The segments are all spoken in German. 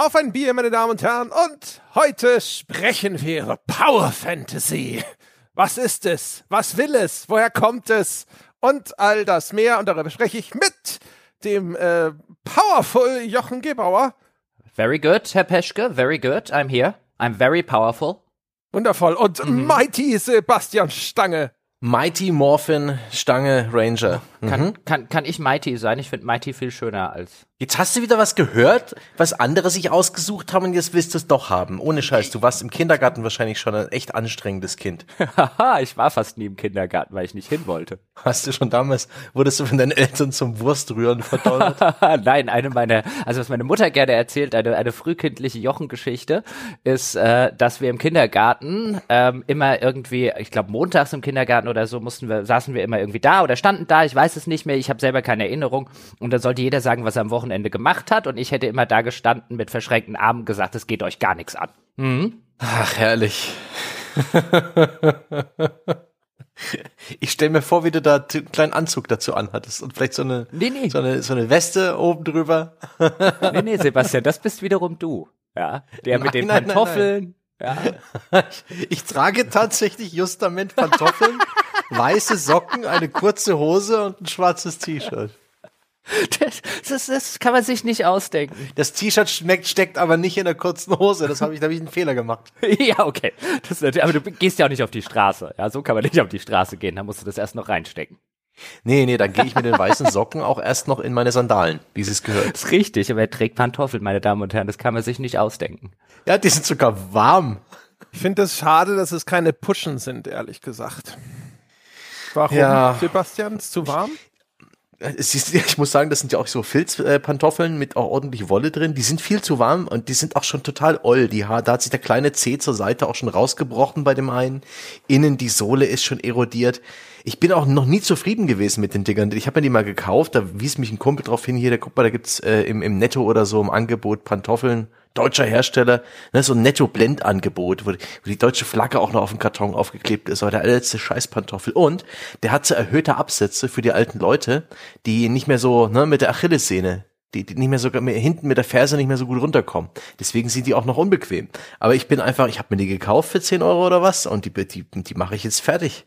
Auf ein Bier, meine Damen und Herren. Und heute sprechen wir über Power Fantasy. Was ist es? Was will es? Woher kommt es? Und all das mehr. Und darüber spreche ich mit dem äh, Powerful Jochen Gebauer. Very good, Herr Peschke. Very good. I'm here. I'm very powerful. Wundervoll. Und mhm. Mighty Sebastian Stange. Mighty Morphin Stange Ranger. Mhm. Kann, kann, kann ich Mighty sein? Ich finde Mighty viel schöner als Jetzt hast du wieder was gehört, was andere sich ausgesucht haben und jetzt willst du es doch haben. Ohne Scheiß, du warst im Kindergarten wahrscheinlich schon ein echt anstrengendes Kind. Haha, ich war fast nie im Kindergarten, weil ich nicht hin wollte. Hast du schon damals, wurdest du von deinen Eltern zum Wurstrühren verdonnert? Nein, eine meiner, also was meine Mutter gerne erzählt, eine, eine frühkindliche Jochengeschichte, ist, äh, dass wir im Kindergarten ähm, immer irgendwie, ich glaube montags im Kindergarten oder so, mussten wir, saßen wir immer irgendwie da oder standen da, ich weiß es nicht mehr, ich habe selber keine Erinnerung und da sollte jeder sagen, was er am Wochenende Wochenende gemacht hat und ich hätte immer da gestanden mit verschränkten Armen gesagt, es geht euch gar nichts an. Mhm. Ach, herrlich. Ich stelle mir vor, wie du da einen kleinen Anzug dazu anhattest und vielleicht so eine, nee, nee. So, eine so eine Weste oben drüber. Nee, nee, Sebastian, das bist wiederum du. Ja, der nein, mit den nein, Pantoffeln. Nein, ja. Ich, ich, trage tatsächlich justament Pantoffeln, weiße Socken, eine kurze Hose und ein schwarzes T-Shirt. Das, das, das, kann man sich nicht ausdenken. Das T-Shirt steckt aber nicht in der kurzen Hose. Das habe ich, da habe ich einen Fehler gemacht. ja, okay. Das, aber du gehst ja auch nicht auf die Straße. Ja, so kann man nicht auf die Straße gehen. Da musst du das erst noch reinstecken. Nee, nee, dann gehe ich mit den weißen Socken auch erst noch in meine Sandalen, wie es gehört. Das ist richtig, aber er trägt Pantoffeln, meine Damen und Herren. Das kann man sich nicht ausdenken. Ja, die sind sogar warm. Ich finde es das schade, dass es keine Puschen sind, ehrlich gesagt. Warum, ja. Sebastian? Ist zu warm? Ich muss sagen, das sind ja auch so Filzpantoffeln mit auch ordentlich Wolle drin. Die sind viel zu warm und die sind auch schon total oll. Die, da hat sich der kleine Zeh zur Seite auch schon rausgebrochen bei dem einen. Innen die Sohle ist schon erodiert. Ich bin auch noch nie zufrieden gewesen mit den Dingern. Ich habe mir die mal gekauft, da wies mich ein Kumpel drauf hin, hier, der guck mal, da gibt's äh, im, im Netto oder so im Angebot Pantoffeln deutscher Hersteller, ne, so ein Netto-Blendangebot, wo, wo die deutsche Flagge auch noch auf dem Karton aufgeklebt ist, aber der letzte Scheißpantoffel. Und der hat so erhöhte Absätze für die alten Leute, die nicht mehr so ne, mit der Achillessehne die, die nicht mehr so mehr, hinten mit der Ferse nicht mehr so gut runterkommen. Deswegen sind die auch noch unbequem. Aber ich bin einfach, ich habe mir die gekauft für 10 Euro oder was und die, die, die mache ich jetzt fertig.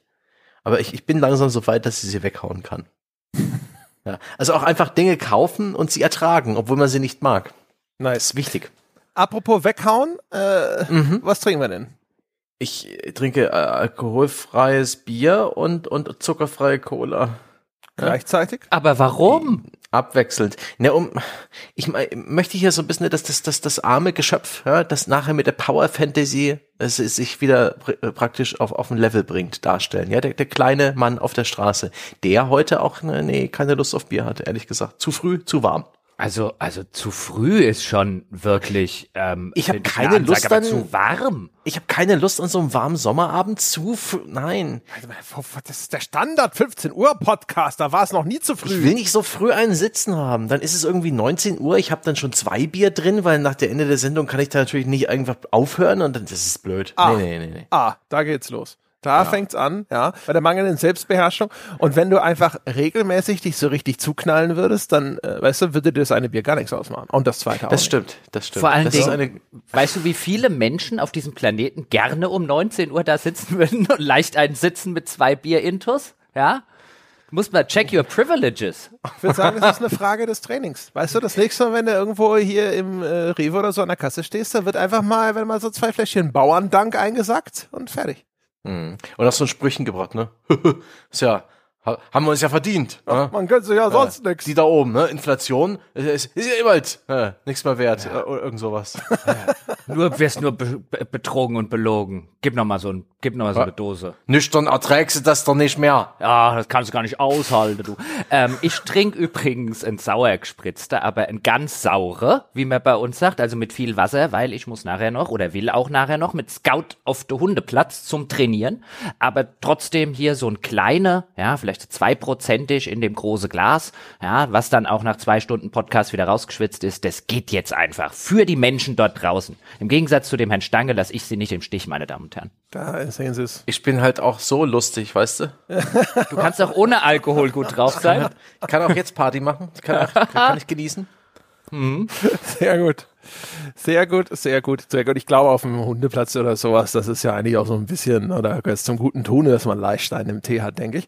Aber ich, ich bin langsam so weit, dass ich sie weghauen kann. ja. Also auch einfach Dinge kaufen und sie ertragen, obwohl man sie nicht mag. Nice. Das ist wichtig. Apropos weghauen, äh, mhm. was trinken wir denn? Ich trinke äh, alkoholfreies Bier und, und zuckerfreie Cola. Gleichzeitig? Aber warum? Abwechselnd. Ne, um, ich möchte hier so ein bisschen, dass das, das, das arme Geschöpf, ja, das nachher mit der Power Fantasy es, es sich wieder pr äh, praktisch auf, auf ein Level bringt, darstellen. Ja, der, der kleine Mann auf der Straße, der heute auch, ne, nee, keine Lust auf Bier hatte, ehrlich gesagt. Zu früh, zu warm. Also, also zu früh ist schon wirklich. Ähm, ich habe keine Ansage, Lust an zu warm. Ich habe keine Lust an so einem warmen Sommerabend zu. Nein. Das ist der Standard 15 Uhr Podcast. Da war es noch nie zu früh. Ich will nicht so früh einen Sitzen haben. Dann ist es irgendwie 19 Uhr. Ich habe dann schon zwei Bier drin, weil nach der Ende der Sendung kann ich da natürlich nicht einfach aufhören und dann das ist blöd. Ah, nee, nee, nee, nee. Ah, da geht's los. Da ja. fängt's an, ja, bei der mangelnden Selbstbeherrschung. Und wenn du einfach regelmäßig dich so richtig zuknallen würdest, dann, äh, weißt du, würde dir das eine Bier gar nichts ausmachen. Und das zweite auch. Das stimmt, das stimmt. Vor allen das Dingen, eine, weißt du, wie viele Menschen auf diesem Planeten gerne um 19 Uhr da sitzen würden und leicht einen sitzen mit zwei Bier-Intus? Ja? Muss mal check your privileges. Ich würde sagen, es ist eine Frage des Trainings. Weißt du, das nächste Mal, wenn du irgendwo hier im äh, Rewe oder so an der Kasse stehst, da wird einfach mal, wenn mal so zwei Fläschchen Bauerndank eingesackt und fertig. Mhm. Und hast so ein Sprüchen gebracht, ne? ist ja, haben wir uns ja verdient. Ja, ne? Man könnte sich ja sonst äh, nix. Die da oben, ne? Inflation ist, ist ja immer äh, nichts mehr wert ja. oder irgend sowas. Ja. nur wirst nur be betrogen und belogen. Gib noch mal so ein, gib noch mal so eine Dose. Nüchtern erträgst du das doch nicht mehr. Ja, das kannst du gar nicht aushalten, du. ähm, ich trinke übrigens ein sauer gespritzter, aber ein ganz saure, wie man bei uns sagt, also mit viel Wasser, weil ich muss nachher noch oder will auch nachher noch mit Scout auf der Hundeplatz zum Trainieren, aber trotzdem hier so ein kleiner, ja, vielleicht vielleicht zweiprozentig in dem große Glas, ja, was dann auch nach zwei Stunden Podcast wieder rausgeschwitzt ist, das geht jetzt einfach für die Menschen dort draußen. Im Gegensatz zu dem Herrn Stange lasse ich sie nicht im Stich, meine Damen und Herren. Da sehen Sie es. Ich bin halt auch so lustig, weißt du? Du kannst auch ohne Alkohol gut drauf sein. Ich kann auch jetzt Party machen. Ich kann, auch, kann ich genießen. Sehr gut. Sehr gut, sehr gut, sehr gut. Ich glaube, auf dem Hundeplatz oder sowas, das ist ja eigentlich auch so ein bisschen, oder gehört zum guten Tun, dass man Leichtstein im Tee hat, denke ich.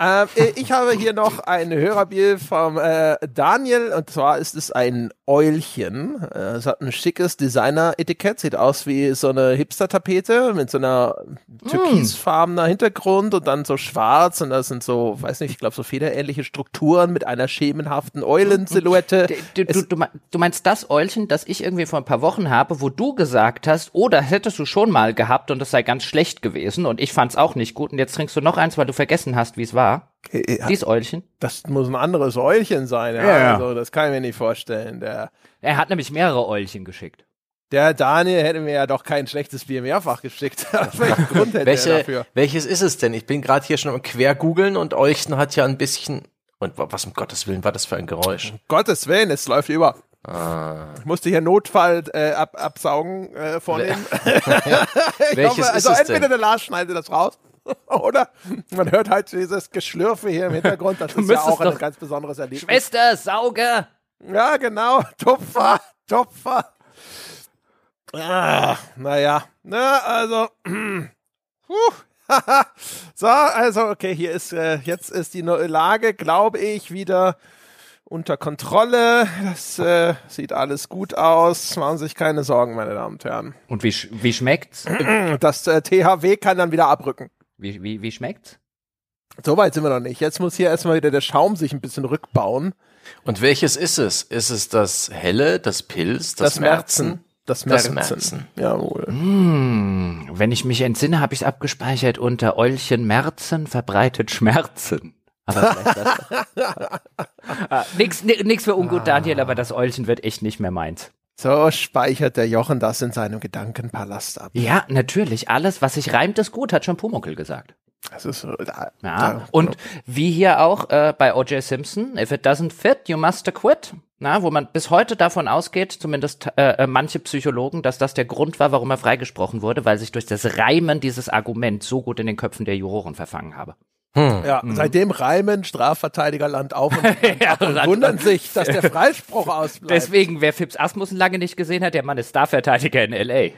Ähm, äh, ich habe hier noch ein Hörerbild vom äh, Daniel und zwar ist es ein Eulchen. Äh, es hat ein schickes Designer-Etikett, sieht aus wie so eine Hipster-Tapete mit so einer türkisfarbener Hintergrund und dann so schwarz und das sind so, weiß nicht, ich glaube so federähnliche Strukturen mit einer schemenhaften Eulensilhouette. Du, du, du, du meinst das Eulchen, das ich irgendwie vor ein paar Wochen habe, wo du gesagt hast, oh, das hättest du schon mal gehabt und das sei ganz schlecht gewesen und ich fand's auch nicht gut und jetzt trinkst du noch eins, weil du vergessen hast, wie es war. Äh, Dies Eulchen. Das muss ein anderes Eulchen sein, ja. Ja, ja. Also, das kann ich mir nicht vorstellen. Der, Er hat nämlich mehrere Eulchen geschickt. der Daniel hätte mir ja doch kein schlechtes Bier mehrfach geschickt. Welchen Grund hätte er Welche, dafür? welches ist es denn? Ich bin gerade hier schon am quer googeln und Euchen hat ja ein bisschen. Und wa- was um Gottes Willen war das für ein Geräusch? Gottes Willen, es läuft über. Ah. Ich musste hier Notfall äh, ab, absaugen äh, vornehmen. Welches hoffe, ist also es entweder denn? der Lars schneidet das raus oder man hört halt dieses Geschlürfe hier im Hintergrund. Das ist ja auch ein ganz besonderes Erlebnis. Schwester, Sauge! Ja, genau. Tupfer, Tupfer. Ah, naja. Na, also. Puh. so, also, okay, hier ist, äh, jetzt ist die neue Lage, glaube ich, wieder unter Kontrolle. Das äh, sieht alles gut aus. Machen Sie sich keine Sorgen, meine Damen und Herren. Und wie, sch- wie schmeckt's? Das äh, THW kann dann wieder abrücken. Wie, wie, wie schmeckt's? So weit sind wir noch nicht. Jetzt muss hier erstmal wieder der Schaum sich ein bisschen rückbauen. Und welches ist es? Ist es das Helle, das Pilz, das, Merzen? Das Das Merzen. Merzen. Jawohl. Hm, wenn ich mich entsinne, habe ich es abgespeichert unter Eulchen Merzen verbreitet Schmerzen. Aber vielleicht das. ah, nix, ni- nix für ungut, Daniel, aber das Eulchen wird echt nicht mehr meins. So speichert der Jochen das in seinem Gedankenpalast ab. Ja, natürlich. Alles, was sich reimt, ist gut, hat schon Pumuckel gesagt. Das ist so, da, Ja, da, und wie hier auch äh, bei O.J. Simpson, if it doesn't fit, you must quit. Na, wo man bis heute davon ausgeht, zumindest äh, äh, manche Psychologen, dass das der Grund war, warum er freigesprochen wurde, weil sich durch das Reimen dieses Argument so gut in den Köpfen der Juroren verfangen habe. Ja, seitdem reimen Strafverteidiger Land auf und, Land ab und Land- wundern sich, dass der Freispruch ausbleibt. Deswegen, wer Phipps Asmussen lange nicht gesehen hat, der Mann ist Starverteidiger in L.A.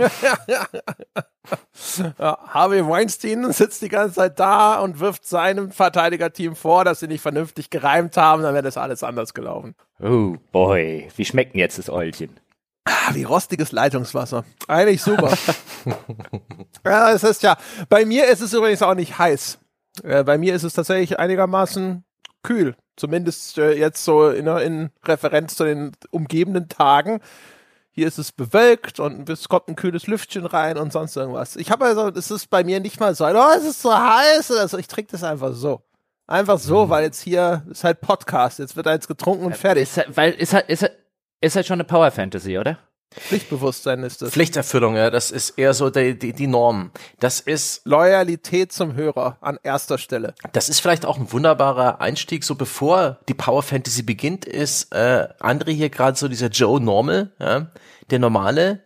ja, Harvey Weinstein sitzt die ganze Zeit da und wirft seinem Verteidigerteam vor, dass sie nicht vernünftig gereimt haben, dann wäre das alles anders gelaufen. Oh boy, wie schmeckt denn jetzt das Eulchen? Ah, wie rostiges Leitungswasser. Eigentlich super. ja, es ist ja, bei mir ist es übrigens auch nicht heiß. Äh, bei mir ist es tatsächlich einigermaßen kühl. Zumindest äh, jetzt so in, in Referenz zu den umgebenden Tagen. Hier ist es bewölkt und es kommt ein kühles Lüftchen rein und sonst irgendwas. Ich habe also, es ist bei mir nicht mal so, oh, es ist so heiß oder so. Ich trinke das einfach so. Einfach so, weil jetzt hier ist halt Podcast. Jetzt wird da jetzt getrunken und fertig. Ist, halt- weil ist halt, ist halt, ist halt schon eine Power Fantasy, oder? Pflichtbewusstsein ist das. Pflichterfüllung, ja, das ist eher so die, die, die Norm. Das ist, Loyalität zum Hörer an erster Stelle. das ist vielleicht auch ein wunderbarer Einstieg, so bevor die Power Fantasy beginnt, ist äh, André hier gerade so dieser Joe Normal, ja, der normale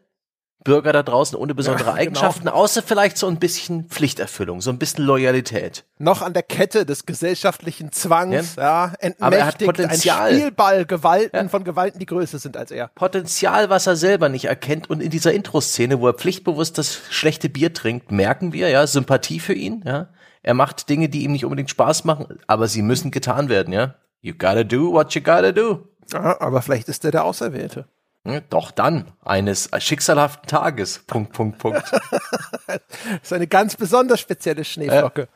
Bürger da draußen ohne besondere Ja, genau. Eigenschaften, außer vielleicht so ein bisschen Pflichterfüllung, so ein bisschen Loyalität. Noch an der Kette des gesellschaftlichen Zwangs, ja, entmächtigt, Aber er hat Potenzial. ein Spielball Gewalten von Gewalten, die größer sind als er. Potenzial, was er selber nicht erkennt. Und in dieser Intro-Szene, wo er pflichtbewusst das schlechte Bier trinkt, merken wir, ja, Sympathie für ihn, ja. Er macht Dinge, die ihm nicht unbedingt Spaß machen, aber sie müssen getan werden, ja. You gotta do what you gotta do. Ja, aber vielleicht ist er der Auserwählte. Ja, Doch dann, eines schicksalhaften Tages. Punkt, Punkt, Punkt. Das ist eine ganz besonders spezielle Schneeflocke.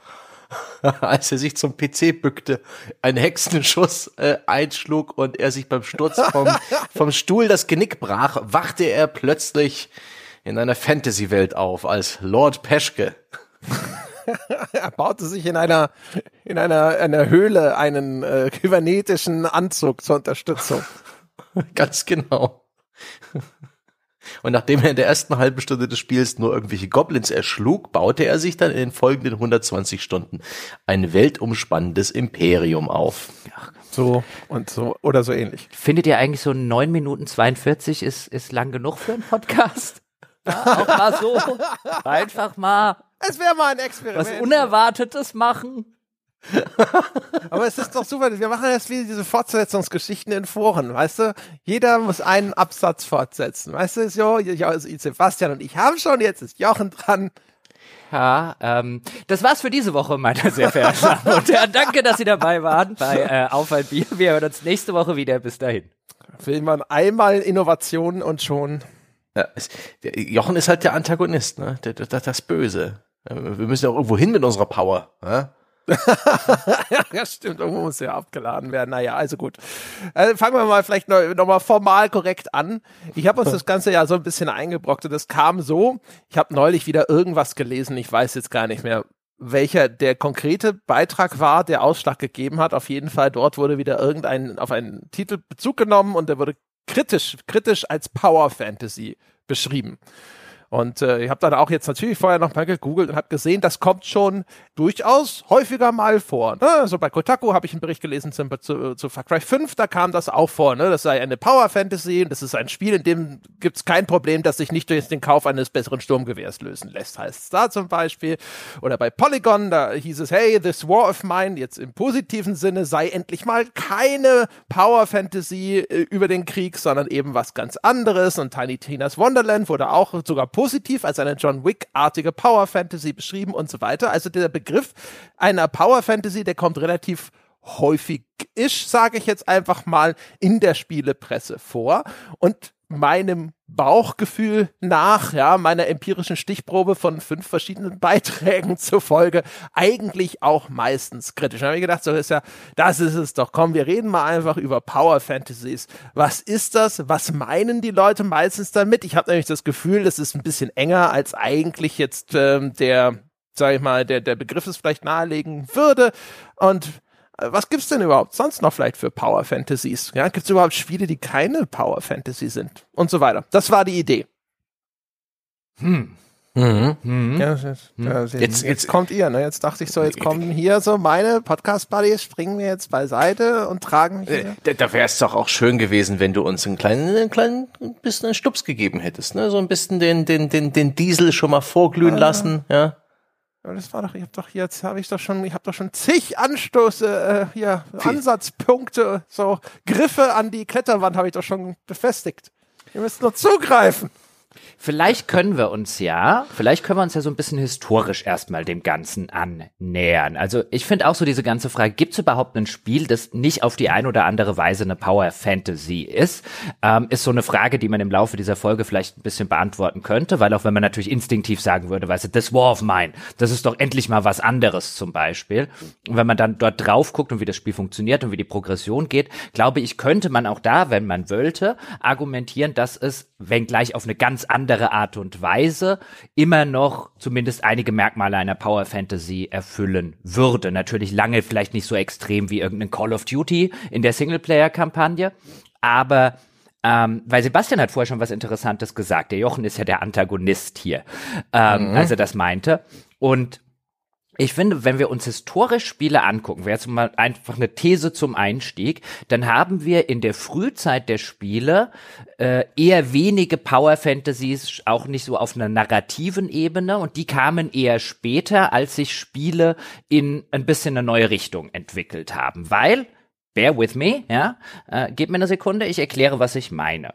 Als er sich zum PC bückte, einen Hexenschuss äh, einschlug und er sich beim Sturz vom, vom Stuhl das Genick brach, wachte er plötzlich in einer Fantasy-Welt auf als Lord Peschke. Er baute sich in einer, in einer, einer Höhle einen äh, kybernetischen Anzug zur Unterstützung. Ganz genau. Und nachdem er in der ersten halben Stunde des Spiels nur irgendwelche Goblins erschlug, baute er sich dann in den folgenden 120 Stunden ein weltumspannendes Imperium auf. So und so oder so ähnlich. Findet ihr eigentlich so 9 Minuten 42 ist, ist lang genug für einen Podcast? Ja, auch mal so. Einfach mal Es wäre mal ein was Experiment. Unerwartetes machen. Aber es ist doch super, wir machen jetzt wieder diese Fortsetzungsgeschichten in Foren, weißt du? Jeder muss einen Absatz fortsetzen, weißt du? So, Sebastian und ich haben schon, jetzt ist Jochen dran. Ja, ähm, das war's für diese Woche, meine sehr verehrten Damen und Herren. Danke, dass Sie dabei waren bei äh, Auf ein Bier. Wir hören uns nächste Woche wieder. Bis dahin. Will man einmal Innovationen und schon. Ja, es, der, Jochen ist halt der Antagonist, ne? Der, der, das Böse. Wir müssen ja auch irgendwo hin mit unserer Power. Ja? ja, stimmt. Irgendwo muss ja abgeladen werden. Naja, also gut. Also fangen wir mal vielleicht noch, noch mal formal korrekt an. Ich habe uns das Ganze ja so ein bisschen eingebrockt und es kam so. Ich habe neulich wieder irgendwas gelesen. Ich weiß jetzt gar nicht mehr, welcher der konkrete Beitrag war, der Ausschlag gegeben hat. Auf jeden Fall dort wurde wieder irgendein auf einen Titel Bezug genommen und der wurde kritisch, kritisch als Power Fantasy beschrieben. Und äh, ich habe dann auch jetzt natürlich vorher noch mal gegoogelt und habe gesehen, das kommt schon durchaus häufiger mal vor. Ne? Also bei Kotaku habe ich einen Bericht gelesen zu, zu, zu Far Cry 5, da kam das auch vor. Ne? Das sei eine Power Fantasy und das ist ein Spiel, in dem gibt es kein Problem, das sich nicht durch den Kauf eines besseren Sturmgewehrs lösen lässt, heißt es da zum Beispiel. Oder bei Polygon, da hieß es, hey, this war of mine, jetzt im positiven Sinne, sei endlich mal keine Power Fantasy äh, über den Krieg, sondern eben was ganz anderes. Und Tiny Tina's Wonderland wurde auch sogar positiv als eine John Wick-artige Power Fantasy beschrieben und so weiter. Also der Begriff einer Power Fantasy, der kommt relativ häufig sage ich jetzt einfach mal, in der Spielepresse vor. Und meinem Bauchgefühl nach, ja, meiner empirischen Stichprobe von fünf verschiedenen Beiträgen zufolge, eigentlich auch meistens kritisch. Da habe ich gedacht, so ist ja, das ist es doch. Komm, wir reden mal einfach über Power Fantasies. Was ist das? Was meinen die Leute meistens damit? Ich habe nämlich das Gefühl, das ist ein bisschen enger als eigentlich jetzt ähm, der, sag ich mal, der, der Begriff es vielleicht nahelegen würde. Und was gibt's denn überhaupt sonst noch vielleicht für Power Fantasies? Ja, gibt's überhaupt Spiele, die keine Power Fantasy sind? Und so weiter. Das war die Idee. Hm. Mhm. Mhm. Ja, jetzt, jetzt, jetzt, jetzt, kommt ihr, ne? Jetzt dachte ich so, jetzt kommen hier so meine Podcast-Buddies, springen wir jetzt beiseite und tragen mich. Hier. Da, da wäre es doch auch schön gewesen, wenn du uns einen kleinen, einen kleinen bisschen einen Stups gegeben hättest, ne? So ein bisschen den, den, den, den Diesel schon mal vorglühen ah. lassen, ja. Das war doch, ich habe doch jetzt habe ich doch schon, ich habe doch schon zig Anstoße, äh, hier Viel. Ansatzpunkte, so Griffe an die Kletterwand habe ich doch schon befestigt. Ihr müsst nur zugreifen. Vielleicht können wir uns ja, vielleicht können wir uns ja so ein bisschen historisch erstmal dem Ganzen annähern. Also ich finde auch so diese ganze Frage, gibt es überhaupt ein Spiel, das nicht auf die ein oder andere Weise eine Power Fantasy ist, ähm, ist so eine Frage, die man im Laufe dieser Folge vielleicht ein bisschen beantworten könnte, weil auch wenn man natürlich instinktiv sagen würde, weißt du, das War of Mine, das ist doch endlich mal was anderes zum Beispiel. Und wenn man dann dort drauf guckt und wie das Spiel funktioniert und wie die Progression geht, glaube ich, könnte man auch da, wenn man wollte, argumentieren, dass es, wenngleich auf eine ganz andere Art und Weise immer noch zumindest einige Merkmale einer Power Fantasy erfüllen würde. Natürlich lange vielleicht nicht so extrem wie irgendein Call of Duty in der Singleplayer-Kampagne, aber ähm, weil Sebastian hat vorher schon was Interessantes gesagt. Der Jochen ist ja der Antagonist hier, ähm, mhm. als er das meinte. Und ich finde, wenn wir uns historisch Spiele angucken, wäre jetzt mal einfach eine These zum Einstieg, dann haben wir in der Frühzeit der Spiele äh, eher wenige Power Fantasies, auch nicht so auf einer narrativen Ebene und die kamen eher später, als sich Spiele in ein bisschen eine neue Richtung entwickelt haben, weil bear with me, ja, äh, gebt mir eine Sekunde, ich erkläre, was ich meine.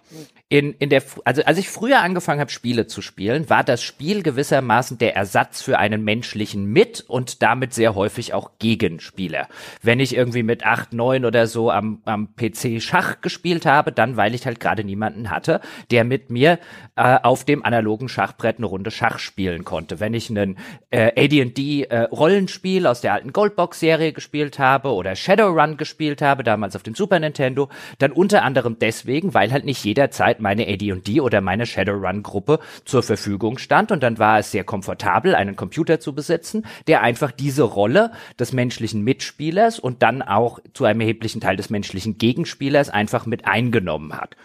In, in der, also als ich früher angefangen habe, Spiele zu spielen, war das Spiel gewissermaßen der Ersatz für einen menschlichen Mit- und damit sehr häufig auch Gegenspieler. Wenn ich irgendwie mit acht, neun oder so am, am PC Schach gespielt habe, dann weil ich halt gerade niemanden hatte, der mit mir äh, auf dem analogen Schachbrett eine Runde Schach spielen konnte. Wenn ich einen äh, AD&D äh, Rollenspiel aus der alten Goldbox-Serie gespielt habe oder Shadowrun gespielt habe, habe, damals auf dem Super Nintendo, dann unter anderem deswegen, weil halt nicht jederzeit meine AD&D oder meine Shadowrun-Gruppe zur Verfügung stand und dann war es sehr komfortabel, einen Computer zu besitzen, der einfach diese Rolle des menschlichen Mitspielers und dann auch zu einem erheblichen Teil des menschlichen Gegenspielers einfach mit eingenommen hat.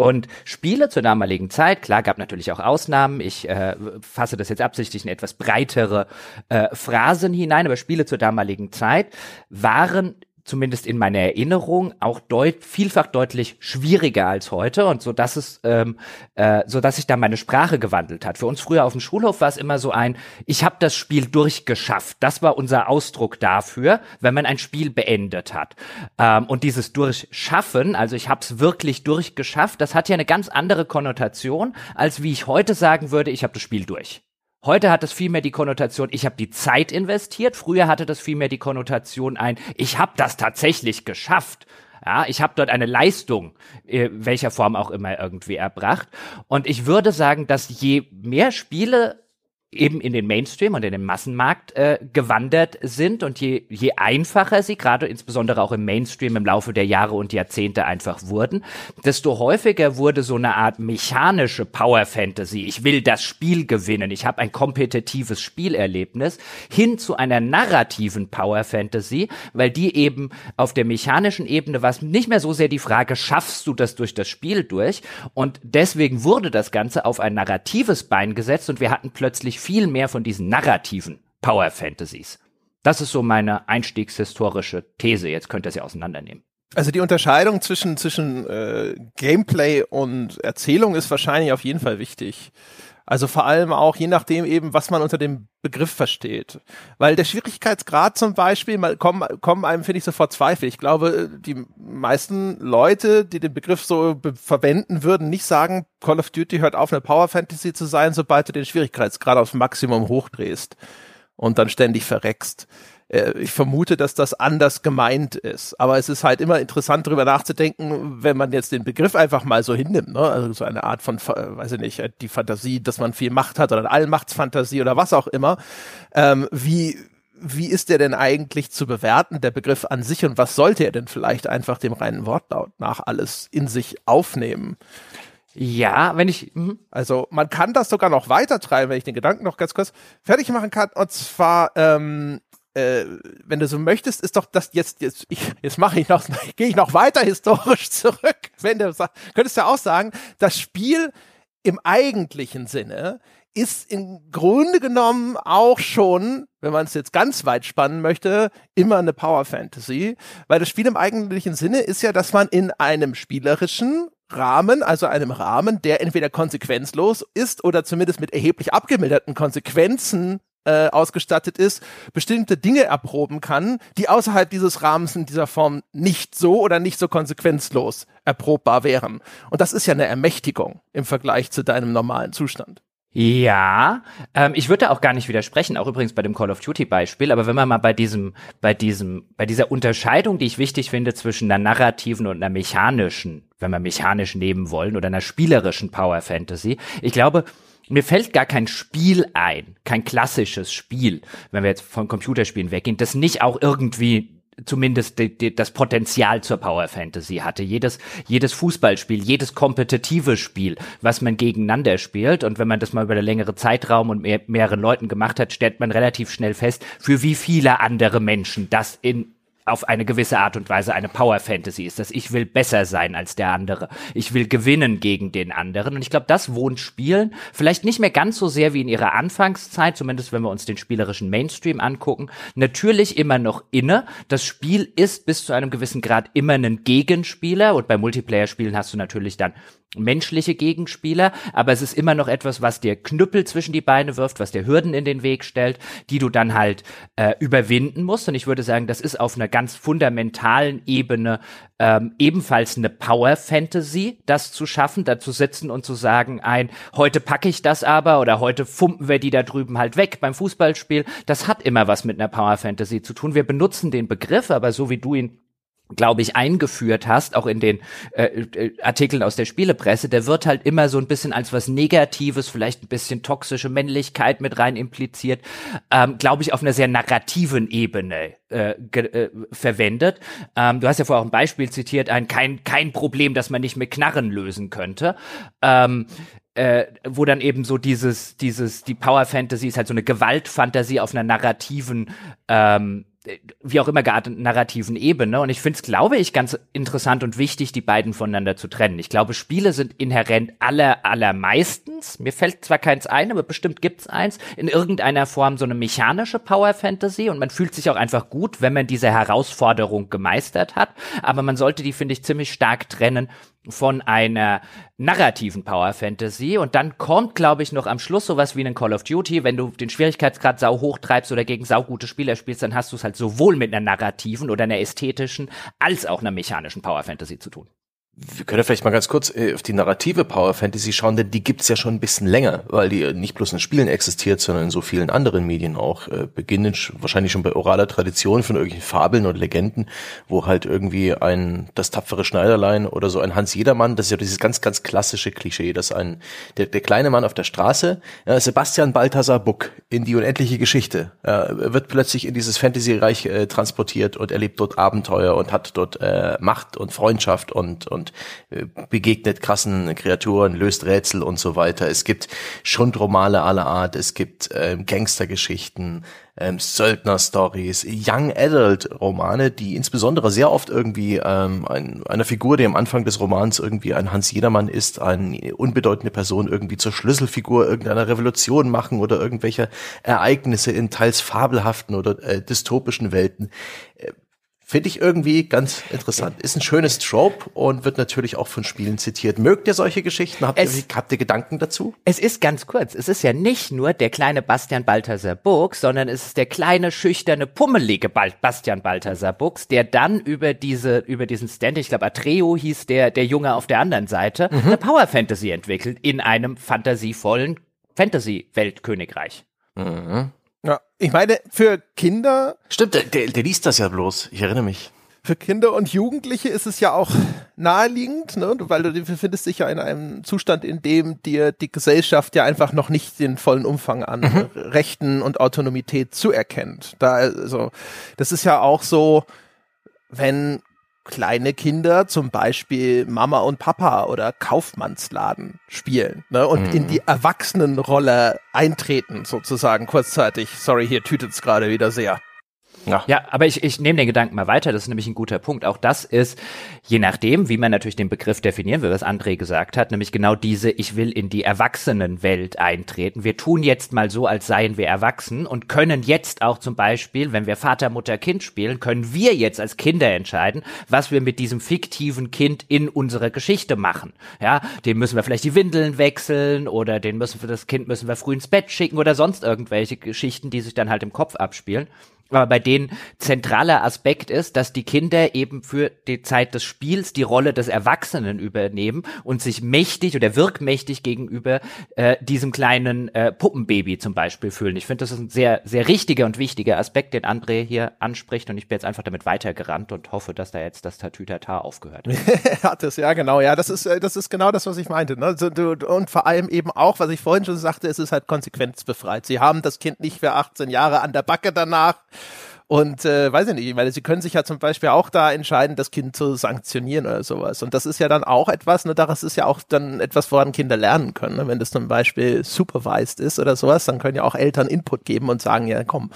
Und Spiele zur damaligen Zeit, klar, gab natürlich auch Ausnahmen. Ich äh, fasse das jetzt absichtlich in etwas breitere äh, Phrasen hinein, aber Spiele zur damaligen Zeit waren zumindest in meiner Erinnerung, auch deut vielfach deutlich schwieriger als heute und so dass es, ähm, äh, so dass sich da meine Sprache gewandelt hat. Für uns früher auf dem Schulhof war es immer so ein, ich habe das Spiel durchgeschafft. Das war unser Ausdruck dafür, wenn man ein Spiel beendet hat. Ähm, und dieses Durchschaffen, also ich habe es wirklich durchgeschafft, das hat ja eine ganz andere Konnotation, als wie ich heute sagen würde, ich habe das Spiel durch. Heute hat es vielmehr die Konnotation, ich habe die Zeit investiert. Früher hatte das vielmehr die Konnotation ein, ich habe das tatsächlich geschafft. Ja, ich habe dort eine Leistung, äh, welcher Form auch immer irgendwie erbracht. Und ich würde sagen, dass je mehr Spiele eben in den Mainstream und in den Massenmarkt äh, gewandert sind und je, je einfacher sie gerade insbesondere auch im Mainstream im Laufe der Jahre und Jahrzehnte einfach wurden, desto häufiger wurde so eine Art mechanische Power Fantasy. Ich will das Spiel gewinnen, ich habe ein kompetitives Spielerlebnis hin zu einer narrativen Power Fantasy, weil die eben auf der mechanischen Ebene war es nicht mehr so sehr die Frage, schaffst du das durch das Spiel durch und deswegen wurde das Ganze auf ein narratives Bein gesetzt und wir hatten plötzlich viel mehr von diesen narrativen Power Fantasies. Das ist so meine einstiegshistorische These. Jetzt könnt ihr ja auseinandernehmen. Also die Unterscheidung zwischen, zwischen äh, Gameplay und Erzählung ist wahrscheinlich auf jeden Fall wichtig. Also vor allem auch je nachdem eben, was man unter dem Begriff versteht. Weil der Schwierigkeitsgrad zum Beispiel, mal kommen, kommen einem, finde ich, sofort Zweifel. Ich glaube, die meisten Leute, die den Begriff so verwenden, würden nicht sagen, Call of Duty hört auf, eine Power Fantasy zu sein, sobald du den Schwierigkeitsgrad aufs Maximum hochdrehst und dann ständig verreckst. Äh, ich vermute, dass das anders gemeint ist. Aber es ist halt immer interessant, darüber nachzudenken, wenn man jetzt den Begriff einfach mal so hinnimmt, ne? also so eine Art von, weiß ich nicht, die Fantasie, dass man viel Macht hat oder eine Allmachtsfantasie oder was auch immer. Ähm, wie, wie ist der denn eigentlich zu bewerten, der Begriff an sich und was sollte er denn vielleicht einfach dem reinen Wortlaut nach alles in sich aufnehmen? Ja, wenn ich. Mh. Also man kann das sogar noch weiter treiben, wenn ich den Gedanken noch ganz kurz fertig machen kann. Und zwar ähm, äh, wenn du so möchtest, ist doch das jetzt, jetzt, ich, jetzt mache ich noch, gehe ich noch weiter historisch zurück. Wenn du könntest du auch sagen, das Spiel im eigentlichen Sinne ist im Grunde genommen auch schon, wenn man es jetzt ganz weit spannen möchte, immer eine Power Fantasy, weil das Spiel im eigentlichen Sinne ist ja, dass man in einem spielerischen Rahmen, also einem Rahmen, der entweder konsequenzlos ist oder zumindest mit erheblich abgemilderten Konsequenzen äh, ausgestattet ist, bestimmte Dinge erproben kann, die außerhalb dieses Rahmens in dieser Form nicht so oder nicht so konsequenzlos erprobbar wären. Und das ist ja eine Ermächtigung im Vergleich zu deinem normalen Zustand. Ja, ähm, ich würde auch gar nicht widersprechen, auch übrigens bei dem Call of Duty Beispiel, aber wenn man mal bei diesem, bei diesem, bei dieser Unterscheidung, die ich wichtig finde zwischen einer narrativen und einer mechanischen, wenn wir mechanisch nehmen wollen, oder einer spielerischen Power Fantasy, ich glaube, mir fällt gar kein Spiel ein, kein klassisches Spiel, wenn wir jetzt von Computerspielen weggehen, das nicht auch irgendwie zumindest die, die, das Potenzial zur Power Fantasy hatte. Jedes, jedes Fußballspiel, jedes kompetitive Spiel, was man gegeneinander spielt. Und wenn man das mal über einen längeren Zeitraum und mehr, mehreren Leuten gemacht hat, stellt man relativ schnell fest, für wie viele andere Menschen das in auf eine gewisse Art und Weise eine Power Fantasy ist, dass ich will besser sein als der andere. Ich will gewinnen gegen den anderen. Und ich glaube, das wohnt Spielen vielleicht nicht mehr ganz so sehr wie in ihrer Anfangszeit, zumindest wenn wir uns den spielerischen Mainstream angucken, natürlich immer noch inne. Das Spiel ist bis zu einem gewissen Grad immer ein Gegenspieler und bei Multiplayer-Spielen hast du natürlich dann menschliche Gegenspieler, aber es ist immer noch etwas, was dir Knüppel zwischen die Beine wirft, was dir Hürden in den Weg stellt, die du dann halt äh, überwinden musst. Und ich würde sagen, das ist auf einer ganz fundamentalen Ebene ähm, ebenfalls eine Power Fantasy, das zu schaffen, da zu sitzen und zu sagen, ein, heute packe ich das aber oder heute fumpen wir die da drüben halt weg beim Fußballspiel. Das hat immer was mit einer Power Fantasy zu tun. Wir benutzen den Begriff, aber so wie du ihn glaube ich, eingeführt hast, auch in den äh, äh, Artikeln aus der Spielepresse, der wird halt immer so ein bisschen als was Negatives, vielleicht ein bisschen toxische Männlichkeit mit rein impliziert, ähm, glaube ich, auf einer sehr narrativen Ebene äh, äh, verwendet. Ähm, du hast ja vorher auch ein Beispiel zitiert, ein kein, kein Problem, das man nicht mit Knarren lösen könnte. Ähm, äh, wo dann eben so dieses, dieses, die Power Fantasy ist halt so eine Gewaltfantasie auf einer narrativen ähm, wie auch immer gearteten narrativen Ebene. Und ich finde es, glaube ich, ganz interessant und wichtig, die beiden voneinander zu trennen. Ich glaube, Spiele sind inhärent aller, allermeistens, mir fällt zwar keins ein, aber bestimmt gibt's eins, in irgendeiner Form so eine mechanische Power Fantasy und man fühlt sich auch einfach gut, wenn man diese Herausforderung gemeistert hat. Aber man sollte die, finde ich, ziemlich stark trennen von einer narrativen Power Fantasy und dann kommt, glaube ich, noch am Schluss sowas wie ein Call of Duty. Wenn du den Schwierigkeitsgrad sau hoch treibst oder gegen saugute Spieler spielst, dann hast du es halt sowohl mit einer narrativen oder einer ästhetischen als auch einer mechanischen Power Fantasy zu tun wir können vielleicht mal ganz kurz äh, auf die narrative Power Fantasy schauen, denn die gibt's ja schon ein bisschen länger, weil die nicht bloß in Spielen existiert, sondern in so vielen anderen Medien auch. Äh, beginnen wahrscheinlich schon bei oraler Tradition von irgendwelchen Fabeln und Legenden, wo halt irgendwie ein das tapfere Schneiderlein oder so ein Hans Jedermann, das ist ja dieses ganz, ganz klassische Klischee, dass ein der, der kleine Mann auf der Straße, ja, Sebastian Balthasar Buck in die unendliche Geschichte, ja, wird plötzlich in dieses Fantasy-Reich äh, transportiert und erlebt dort Abenteuer und hat dort äh, Macht und Freundschaft und, und äh, begegnet krassen Kreaturen, löst Rätsel und so weiter. Es gibt Schundromale aller Art, es gibt ähm, Gangstergeschichten, ähm, Söldner-Stories, Young Adult-Romane, die insbesondere sehr oft irgendwie ähm, ein, einer Figur, die am Anfang des Romans irgendwie ein Hans Jedermann ist, eine unbedeutende Person irgendwie zur Schlüsselfigur irgendeiner Revolution machen oder irgendwelche Ereignisse in teils fabelhaften oder äh, dystopischen Welten. Äh, Finde ich irgendwie ganz interessant. Ist ein schönes Trope und wird natürlich auch von Spielen zitiert. Mögt ihr solche Geschichten? Habt, es, ihr, habt ihr Gedanken dazu? Es ist ganz kurz. Es ist ja nicht nur der kleine Bastian Balthasar Buchs, sondern es ist der kleine, schüchterne, pummelige Bastian Balthasar Buchs, der dann über diese, über diesen Stand, ich glaube Atreo hieß der, der Junge auf der anderen Seite, mhm. eine Power Fantasy entwickelt in einem fantasievollen Fantasy-Weltkönigreich. Mhm. Ja, ich meine, für Kinder. Stimmt, der, der, der liest das ja bloß. Ich erinnere mich. Für Kinder und Jugendliche ist es ja auch naheliegend, ne? weil du befindest dich ja in einem Zustand, in dem dir die Gesellschaft ja einfach noch nicht den vollen Umfang an mhm. Rechten und Autonomität zuerkennt. Da, also, das ist ja auch so, wenn kleine Kinder zum Beispiel Mama und Papa oder Kaufmannsladen spielen ne, und mhm. in die Erwachsenenrolle eintreten, sozusagen kurzzeitig. Sorry, hier tütet's gerade wieder sehr. Ja. ja, aber ich, ich nehme den Gedanken mal weiter, das ist nämlich ein guter Punkt. Auch das ist, je nachdem, wie man natürlich den Begriff definieren will, was André gesagt hat, nämlich genau diese, ich will in die Erwachsenenwelt eintreten. Wir tun jetzt mal so, als seien wir erwachsen und können jetzt auch zum Beispiel, wenn wir Vater, Mutter, Kind spielen, können wir jetzt als Kinder entscheiden, was wir mit diesem fiktiven Kind in unserer Geschichte machen. Ja, den müssen wir vielleicht die Windeln wechseln oder den müssen wir, das Kind müssen wir früh ins Bett schicken oder sonst irgendwelche Geschichten, die sich dann halt im Kopf abspielen aber bei denen zentraler Aspekt ist, dass die Kinder eben für die Zeit des Spiels die Rolle des Erwachsenen übernehmen und sich mächtig oder wirkmächtig gegenüber äh, diesem kleinen äh, Puppenbaby zum Beispiel fühlen. Ich finde, das ist ein sehr, sehr richtiger und wichtiger Aspekt, den André hier anspricht und ich bin jetzt einfach damit weitergerannt und hoffe, dass da jetzt das Tatütata aufgehört hat. hat es, ja genau, ja, das ist, äh, das ist genau das, was ich meinte. Ne? Und vor allem eben auch, was ich vorhin schon sagte, es ist halt konsequenzbefreit. Sie haben das Kind nicht für 18 Jahre an der Backe danach und äh, weiß ich nicht, weil sie können sich ja zum Beispiel auch da entscheiden, das Kind zu sanktionieren oder sowas. Und das ist ja dann auch etwas, ne, das ist ja auch dann etwas, woran Kinder lernen können. Ne? Wenn das zum Beispiel supervised ist oder sowas, dann können ja auch Eltern Input geben und sagen, ja komm,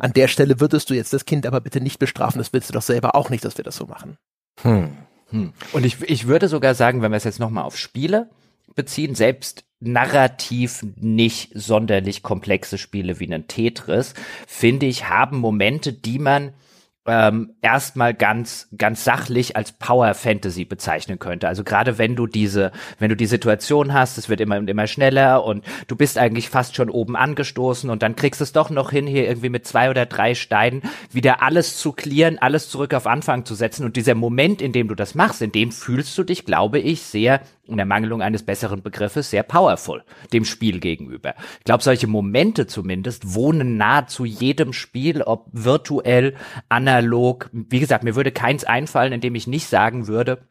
an der Stelle würdest du jetzt das Kind aber bitte nicht bestrafen, das willst du doch selber auch nicht, dass wir das so machen. Hm. Hm. Und ich, ich würde sogar sagen, wenn wir es jetzt nochmal auf Spiele beziehen, selbst narrativ nicht sonderlich komplexe Spiele wie ein Tetris, finde ich, haben Momente, die man ähm, erstmal ganz ganz sachlich als Power Fantasy bezeichnen könnte. Also gerade wenn du diese wenn du die Situation hast, es wird immer und immer schneller und du bist eigentlich fast schon oben angestoßen und dann kriegst es doch noch hin hier irgendwie mit zwei oder drei Steinen wieder alles zu clearen, alles zurück auf Anfang zu setzen und dieser Moment, in dem du das machst, in dem fühlst du dich, glaube ich, sehr in der Mangelung eines besseren Begriffes sehr powerful dem Spiel gegenüber. Ich glaube, solche Momente zumindest wohnen nahezu jedem Spiel, ob virtuell, analog. Wie gesagt, mir würde keins einfallen, in dem ich nicht sagen würde,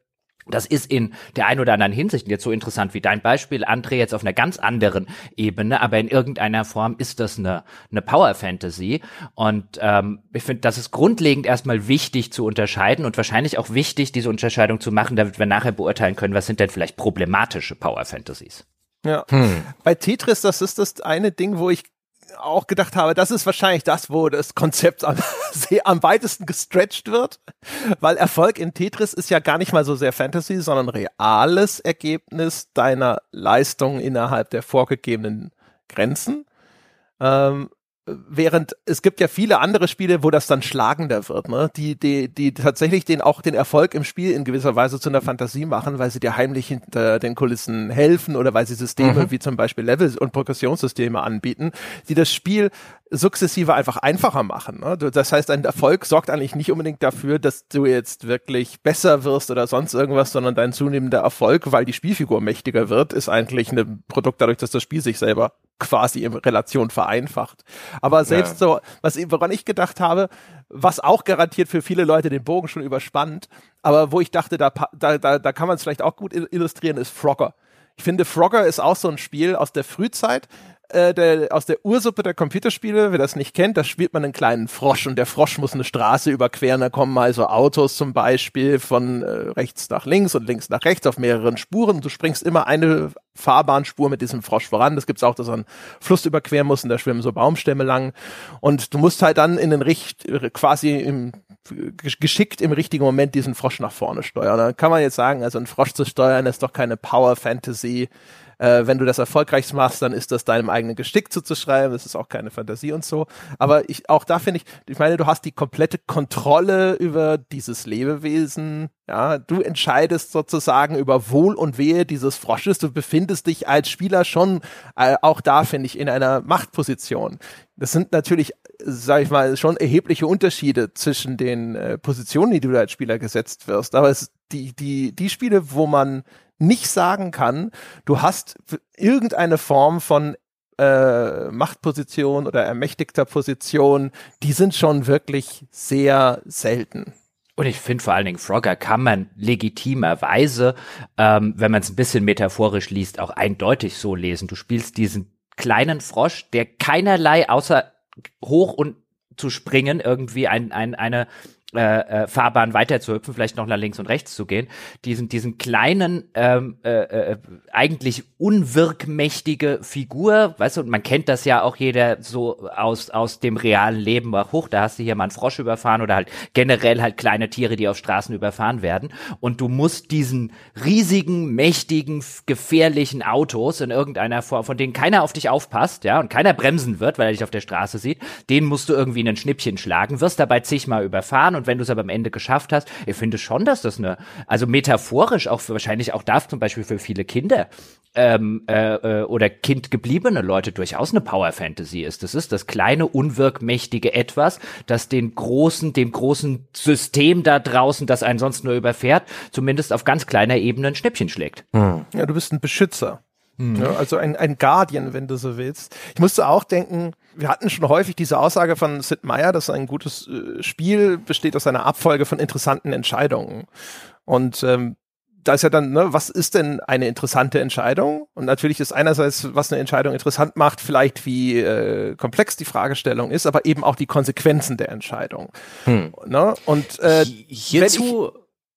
das ist in der ein oder anderen Hinsicht jetzt so interessant wie dein Beispiel, André, jetzt auf einer ganz anderen Ebene, aber in irgendeiner Form ist das eine, eine Power Fantasy. Und ähm, ich finde, das ist grundlegend erstmal wichtig zu unterscheiden und wahrscheinlich auch wichtig, diese Unterscheidung zu machen, damit wir nachher beurteilen können, was sind denn vielleicht problematische Power Fantasies. Ja. Hm. Bei Tetris, das ist das eine Ding, wo ich auch gedacht habe, das ist wahrscheinlich das, wo das Konzept am, am weitesten gestretched wird, weil Erfolg in Tetris ist ja gar nicht mal so sehr Fantasy, sondern reales Ergebnis deiner Leistung innerhalb der vorgegebenen Grenzen. Ähm, während es gibt ja viele andere Spiele, wo das dann schlagender wird, ne? Die, die, die tatsächlich den auch den Erfolg im Spiel in gewisser Weise zu einer Fantasie machen, weil sie dir heimlich hinter den Kulissen helfen oder weil sie Systeme mhm. wie zum Beispiel Level- und Progressionssysteme anbieten, die das Spiel sukzessive einfach einfacher machen. Ne? Das heißt, ein Erfolg sorgt eigentlich nicht unbedingt dafür, dass du jetzt wirklich besser wirst oder sonst irgendwas, sondern dein zunehmender Erfolg, weil die Spielfigur mächtiger wird, ist eigentlich ein Produkt dadurch, dass das Spiel sich selber quasi in Relation vereinfacht. Aber selbst ja. so, was woran ich gedacht habe, was auch garantiert für viele Leute den Bogen schon überspannt, aber wo ich dachte, da, da, da, da kann man es vielleicht auch gut illustrieren, ist Frogger. Ich finde, Frogger ist auch so ein Spiel aus der Frühzeit, äh, der, aus der Ursuppe der Computerspiele, wer das nicht kennt, da spielt man einen kleinen Frosch und der Frosch muss eine Straße überqueren. Da kommen also Autos zum Beispiel von äh, rechts nach links und links nach rechts auf mehreren Spuren. Du springst immer eine Fahrbahnspur mit diesem Frosch voran. Das gibt's auch, dass er einen Fluss überqueren muss und da schwimmen so Baumstämme lang. Und du musst halt dann in den Richt, quasi im geschickt im richtigen Moment diesen Frosch nach vorne steuern. Da kann man jetzt sagen, also einen Frosch zu steuern ist doch keine Power Fantasy äh, wenn du das erfolgreich machst, dann ist das deinem eigenen Gestick zuzuschreiben. Das ist auch keine Fantasie und so. Aber ich, auch da finde ich, ich meine, du hast die komplette Kontrolle über dieses Lebewesen. Ja, du entscheidest sozusagen über Wohl und Wehe dieses Frosches. Du befindest dich als Spieler schon äh, auch da, finde ich, in einer Machtposition. Das sind natürlich, sage ich mal, schon erhebliche Unterschiede zwischen den äh, Positionen, die du als Spieler gesetzt wirst. Aber es, die, die, die Spiele, wo man nicht sagen kann, du hast irgendeine Form von äh, Machtposition oder ermächtigter Position, die sind schon wirklich sehr selten. Und ich finde vor allen Dingen Frogger kann man legitimerweise, ähm, wenn man es ein bisschen metaphorisch liest, auch eindeutig so lesen. Du spielst diesen kleinen Frosch, der keinerlei außer hoch und zu springen irgendwie ein, ein, eine äh, äh, Fahrbahn weiter zu hüpfen, vielleicht noch nach links und rechts zu gehen, diesen, diesen kleinen, ähm, äh, äh, eigentlich unwirkmächtige Figur, weißt du, und man kennt das ja auch jeder so aus, aus dem realen Leben, ach hoch, da hast du hier mal einen Frosch überfahren oder halt generell halt kleine Tiere, die auf Straßen überfahren werden. Und du musst diesen riesigen, mächtigen, gefährlichen Autos in irgendeiner Form, von denen keiner auf dich aufpasst, ja, und keiner bremsen wird, weil er dich auf der Straße sieht, den musst du irgendwie in ein Schnippchen schlagen, wirst dabei zigmal überfahren und und wenn du es aber am Ende geschafft hast, ich finde schon, dass das eine, also metaphorisch auch für, wahrscheinlich auch darf zum Beispiel für viele Kinder ähm, äh, äh, oder kindgebliebene Leute durchaus eine Power Fantasy ist. Das ist das kleine, unwirkmächtige Etwas, das den großen, dem großen System da draußen, das einen sonst nur überfährt, zumindest auf ganz kleiner Ebene ein Schnippchen schlägt. Hm. Ja, du bist ein Beschützer. Mhm. Ja, also ein, ein Guardian, wenn du so willst. Ich musste auch denken, wir hatten schon häufig diese Aussage von Sid Meier, dass ein gutes äh, Spiel besteht aus einer Abfolge von interessanten Entscheidungen. Und ähm, da ist ja dann, ne, was ist denn eine interessante Entscheidung? Und natürlich ist einerseits, was eine Entscheidung interessant macht, vielleicht wie äh, komplex die Fragestellung ist, aber eben auch die Konsequenzen der Entscheidung. Hm. Ne? Und äh, hierzu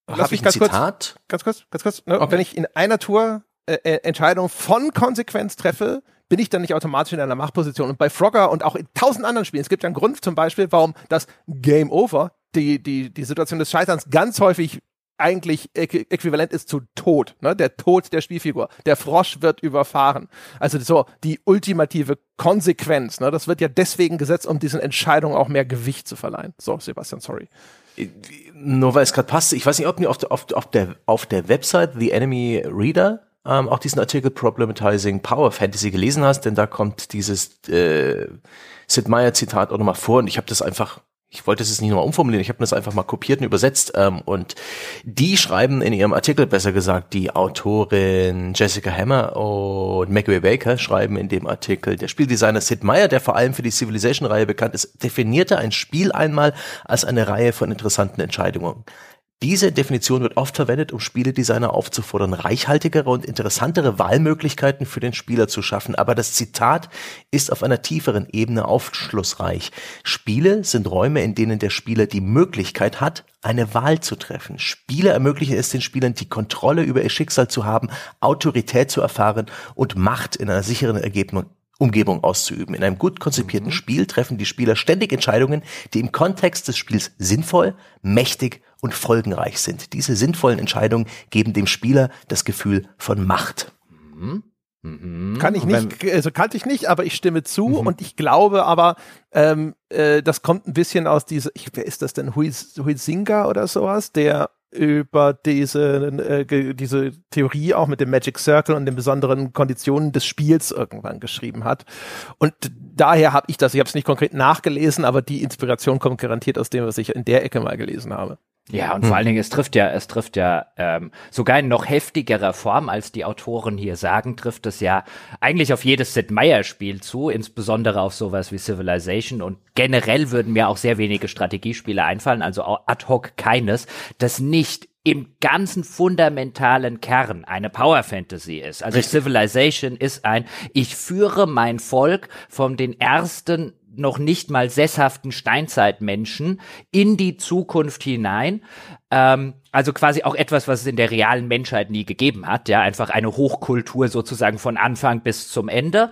habe ich ein ganz Zitat. Kurz, ganz kurz, ganz kurz. Ne? Okay. Wenn ich in einer Tour äh, äh, Entscheidung von Konsequenz treffe, bin ich dann nicht automatisch in einer Machtposition. Und bei Frogger und auch in tausend anderen Spielen, es gibt ja einen Grund zum Beispiel, warum das Game Over, die, die, die Situation des Scheiterns ganz häufig eigentlich äquivalent ist zu Tod, ne? der Tod der Spielfigur. Der Frosch wird überfahren. Also so die ultimative Konsequenz. Ne? Das wird ja deswegen gesetzt, um diesen Entscheidungen auch mehr Gewicht zu verleihen. So, Sebastian, sorry. Nur weil es gerade passt, ich weiß nicht, ob ihr auf, auf, auf, der, auf der Website The Enemy Reader ähm, auch diesen Artikel Problematizing Power Fantasy gelesen hast, denn da kommt dieses äh, Sid Meier Zitat auch nochmal vor und ich habe das einfach ich wollte es nicht nochmal umformulieren, ich habe das einfach mal kopiert und übersetzt. Ähm, und die schreiben in ihrem Artikel, besser gesagt, die Autorin Jessica Hammer und Maggie Baker schreiben in dem Artikel, der Spieldesigner Sid Meier, der vor allem für die Civilization-Reihe bekannt ist, definierte ein Spiel einmal als eine Reihe von interessanten Entscheidungen. Diese Definition wird oft verwendet, um Spieledesigner aufzufordern, reichhaltigere und interessantere Wahlmöglichkeiten für den Spieler zu schaffen. Aber das Zitat ist auf einer tieferen Ebene aufschlussreich. Spiele sind Räume, in denen der Spieler die Möglichkeit hat, eine Wahl zu treffen. Spiele ermöglichen es den Spielern, die Kontrolle über ihr Schicksal zu haben, Autorität zu erfahren und Macht in einer sicheren Umgebung auszuüben. In einem gut konzipierten mhm. Spiel treffen die Spieler ständig Entscheidungen, die im Kontext des Spiels sinnvoll, mächtig und folgenreich sind. Diese sinnvollen Entscheidungen geben dem Spieler das Gefühl von Macht. Mhm. Mhm. Kann ich nicht, also kannte ich nicht, aber ich stimme zu mhm. und ich glaube aber, ähm, äh, das kommt ein bisschen aus dieser, ich, wer ist das denn, Huizinga oder sowas, der über diese, äh, diese Theorie auch mit dem Magic Circle und den besonderen Konditionen des Spiels irgendwann geschrieben hat. Und daher habe ich das, ich habe es nicht konkret nachgelesen, aber die Inspiration kommt garantiert aus dem, was ich in der Ecke mal gelesen habe. Ja, und hm. vor allen Dingen, es trifft ja, es trifft ja ähm, sogar in noch heftigerer Form, als die Autoren hier sagen, trifft es ja eigentlich auf jedes Sid Meier-Spiel zu, insbesondere auf sowas wie Civilization. Und generell würden mir auch sehr wenige Strategiespiele einfallen, also ad hoc keines, das nicht im ganzen fundamentalen Kern eine Power Fantasy ist. Also Richtig. Civilization ist ein, ich führe mein Volk von den ersten noch nicht mal sesshaften Steinzeitmenschen in die Zukunft hinein. Ähm, also quasi auch etwas, was es in der realen Menschheit nie gegeben hat. Ja, einfach eine Hochkultur sozusagen von Anfang bis zum Ende.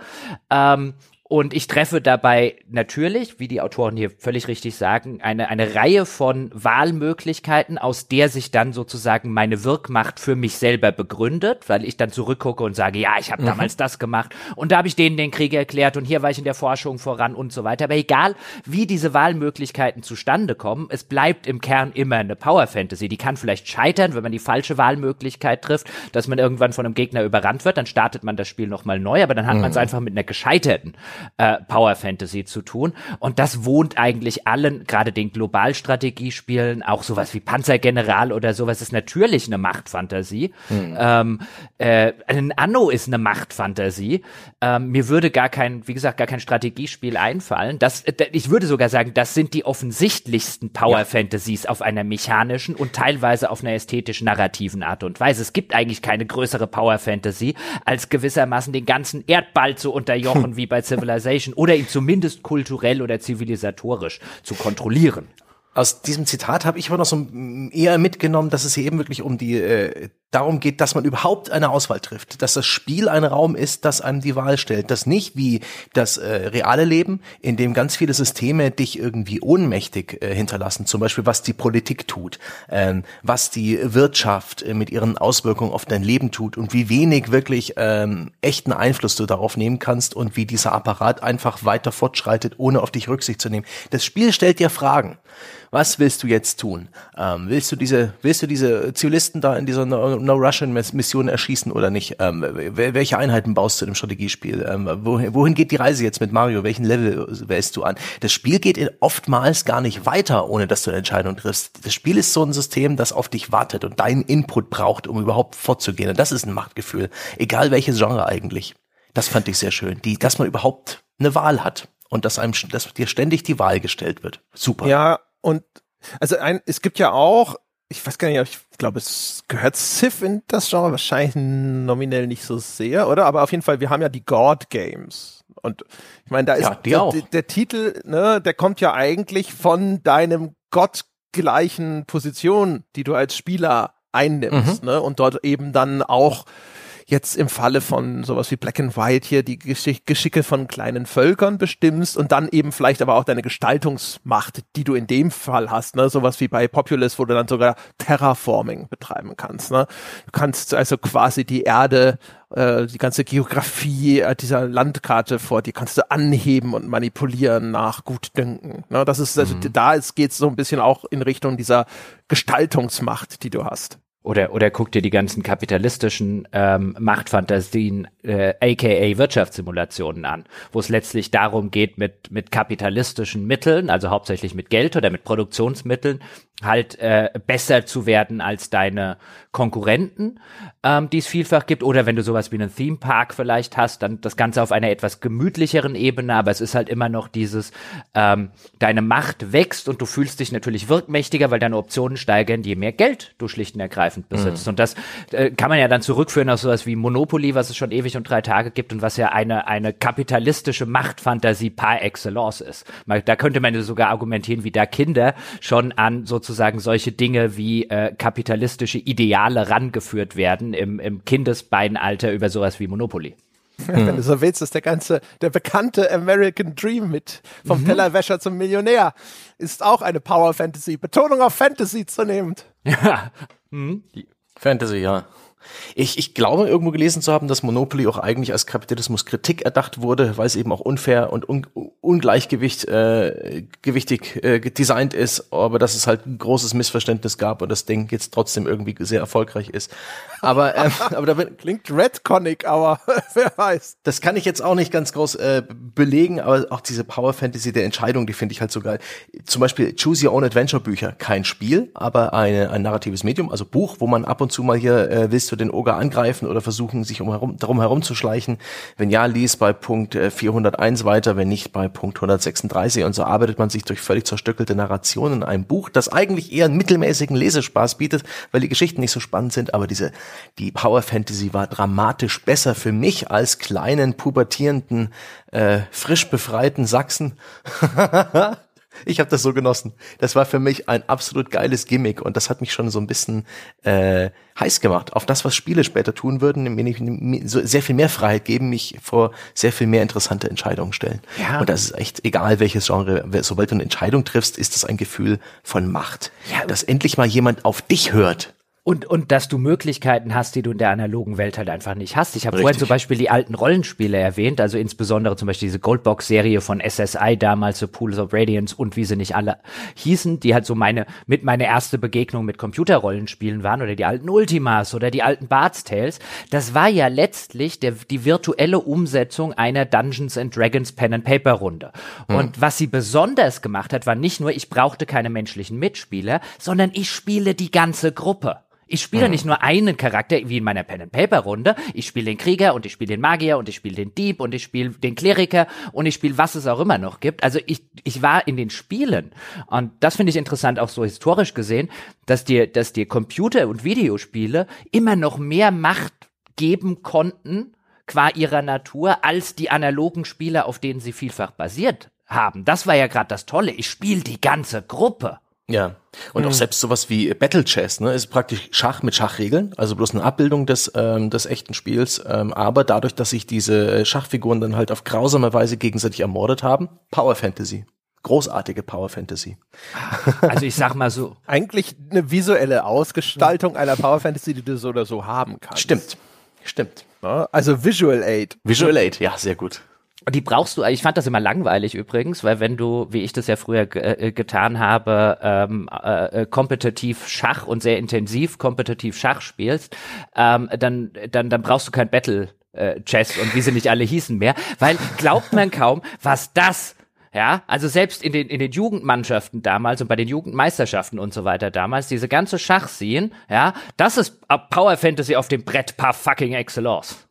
Ähm, und ich treffe dabei natürlich, wie die Autoren hier völlig richtig sagen, eine, eine Reihe von Wahlmöglichkeiten, aus der sich dann sozusagen meine Wirkmacht für mich selber begründet, weil ich dann zurückgucke und sage, ja, ich habe mhm. damals das gemacht und da habe ich denen den Krieg erklärt und hier war ich in der Forschung voran und so weiter. Aber egal, wie diese Wahlmöglichkeiten zustande kommen, es bleibt im Kern immer eine Power Fantasy. Die kann vielleicht scheitern, wenn man die falsche Wahlmöglichkeit trifft, dass man irgendwann von einem Gegner überrannt wird, dann startet man das Spiel nochmal neu, aber dann hat mhm. man es einfach mit einer gescheiterten äh, Power Fantasy zu tun. Und das wohnt eigentlich allen, gerade den Globalstrategiespielen, auch sowas wie Panzergeneral oder sowas ist natürlich eine Machtfantasie. Mhm. Ähm, äh, ein Anno ist eine Machtfantasie. Ähm, mir würde gar kein, wie gesagt, gar kein Strategiespiel einfallen. Das, äh, ich würde sogar sagen, das sind die offensichtlichsten Power Fantasies ja. auf einer mechanischen und teilweise auf einer ästhetisch narrativen Art und Weise. Es gibt eigentlich keine größere Power Fantasy, als gewissermaßen den ganzen Erdball zu unterjochen, wie bei Civilization, oder ihn zumindest kulturell oder zivilisatorisch zu kontrollieren. Aus diesem Zitat habe ich aber noch so eher mitgenommen, dass es hier eben wirklich um die äh, darum geht, dass man überhaupt eine Auswahl trifft, dass das Spiel ein Raum ist, das einem die Wahl stellt, dass nicht wie das äh, reale Leben, in dem ganz viele Systeme dich irgendwie ohnmächtig äh, hinterlassen, zum Beispiel was die Politik tut, ähm, was die Wirtschaft äh, mit ihren Auswirkungen auf dein Leben tut und wie wenig wirklich ähm, echten Einfluss du darauf nehmen kannst und wie dieser Apparat einfach weiter fortschreitet, ohne auf dich Rücksicht zu nehmen. Das Spiel stellt dir Fragen was willst du jetzt tun? Ähm, willst du diese, willst du diese Zivilisten da in dieser No-Russian-Mission erschießen oder nicht? Ähm, welche Einheiten baust du in dem Strategiespiel? Ähm, wohin, wohin geht die Reise jetzt mit Mario? Welchen Level wählst du an? Das Spiel geht oftmals gar nicht weiter, ohne dass du eine Entscheidung triffst. Das Spiel ist so ein System, das auf dich wartet und deinen Input braucht, um überhaupt vorzugehen. Und das ist ein Machtgefühl. Egal welches Genre eigentlich. Das fand ich sehr schön. Die, dass man überhaupt eine Wahl hat und dass einem, dass dir ständig die Wahl gestellt wird. Super. Ja, und also ein, es gibt ja auch, ich weiß gar nicht, ich glaube, es gehört Civ in das Genre, wahrscheinlich nominell nicht so sehr, oder? Aber auf jeden Fall, wir haben ja die God Games. Und ich meine, da ist ja, der, der, Titel, ne, der kommt ja eigentlich von deinem gottgleichen Position, die du als Spieler einnimmst, mhm. ne? Und dort eben dann auch jetzt im Falle von sowas wie Black and White hier die Geschick Geschicke von kleinen Völkern bestimmst und dann eben vielleicht aber auch deine Gestaltungsmacht, die du in dem Fall hast, ne, sowas wie bei Populous, wo du dann sogar Terraforming betreiben kannst, ne. Du kannst also quasi die Erde äh, die ganze Geografie äh, dieser Landkarte vor dir kannst du anheben und manipulieren nach Gutdünken. Ne? Das ist, also mhm. da geht es so ein bisschen auch in Richtung dieser Gestaltungsmacht, die du hast. Oder, oder guck dir die ganzen kapitalistischen ähm, Machtfantasien, äh, aka Wirtschaftssimulationen an, wo es letztlich darum geht, mit, mit kapitalistischen Mitteln, also hauptsächlich mit Geld oder mit Produktionsmitteln, halt äh, besser zu werden als deine Konkurrenten, ähm, die es vielfach gibt. Oder wenn du sowas wie einen Theme Park vielleicht hast, dann das Ganze auf einer etwas gemütlicheren Ebene, aber es ist halt immer noch dieses, ähm, deine Macht wächst und du fühlst dich natürlich wirkmächtiger, weil deine Optionen steigern, je mehr Geld du schlicht und ergreifend besitzt. Mhm. Und das äh, kann man ja dann zurückführen auf sowas wie Monopoly, was es schon ewig und drei Tage gibt und was ja eine, eine kapitalistische Machtfantasie par excellence ist. Da könnte man sogar argumentieren, wie da Kinder schon an so sozusagen solche Dinge wie äh, kapitalistische Ideale rangeführt werden im, im Kindesbeinalter über sowas wie Monopoly. Wenn du so willst, ist der ganze, der bekannte American Dream mit vom Tellerwäscher zum Millionär ist auch eine Power Fantasy. Betonung auf Fantasy zunehmend. Ja. Fantasy, ja. Ich, ich glaube, irgendwo gelesen zu haben, dass Monopoly auch eigentlich als Kapitalismus Kritik erdacht wurde, weil es eben auch unfair und un, ungleichgewicht äh, gewichtig äh, designt ist, aber dass es halt ein großes Missverständnis gab und das Ding jetzt trotzdem irgendwie sehr erfolgreich ist. Aber, ähm, aber da bin, Klingt Redconic, aber wer weiß. das kann ich jetzt auch nicht ganz groß äh, belegen, aber auch diese Power Fantasy der Entscheidung, die finde ich halt so geil. Zum Beispiel Choose Your Own Adventure Bücher, kein Spiel, aber eine, ein narratives Medium, also Buch, wo man ab und zu mal hier äh, willst du den Oger angreifen oder versuchen, sich um herum, darum herumzuschleichen. Wenn ja, lies bei Punkt äh, 401 weiter, wenn nicht bei Punkt 136 und so arbeitet man sich durch völlig zerstückelte Narrationen in einem Buch, das eigentlich eher einen mittelmäßigen Lesespaß bietet, weil die Geschichten nicht so spannend sind, aber diese die Power Fantasy war dramatisch besser für mich als kleinen pubertierenden äh, frisch befreiten Sachsen. Ich habe das so genossen. Das war für mich ein absolut geiles Gimmick und das hat mich schon so ein bisschen äh, heiß gemacht auf das, was Spiele später tun würden, nämlich sehr viel mehr Freiheit geben, mich vor sehr viel mehr interessante Entscheidungen stellen. Ja. Und das ist echt egal, welches Genre. Sobald du eine Entscheidung triffst, ist das ein Gefühl von Macht. Ja. Dass endlich mal jemand auf dich hört. Und, und dass du Möglichkeiten hast, die du in der analogen Welt halt einfach nicht hast. Ich habe vorhin zum Beispiel die alten Rollenspiele erwähnt, also insbesondere zum Beispiel diese Goldbox-Serie von SSI damals, so Pools of Radiance und wie sie nicht alle hießen, die halt so meine, mit meine erste Begegnung mit Computerrollenspielen waren oder die alten Ultimas oder die alten Bard's Tales. Das war ja letztlich der, die virtuelle Umsetzung einer Dungeons and Dragons Pen and Paper Runde. Und was sie besonders gemacht hat, war nicht nur, ich brauchte keine menschlichen Mitspieler, sondern ich spiele die ganze Gruppe. Ich spiele nicht nur einen Charakter wie in meiner Pen and Paper Runde. Ich spiele den Krieger und ich spiele den Magier und ich spiele den Dieb und ich spiele den Kleriker und ich spiele was es auch immer noch gibt. Also ich ich war in den Spielen und das finde ich interessant auch so historisch gesehen, dass dir dass dir Computer und Videospiele immer noch mehr Macht geben konnten qua ihrer Natur als die analogen Spiele, auf denen sie vielfach basiert haben. Das war ja gerade das Tolle. Ich spiele die ganze Gruppe. Ja. Und auch selbst sowas wie Battle Chess, ne, ist praktisch Schach mit Schachregeln, also bloß eine Abbildung des, ähm, des echten Spiels, ähm, aber dadurch, dass sich diese äh, Schachfiguren dann halt auf grausame Weise gegenseitig ermordet haben, Power Fantasy. Großartige Power Fantasy. Also ich sag mal so, Eigentlich eine visuelle Ausgestaltung einer Power Fantasy, die du so oder so haben kannst. Stimmt. Stimmt. Ne? Also Visual Aid. Visual Aid, ja, sehr gut. Und die brauchst du, ich fand das immer langweilig übrigens, weil wenn du, wie ich das ja früher ge äh, getan habe, ähm, äh, äh, kompetitiv Schach und sehr intensiv kompetitiv Schach spielst, ähm, dann, dann, dann brauchst du kein Battle äh, Chess und wie sie nicht alle hießen mehr, weil glaubt man kaum, was das ja, also selbst in den, in den Jugendmannschaften damals und bei den Jugendmeisterschaften und so weiter damals, diese ganze Schachszene, ja, das ist Power Fantasy auf dem Brett par fucking excellence.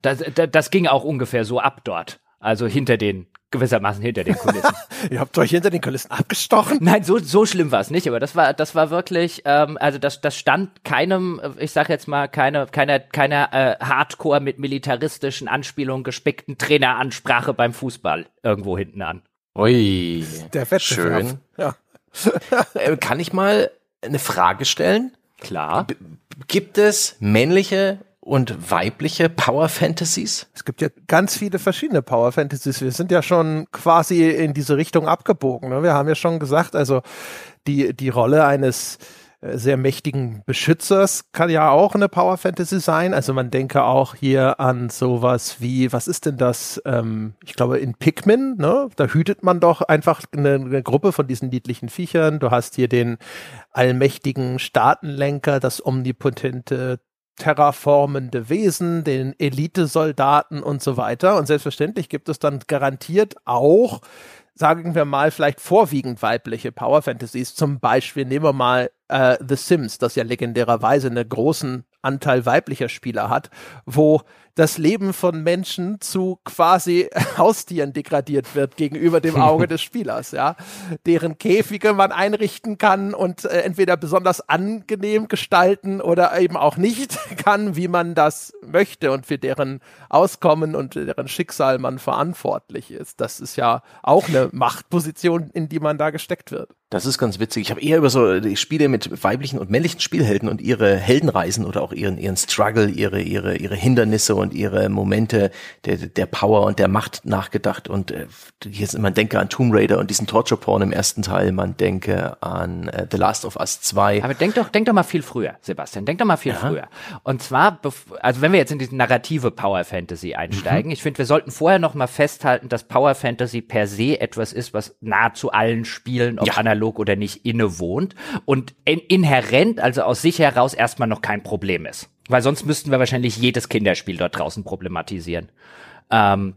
Das, das, das ging auch ungefähr so ab dort. Also hinter den, gewissermaßen hinter den Kulissen. Ihr habt euch hinter den Kulissen abgestochen. Nein, so, so schlimm war es nicht, aber das war, das war wirklich, ähm, also das, das stand keinem, ich sag jetzt mal, keine, keiner, keiner äh, Hardcore mit militaristischen Anspielungen gespickten Traineransprache beim Fußball irgendwo hinten an. Ui. Der Wettbewerb. Schön. Ja. Äh, kann ich mal eine Frage stellen? Klar. Gibt es männliche und weibliche Power Fantasies? Es gibt ja ganz viele verschiedene Power Fantasies. Wir sind ja schon quasi in diese Richtung abgebogen. Ne? Wir haben ja schon gesagt, also die, die Rolle eines äh, sehr mächtigen Beschützers kann ja auch eine Power Fantasy sein. Also man denke auch hier an sowas wie, was ist denn das? Ähm, ich glaube in Pikmin, ne? da hütet man doch einfach eine, eine Gruppe von diesen niedlichen Viechern. Du hast hier den allmächtigen Staatenlenker, das omnipotente terraformende Wesen, den Elitesoldaten und so weiter. Und selbstverständlich gibt es dann garantiert auch, sagen wir mal, vielleicht vorwiegend weibliche Power Fantasies. Zum Beispiel nehmen wir mal äh, The Sims, das ja legendärerweise einen großen Anteil weiblicher Spieler hat, wo das Leben von Menschen zu quasi Haustieren degradiert wird gegenüber dem Auge des Spielers, ja, deren Käfige man einrichten kann und äh, entweder besonders angenehm gestalten oder eben auch nicht kann, wie man das möchte und für deren Auskommen und deren Schicksal man verantwortlich ist. Das ist ja auch eine Machtposition, in die man da gesteckt wird. Das ist ganz witzig. Ich habe eher über so die Spiele mit weiblichen und männlichen Spielhelden und ihre Heldenreisen oder auch ihren ihren Struggle, ihre ihre ihre Hindernisse und ihre Momente der, der Power und der Macht nachgedacht. Und äh, jetzt, man denke an Tomb Raider und diesen Torture-Porn im ersten Teil, man denke an äh, The Last of Us 2. Aber denk doch, denk doch mal viel früher, Sebastian. Denk doch mal viel ja. früher. Und zwar, also wenn wir jetzt in diese narrative Power Fantasy einsteigen, mhm. ich finde, wir sollten vorher noch mal festhalten, dass Power Fantasy per se etwas ist, was nahezu allen Spielen, ob ja. analog oder nicht, innewohnt und in inhärent, also aus sich heraus erstmal noch kein Problem ist. Weil sonst müssten wir wahrscheinlich jedes Kinderspiel dort draußen problematisieren. Ähm,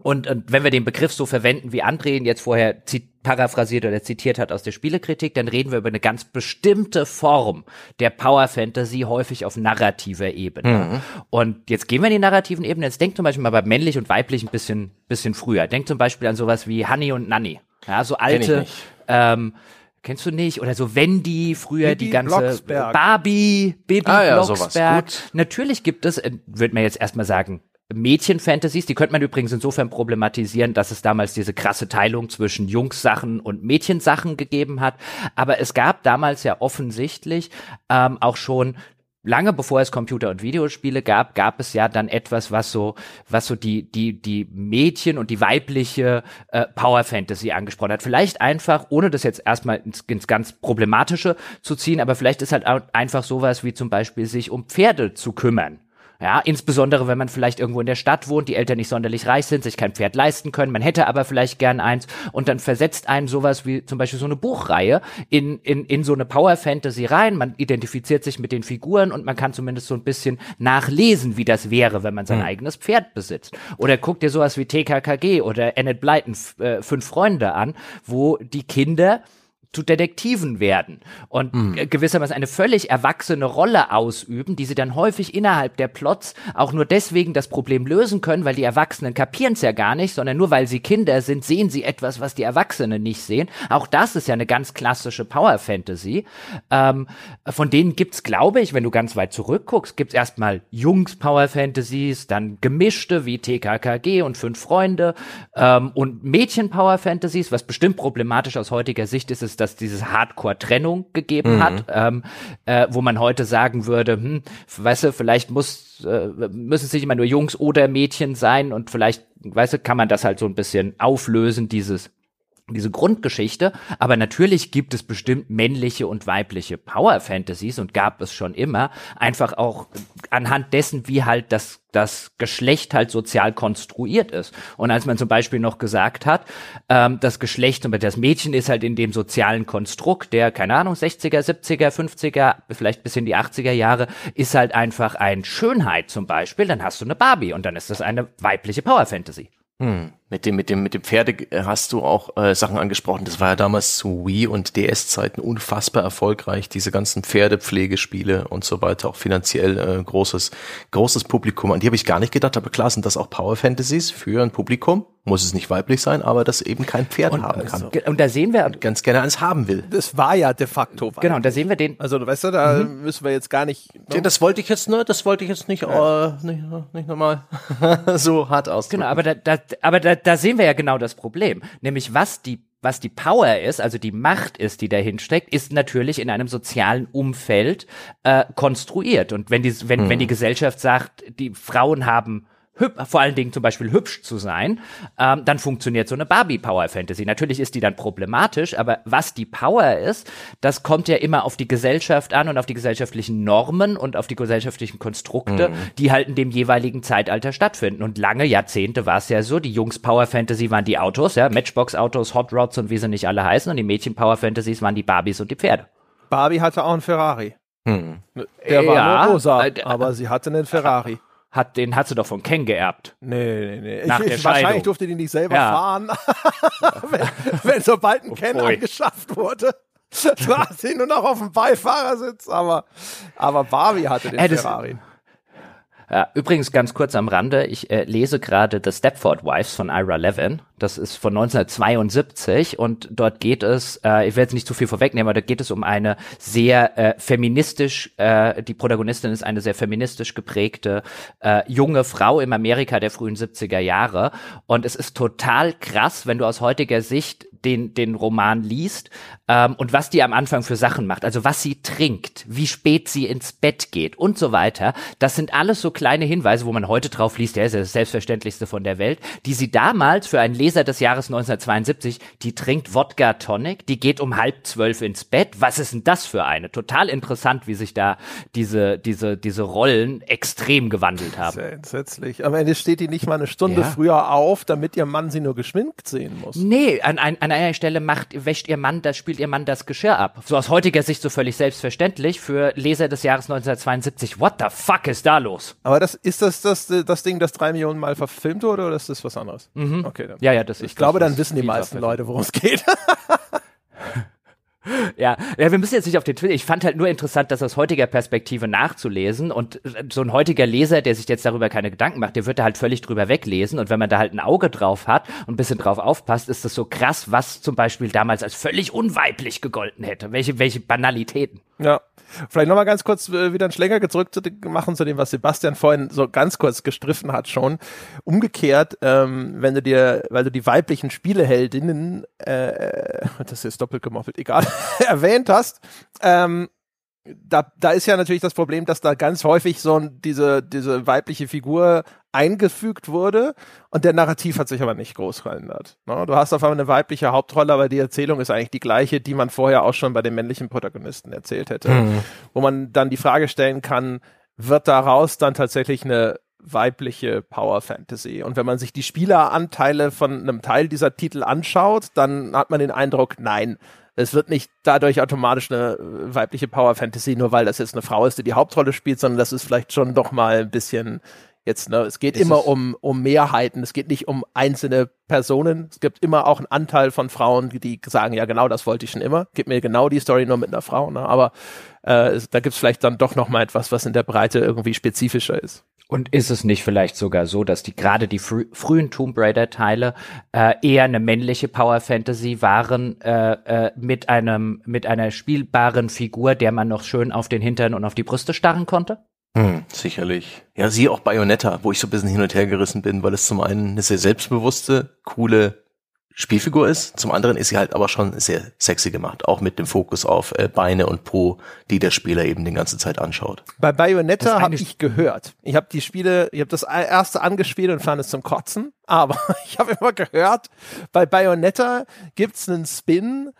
und, und wenn wir den Begriff so verwenden, wie André ihn jetzt vorher paraphrasiert oder zitiert hat aus der Spielekritik, dann reden wir über eine ganz bestimmte Form der Power Fantasy, häufig auf narrativer Ebene. Mhm. Und jetzt gehen wir in die narrativen Ebene. Jetzt denkt zum Beispiel mal bei männlich und weiblich ein bisschen, bisschen früher. Denkt zum Beispiel an sowas wie Honey und Nanny. Ja, so alte, ähm, Kennst du nicht? Oder so Wendy, früher Baby die ganze Blocksberg. Barbie, Baby ah, ja, Blocksberg. Natürlich gibt es, äh, würde man jetzt erstmal sagen, Mädchen-Fantasies, die könnte man übrigens insofern problematisieren, dass es damals diese krasse Teilung zwischen Jungs-Sachen und Mädchensachen gegeben hat. Aber es gab damals ja offensichtlich ähm, auch schon lange bevor es Computer- und Videospiele gab, gab es ja dann etwas, was so, was so die, die, die Mädchen und die weibliche äh, Power Fantasy angesprochen hat. Vielleicht einfach, ohne das jetzt erstmal ins, ins ganz Problematische zu ziehen, aber vielleicht ist halt einfach sowas wie zum Beispiel sich um Pferde zu kümmern. Ja, insbesondere wenn man vielleicht irgendwo in der Stadt wohnt, die Eltern nicht sonderlich reich sind, sich kein Pferd leisten können, man hätte aber vielleicht gern eins und dann versetzt einen sowas wie zum Beispiel so eine Buchreihe in, in, in so eine Power Fantasy rein. Man identifiziert sich mit den Figuren und man kann zumindest so ein bisschen nachlesen, wie das wäre, wenn man sein mhm. eigenes Pferd besitzt. Oder guckt dir sowas wie TKKG oder Annette Blyton, äh, Fünf Freunde an, wo die Kinder zu Detektiven werden und mhm. gewissermaßen eine völlig erwachsene Rolle ausüben, die sie dann häufig innerhalb der Plots auch nur deswegen das Problem lösen können, weil die Erwachsenen kapieren es ja gar nicht, sondern nur weil sie Kinder sind, sehen sie etwas, was die Erwachsenen nicht sehen. Auch das ist ja eine ganz klassische Power Fantasy. Ähm, von denen gibt's, glaube ich, wenn du ganz weit zurückguckst, gibt's erstmal Jungs Power Fantasies, dann gemischte wie TKKG und Fünf Freunde ähm, und Mädchen Power Fantasies, was bestimmt problematisch aus heutiger Sicht ist, ist dass dieses Hardcore-Trennung gegeben mhm. hat, ähm, äh, wo man heute sagen würde, hm, weißt du, vielleicht muss, äh, müssen es nicht immer nur Jungs oder Mädchen sein und vielleicht, weißt du, kann man das halt so ein bisschen auflösen, dieses diese Grundgeschichte, aber natürlich gibt es bestimmt männliche und weibliche Power Fantasies und gab es schon immer, einfach auch anhand dessen, wie halt das, das Geschlecht halt sozial konstruiert ist. Und als man zum Beispiel noch gesagt hat, ähm, das Geschlecht das Mädchen ist halt in dem sozialen Konstrukt der, keine Ahnung, 60er, 70er, 50er, vielleicht bis in die 80er Jahre, ist halt einfach ein Schönheit zum Beispiel, dann hast du eine Barbie und dann ist das eine weibliche Power Fantasy. Hm. Mit dem, mit dem, mit dem Pferde äh, hast du auch äh, Sachen angesprochen. Das war ja damals zu Wii und DS-Zeiten unfassbar erfolgreich. Diese ganzen Pferdepflegespiele und so weiter, auch finanziell äh, großes, großes Publikum. An die habe ich gar nicht gedacht, aber klar sind das auch Power Fantasies für ein Publikum. Muss es nicht weiblich sein, aber das eben kein Pferd und, haben kann. Also, und da sehen wir und ganz gerne eins haben will. Das war ja de facto. Weiblich. Genau, und da sehen wir den. Also, weißt du, da mhm. müssen wir jetzt gar nicht. Ja, das wollte ich jetzt, ne, das wollte ich jetzt nicht, ja. äh, nicht, nicht nochmal so hart aus. Genau, aber da, da, aber da, da sehen wir ja genau das Problem. Nämlich was die was die Power ist, also die Macht ist, die dahin steckt, ist natürlich in einem sozialen Umfeld äh, konstruiert. Und wenn die, wenn, hm. wenn die mhm. Gesellschaft sagt, die Frauen haben vor allen Dingen zum Beispiel hübsch zu sein, ähm, dann funktioniert so eine Barbie Power Fantasy. Natürlich ist die dann problematisch, aber was die Power ist, das kommt ja immer auf die Gesellschaft an und auf die gesellschaftlichen Normen und auf die gesellschaftlichen Konstrukte, mhm. die halt in dem jeweiligen Zeitalter stattfinden. Und lange Jahrzehnte war es ja so, die Jungs Power Fantasy waren die Autos, ja, Matchbox Autos, Hot Rods und wie sie nicht alle heißen und die Mädchen Power Fantasies waren die Barbies und die Pferde. Barbie hatte auch einen Ferrari. Hm. Der war ja, nur rosa, äh, aber sie hatte einen Ferrari hat, den hat sie doch von Ken geerbt. Nee, nee, nee. Nach ich, der wahrscheinlich durfte die nicht selber ja. fahren, wenn, wenn sobald ein Ken oh, angeschafft wurde. saß sie nur noch auf dem Beifahrersitz, aber, aber Barbie hatte den äh, Ferrari. Ja, übrigens ganz kurz am Rande, ich äh, lese gerade The Stepford Wives von Ira Levin. Das ist von 1972 und dort geht es, äh, ich werde jetzt nicht zu viel vorwegnehmen, aber da geht es um eine sehr äh, feministisch, äh, die Protagonistin ist eine sehr feministisch geprägte äh, junge Frau im Amerika der frühen 70er Jahre und es ist total krass, wenn du aus heutiger Sicht den, den Roman liest ähm, und was die am Anfang für Sachen macht, also was sie trinkt, wie spät sie ins Bett geht und so weiter, das sind alles so kleine Hinweise, wo man heute drauf liest, der ist ja das Selbstverständlichste von der Welt, die sie damals für einen Leser des Jahres 1972, die trinkt Wodka Tonic, die geht um halb zwölf ins Bett. Was ist denn das für eine? Total interessant, wie sich da diese, diese, diese Rollen extrem gewandelt haben. Sehr entsetzlich. Am Ende steht die nicht mal eine Stunde Ja. früher auf, damit ihr Mann sie nur geschminkt sehen muss. Nee, an, ein, an einer Stelle macht, wäscht ihr Mann, das spielt ihr Mann das Geschirr ab. So aus heutiger Sicht so völlig selbstverständlich für Leser des Jahres 1972. What the fuck ist da los? Aber das ist das, das das Ding, das drei Millionen Mal verfilmt wurde, oder ist das was anderes? Okay, dann. Ja, ja, das ist Ich glaube, das, dann was wissen die meisten. Leute, worum es geht. Ja, ja, wir müssen jetzt nicht auf den Twitter. Ich fand halt nur interessant, das aus heutiger Perspektive nachzulesen und so ein heutiger Leser, der sich jetzt darüber keine Gedanken macht, der wird da halt völlig drüber weglesen und wenn man da halt ein Auge drauf hat und ein bisschen drauf aufpasst, ist das so krass, was zum Beispiel damals als völlig unweiblich gegolten hätte. Welche, welche Banalitäten. Ja. Vielleicht nochmal ganz kurz äh, wieder einen Schlenker zurück zu machen zu dem, was Sebastian vorhin so ganz kurz gestriffen hat schon. Umgekehrt, ähm, wenn du dir, weil du die weiblichen Spieleheldinnen, äh, das ist doppelt gemoppelt, egal, erwähnt hast, ähm, da, da ist ja natürlich das Problem, dass da ganz häufig so diese, diese weibliche Figur eingefügt wurde und der Narrativ hat sich aber nicht groß verändert. Ne? Du hast auf einmal eine weibliche Hauptrolle, aber die Erzählung ist eigentlich die gleiche, die man vorher auch schon bei den männlichen Protagonisten erzählt hätte. Wo man dann die Frage stellen kann, wird daraus dann tatsächlich eine weibliche Power Fantasy. Und wenn man sich die Spieleranteile von einem Teil dieser Titel anschaut, dann hat man den Eindruck, nein, es wird nicht dadurch automatisch eine äh, weibliche Power Fantasy, nur weil das jetzt eine Frau ist, die die Hauptrolle spielt, sondern das ist vielleicht schon doch mal ein bisschen jetzt, ne, es geht Ist immer es- um, um Mehrheiten, es geht nicht um einzelne Personen. Es gibt immer auch einen Anteil von Frauen, die, sagen, ja genau, das wollte ich schon immer. Gib mir genau die Story nur mit einer Frau, ne? Aber äh, es, da gibt's vielleicht dann doch noch mal etwas, was in der Breite irgendwie spezifischer ist. Und ist es nicht vielleicht sogar so, dass die gerade die frü frühen Tomb Raider Teile äh, eher eine männliche Power Fantasy waren äh, äh, mit einem mit einer spielbaren Figur, der man noch schön auf den Hintern und auf die Brüste starren konnte? Hm, sicherlich. Ja, siehe auch Bayonetta, wo ich so ein bisschen hin und her gerissen bin, weil es zum einen eine sehr selbstbewusste, coole Spielfigur ist, zum anderen ist sie halt aber schon sehr sexy gemacht, auch mit dem Fokus auf äh, Beine und Po, die der Spieler eben die ganze Zeit anschaut. Bei Bayonetta habe ich gehört. Ich habe die Spiele, ich habe das erste angespielt und fand es zum Kotzen. Aber ich habe immer gehört, bei Bayonetta gibt's einen Spin,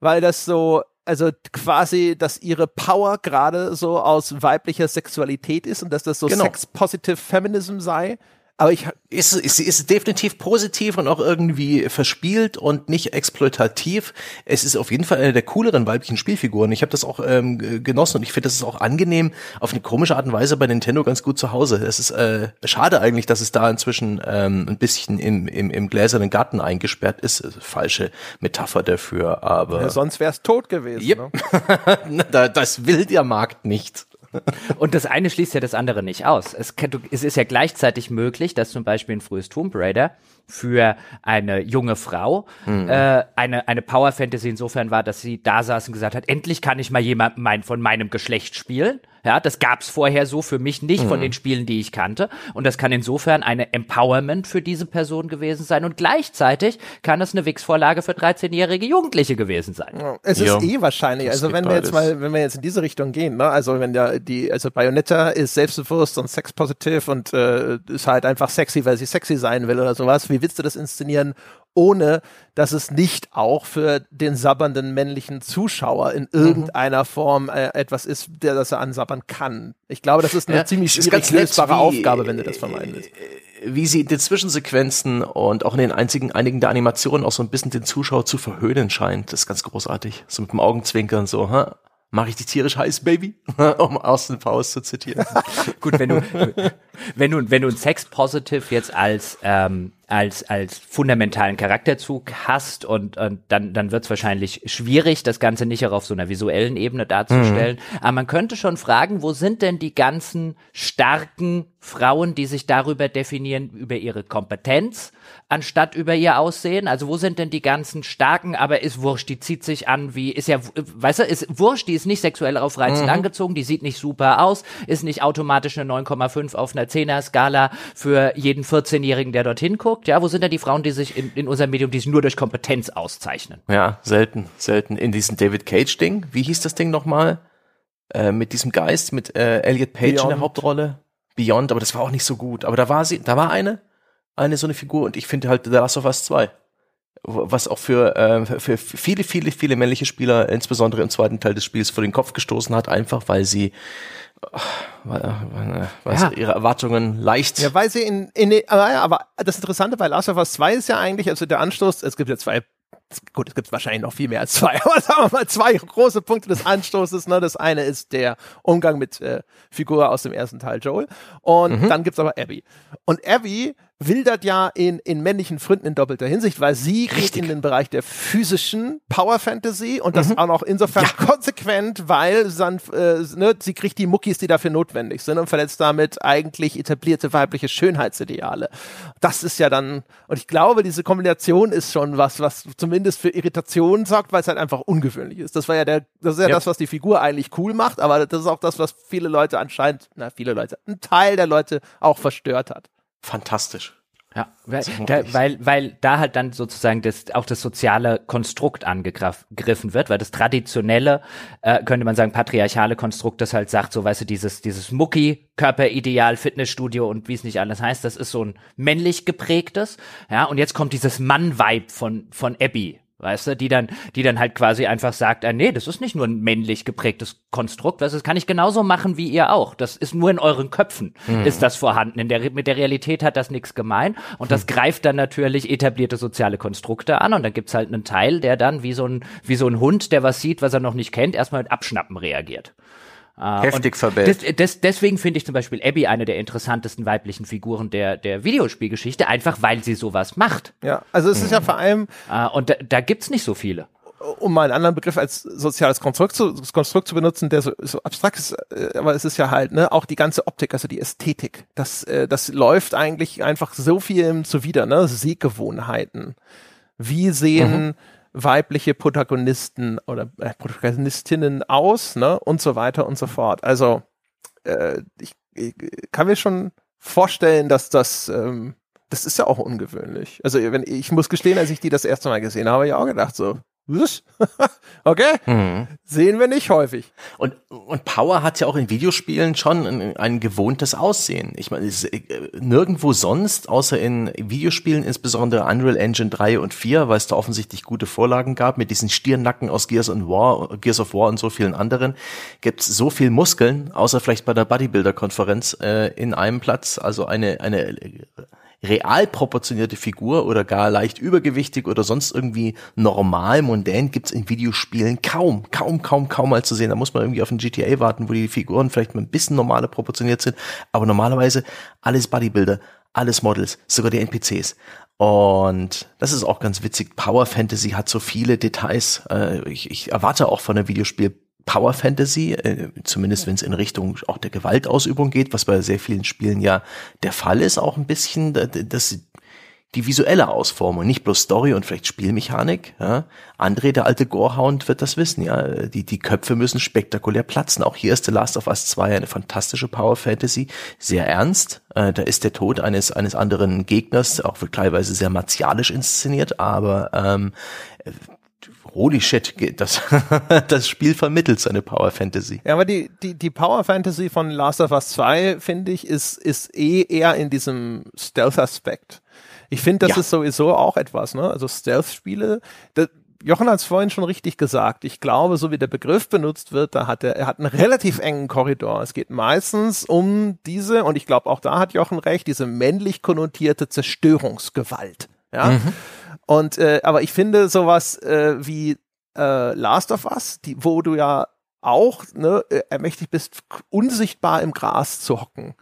weil das so, also quasi, dass ihre Power gerade so aus weiblicher Sexualität ist und dass das so Genau. sex-positive Feminism sei. Aber ich, Ist, ist, ist definitiv positiv und auch irgendwie verspielt und nicht exploitativ. Es ist auf jeden Fall eine der cooleren weiblichen Spielfiguren. Ich habe das auch ähm, genossen und ich finde, das ist auch angenehm auf eine komische Art und Weise bei Nintendo ganz gut zu Hause. Es ist äh, schade eigentlich, dass es da inzwischen ähm, ein bisschen im, im, im gläsernen Garten eingesperrt ist. Also, falsche Metapher dafür, aber ja, sonst wär's tot gewesen. Yep. Ne? da, das will der Markt nicht. Und das eine schließt ja das andere nicht aus. Es, kann, es ist ja gleichzeitig möglich, dass zum Beispiel ein frühes Tomb Raider für eine junge Frau äh, eine, eine Power Fantasy insofern war, dass sie da saß und gesagt hat, endlich kann ich mal jemanden mein, von meinem Geschlecht spielen. Ja, das gab's vorher so für mich nicht von den Spielen, die ich kannte. Und das kann insofern eine Empowerment für diese Person gewesen sein. Und gleichzeitig kann es eine Wix-Vorlage für 13-jährige Jugendliche gewesen sein. Es Ja. ist eh wahrscheinlich. Das Also wenn wir jetzt mal, wenn wir jetzt in diese Richtung gehen, ne, also wenn der die, also Bayonetta ist selbstbewusst und sexpositiv und äh, ist halt einfach sexy, weil sie sexy sein will oder sowas. Wie willst du das inszenieren, ohne dass es nicht auch für den sabbernden männlichen Zuschauer in irgendeiner Form äh, etwas ist, der das er ansabbern kann? Ich glaube, das ist eine Ja, ziemlich schwierig ganz nett, lösbare wie, Aufgabe, wenn du das vermeiden willst. wie sie in den Zwischensequenzen und auch in den einzigen, einigen der Animationen auch so ein bisschen den Zuschauer zu verhöhnen scheint. Das ist ganz großartig. So mit dem Augenzwinkern so, ha? Mach ich dich tierisch heiß, Baby? um Austin Powers zu zitieren. Gut, wenn du, wenn du, wenn du ein Sex-Positive jetzt als, ähm, als, als fundamentalen Charakterzug hast und, und dann, dann wird es wahrscheinlich schwierig, das Ganze nicht auch auf so einer visuellen Ebene darzustellen. Aber man könnte schon fragen, wo sind denn die ganzen starken Frauen, die sich darüber definieren, über ihre Kompetenz, anstatt über ihr Aussehen? Also wo sind denn die ganzen starken, aber ist wurscht, die zieht sich an wie, ist ja, weißt du, ist wurscht, die ist nicht sexuell aufreizend angezogen, die sieht nicht super aus, ist nicht automatisch eine 9,5 auf einer äh, Zehner-Skala für jeden 14-Jährigen, der dorthin guckt? Ja, wo sind denn die Frauen, die sich in, in unserem Medium, die sich nur durch Kompetenz auszeichnen? Ja, selten, selten. In diesem David Cage-Ding, wie hieß das Ding nochmal? Äh, mit diesem Geist, mit äh, Elliot Page Beyond. in der Hauptrolle. Beyond, aber das war auch nicht so gut. Aber da war sie, da war eine, eine so eine Figur und ich finde halt The Last of Us 2 was auch für, äh, für viele, viele, viele männliche Spieler, insbesondere im zweiten Teil des Spiels, vor den Kopf gestoßen hat, einfach weil sie weil, weil ja. ihre Erwartungen leicht. Ja, weil sie in, in aber, aber das Interessante bei Last of Us 2 ist ja eigentlich, also der Anstoß, es gibt ja zwei gut, es gibt wahrscheinlich noch viel mehr als zwei, aber sagen wir mal zwei große Punkte des Anstoßes. Ne? Das eine ist der Umgang mit äh, Figur aus dem ersten Teil Joel und mhm. dann gibt's aber Abby. Und Abby wildert ja in, in männlichen Fründen in doppelter Hinsicht, weil sie Richtig. geht in den Bereich der physischen Power Fantasy und das mhm. auch noch insofern ja. konsequent, weil dann, äh, ne, sie kriegt die Muckis, die dafür notwendig sind und verletzt damit eigentlich etablierte weibliche Schönheitsideale. Das ist ja dann, und ich glaube, diese Kombination ist schon was, was zumindest für Irritation sorgt, weil es halt einfach ungewöhnlich ist. Das war ja der, das ist ja, ja, das, was die Figur eigentlich cool macht, aber das ist auch das, was viele Leute anscheinend, na, viele Leute, ein Teil der Leute auch verstört hat fantastisch. Ja, weil da, weil, weil da halt dann sozusagen das, auch das soziale Konstrukt angegriffen wird, weil das traditionelle, äh, könnte man sagen, patriarchale Konstrukt, das halt sagt, so weißt du, dieses, dieses Mucki, Körperideal, Fitnessstudio und wie es nicht alles heißt, das ist so ein männlich geprägtes, ja, und jetzt kommt dieses Mann-Vibe von, von Abby, weißt du, die dann, die dann halt quasi einfach sagt, ah, nee, das ist nicht nur ein männlich geprägtes Konstrukt, weißt du, das kann ich genauso machen wie ihr auch. Das ist nur in euren Köpfen, mhm. ist das vorhanden. In der, mit der Realität hat das nichts gemein und das mhm. greift dann natürlich etablierte soziale Konstrukte an und dann gibt's halt einen Teil, der dann wie so ein, wie so ein Hund, der was sieht, was er noch nicht kennt, erstmal mit Abschnappen reagiert. Äh, Heftig verbellt. Des, des, deswegen finde ich zum Beispiel Abby eine der interessantesten weiblichen Figuren der, der Videospielgeschichte, einfach weil sie sowas macht. Ja, also es ist ja mhm. vor allem. Uh, und da, da gibt's nicht so viele um mal einen anderen Begriff als soziales Konstrukt zu, Konstrukt zu benutzen, der so, so abstrakt ist, äh, aber es ist ja halt, ne, auch die ganze Optik, also die Ästhetik, das, äh, das läuft eigentlich einfach so viel zuwider, ne, Sehgewohnheiten. Wie sehen mhm weibliche Protagonisten oder äh, Protagonistinnen aus, ne? Und so weiter und so fort. Also äh, ich, ich kann mir schon vorstellen, dass das ähm, das ist ja auch ungewöhnlich. Also wenn ich muss gestehen, als ich die das erste Mal gesehen habe, habe ich auch gedacht so, okay, mhm. sehen wir nicht häufig. Und, und Power hat ja auch in Videospielen schon ein, ein gewohntes Aussehen. Ich meine, es äh, nirgendwo sonst, außer in Videospielen, insbesondere Unreal Engine 3 und 4, weil es da offensichtlich gute Vorlagen gab, mit diesen Stirnacken aus Gears, und War, Gears of War und so vielen anderen, gibt es so viel Muskeln, außer vielleicht bei der Bodybuilder-Konferenz äh, in einem Platz. Also eine, eine real proportionierte Figur oder gar leicht übergewichtig oder sonst irgendwie normal, mundän gibt's in Videospielen kaum, kaum, kaum, kaum mal zu sehen. Da muss man irgendwie auf ein GTA warten, wo die Figuren vielleicht mal ein bisschen normaler proportioniert sind. Aber normalerweise alles Bodybuilder, alles Models, sogar die NPCs. Und das ist auch ganz witzig. Power Fantasy hat so viele Details. Äh, ich, ich erwarte auch von einem Videospiel Power Fantasy, äh, zumindest wenn es in Richtung auch der Gewaltausübung geht, was bei sehr vielen Spielen ja der Fall ist, auch ein bisschen, dass die visuelle Ausformung, nicht bloß Story und vielleicht Spielmechanik. Ja. André, der alte Gorehound, wird das wissen. Ja, die die Köpfe müssen spektakulär platzen. Auch hier ist The Last of Us 2 eine fantastische Power Fantasy, sehr ernst. Äh, da ist der Tod eines eines anderen Gegners auch teilweise sehr martialisch inszeniert, aber ähm, holy shit, das, das Spiel vermittelt seine Power Fantasy. Ja, aber die, die, die Power Fantasy von Last of Us 2, finde ich, ist, ist eh eher in diesem Stealth-Aspekt. Ich finde, das ja. ist sowieso auch etwas, ne? Also Stealth-Spiele, Jochen hat es vorhin schon richtig gesagt. Ich glaube, so wie der Begriff benutzt wird, da hat er, er hat einen relativ engen Korridor. Es geht meistens um diese, und ich glaube, auch da hat Jochen recht, diese männlich konnotierte Zerstörungsgewalt. Ja. Mhm. Und äh, aber ich finde sowas äh, wie äh, Last of Us, die, wo du ja auch ne, äh, ermächtigt bist, unsichtbar im Gras zu hocken.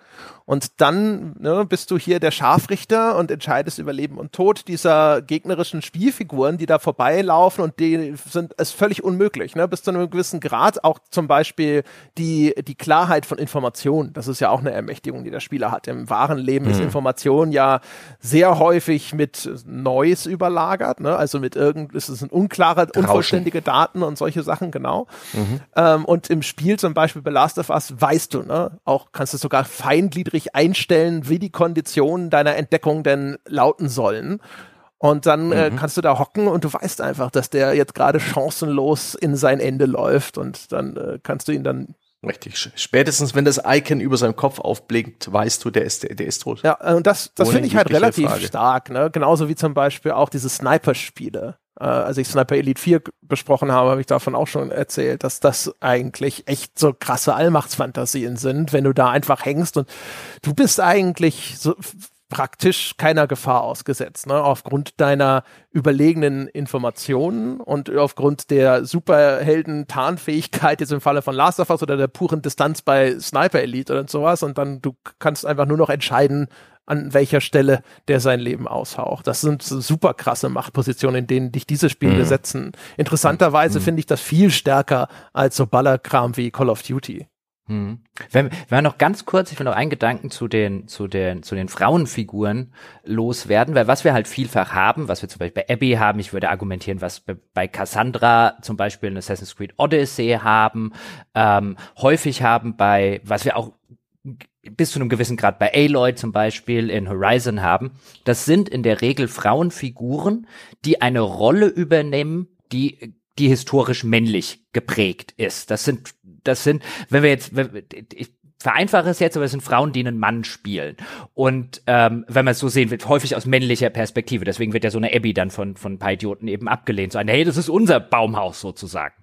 Und dann ne, bist du hier der Scharfrichter und entscheidest über Leben und Tod dieser gegnerischen Spielfiguren, die da vorbeilaufen und die sind es völlig unmöglich. Ne? Bis zu einem gewissen Grad auch zum Beispiel die, die Klarheit von Informationen. Das ist ja auch eine Ermächtigung, die der Spieler hat. Im wahren Leben mhm. ist Information ja sehr häufig mit Neues überlagert. Ne? Also mit irgend, es sind unklare, unvollständige Daten und solche Sachen, genau. Mhm. Ähm, und im Spiel zum Beispiel bei Last of Us weißt du, ne, auch kannst du sogar feingliedrig niedrig einstellen, wie die Konditionen deiner Entdeckung denn lauten sollen. Und dann äh, mhm. kannst du da hocken und du weißt einfach, dass der jetzt gerade chancenlos in sein Ende läuft und dann äh, kannst du ihn dann Richtig. Spätestens, wenn das Icon über seinem Kopf aufblinkt, weißt du, der ist, der, der ist tot. Ja, und das, das finde ich halt relativ Frage. stark, ne? Genauso wie zum Beispiel auch diese Sniper-Spiele. Äh, als ich Sniper Elite 4 besprochen habe, habe ich davon auch schon erzählt, dass das eigentlich echt so krasse Allmachtsfantasien sind, wenn du da einfach hängst und du bist eigentlich so praktisch keiner Gefahr ausgesetzt, ne? aufgrund deiner überlegenen Informationen und aufgrund der Superhelden-Tarnfähigkeit, jetzt im Falle von Last of Us oder der puren Distanz bei Sniper Elite oder sowas und dann du kannst einfach nur noch entscheiden, an welcher Stelle der sein Leben aushaucht. Das sind super krasse Machtpositionen, in denen dich diese Spiele mhm. setzen. Interessanterweise mhm. finde ich das viel stärker als so Ballerkram wie Call of Duty. Hm. Wenn, wenn wir noch ganz kurz, ich will noch einen Gedanken zu den, zu den, zu den Frauenfiguren loswerden, weil was wir halt vielfach haben, was wir zum Beispiel bei Abby haben, ich würde argumentieren, was bei Cassandra zum Beispiel in Assassin's Creed Odyssey haben, ähm, häufig haben bei, was wir auch bis zu einem gewissen Grad bei Aloy zum Beispiel in Horizon haben, das sind in der Regel Frauenfiguren, die eine Rolle übernehmen, die die historisch männlich geprägt ist. Das sind das sind, wenn wir jetzt, ich vereinfache es jetzt, aber es sind Frauen, die einen Mann spielen. Und ähm, wenn man es so sehen will, häufig aus männlicher Perspektive. Deswegen wird ja so eine Abby dann von, von ein paar Idioten eben abgelehnt. So ein, hey, das ist unser Baumhaus sozusagen.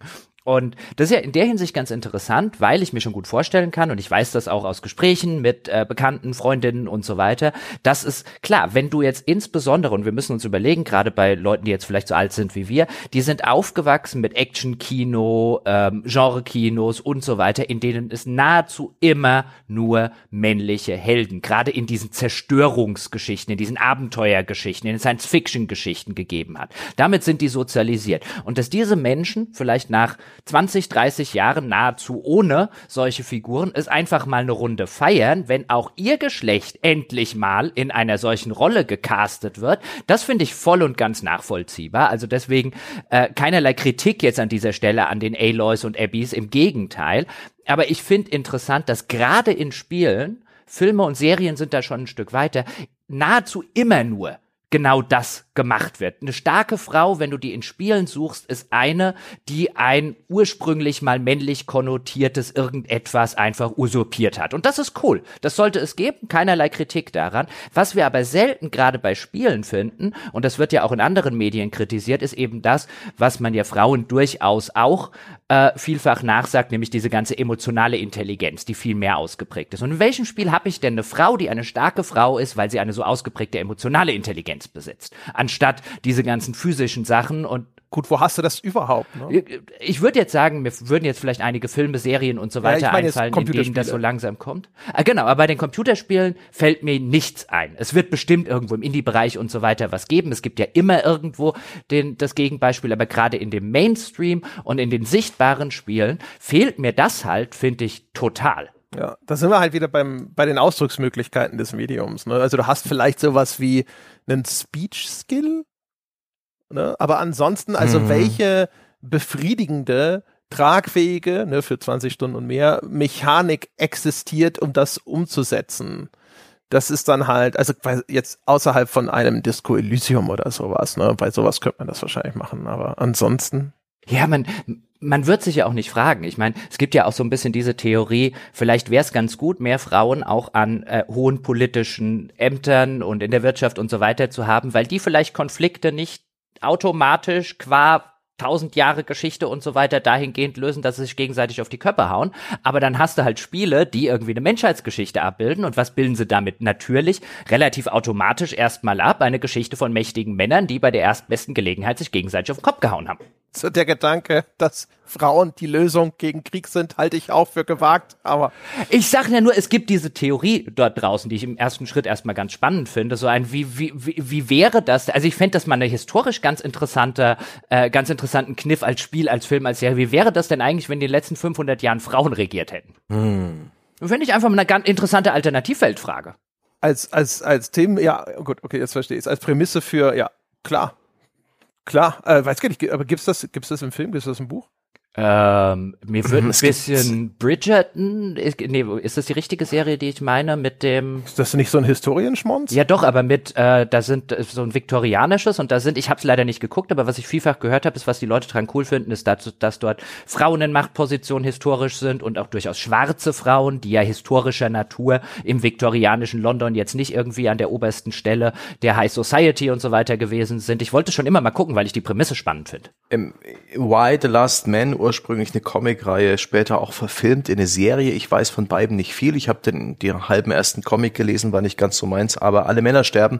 Und das ist ja in der Hinsicht ganz interessant, weil ich mir schon gut vorstellen kann, und ich weiß das auch aus Gesprächen mit äh, Bekannten, Freundinnen und so weiter, dass es, klar, wenn du jetzt insbesondere, und wir müssen uns überlegen, gerade bei Leuten, die jetzt vielleicht so alt sind wie wir, die sind aufgewachsen mit Action-Kino, ähm, Genre-Kinos und so weiter, in denen es nahezu immer nur männliche Helden, gerade in diesen Zerstörungsgeschichten, in diesen Abenteuergeschichten, in den Science-Fiction-Geschichten gegeben hat. Damit sind die sozialisiert. Und dass diese Menschen vielleicht nach 20, 30 Jahren nahezu ohne solche Figuren es einfach mal eine Runde feiern, wenn auch ihr Geschlecht endlich mal in einer solchen Rolle gecastet wird. Das finde ich voll und ganz nachvollziehbar. Also deswegen äh, keinerlei Kritik jetzt an dieser Stelle an den Aloys und Abbys, im Gegenteil. Aber ich finde interessant, dass gerade in Spielen, Filme und Serien sind da schon ein Stück weiter, nahezu immer nur genau das gemacht wird. Eine starke Frau, wenn du die in Spielen suchst, ist eine, die ein ursprünglich mal männlich konnotiertes irgendetwas einfach usurpiert hat. Und das ist cool. Das sollte es geben, keinerlei Kritik daran. Was wir aber selten gerade bei Spielen finden, und das wird ja auch in anderen Medien kritisiert, ist eben das, was man ja Frauen durchaus auch äh, vielfach nachsagt, nämlich diese ganze emotionale Intelligenz, die viel mehr ausgeprägt ist. Und in welchem Spiel habe ich denn eine Frau, die eine starke Frau ist, weil sie eine so ausgeprägte emotionale Intelligenz besitzt, anstatt diese ganzen physischen Sachen und Gut, wo hast du das überhaupt? Ne? Ich würde jetzt sagen, mir würden jetzt vielleicht einige Filme, Serien und so weiter ja, ich mein einfallen, in denen das so langsam kommt. Ah, genau, aber bei den Computerspielen fällt mir nichts ein. Es wird bestimmt irgendwo im Indie-Bereich und so weiter was geben. Es gibt ja immer irgendwo den, das Gegenbeispiel, aber gerade in dem Mainstream und in den sichtbaren Spielen fehlt mir das halt, finde ich, total. Ja, da sind wir halt wieder beim, bei den Ausdrucksmöglichkeiten des Mediums. Ne? Also du hast vielleicht sowas wie einen Speech-Skill, Ne? Aber ansonsten, also mhm. welche befriedigende, tragfähige, ne, für 20 Stunden und mehr, Mechanik existiert, um das umzusetzen? Das ist dann halt, also jetzt außerhalb von einem Disco Elysium oder sowas, ne? Bei sowas könnte man das wahrscheinlich machen, aber ansonsten. Ja, man, man wird sich ja auch nicht fragen. Ich meine, es gibt ja auch so ein bisschen diese Theorie, vielleicht wäre es ganz gut, mehr Frauen auch an äh, hohen politischen Ämtern und in der Wirtschaft und so weiter zu haben, weil die vielleicht Konflikte nicht automatisch qua tausend Jahre Geschichte und so weiter dahingehend lösen, dass sie sich gegenseitig auf die Köpfe hauen. Aber dann hast du halt Spiele, die irgendwie eine Menschheitsgeschichte abbilden. Und was bilden sie damit? Natürlich relativ automatisch erstmal ab. Eine Geschichte von mächtigen Männern, die bei der erstbesten Gelegenheit sich gegenseitig auf den Kopf gehauen haben. So der Gedanke, dass Frauen die Lösung gegen Krieg sind, halte ich auch für gewagt, aber. Ich sage ja nur, es gibt diese Theorie dort draußen, die ich im ersten Schritt erstmal ganz spannend finde. So ein, wie, wie, wie, wie wäre das? Also ich fände das mal eine historisch ganz interessante, äh, ganz interessanten Kniff als Spiel, als Film, als Serie. Wie wäre das denn eigentlich, wenn in den letzten 500 Jahren Frauen regiert hätten? Hm. Fände ich einfach mal eine ganz interessante Alternativfeldfrage. Als, als, als Thema, ja, gut, okay, jetzt verstehe ich es. Als Prämisse für, ja, klar, Klar, äh, weiß gar nicht, aber gibt's das, gibt's das im Film, gibt's das im Buch? Ähm, mir wird ein bisschen Bridgerton, ist, nee, ist das die richtige Serie, die ich meine, mit dem Ist das nicht so ein Historienschmonz? Ja, doch, aber mit, äh, da sind äh, so ein viktorianisches und da sind, ich habe es leider nicht geguckt, aber was ich vielfach gehört habe, ist, was die Leute dran cool finden, ist, dass, dass dort Frauen in Machtpositionen historisch sind und auch durchaus schwarze Frauen, die ja historischer Natur im viktorianischen London jetzt nicht irgendwie an der obersten Stelle der High Society und so weiter gewesen sind. Ich wollte schon immer mal gucken, weil ich die Prämisse spannend finde. Ähm, Why the Last Man, ursprünglich eine Comicreihe, später auch verfilmt in eine Serie. Ich weiß von beiden nicht viel. Ich habe den, den halben ersten Comic gelesen, war nicht ganz so meins, aber alle Männer sterben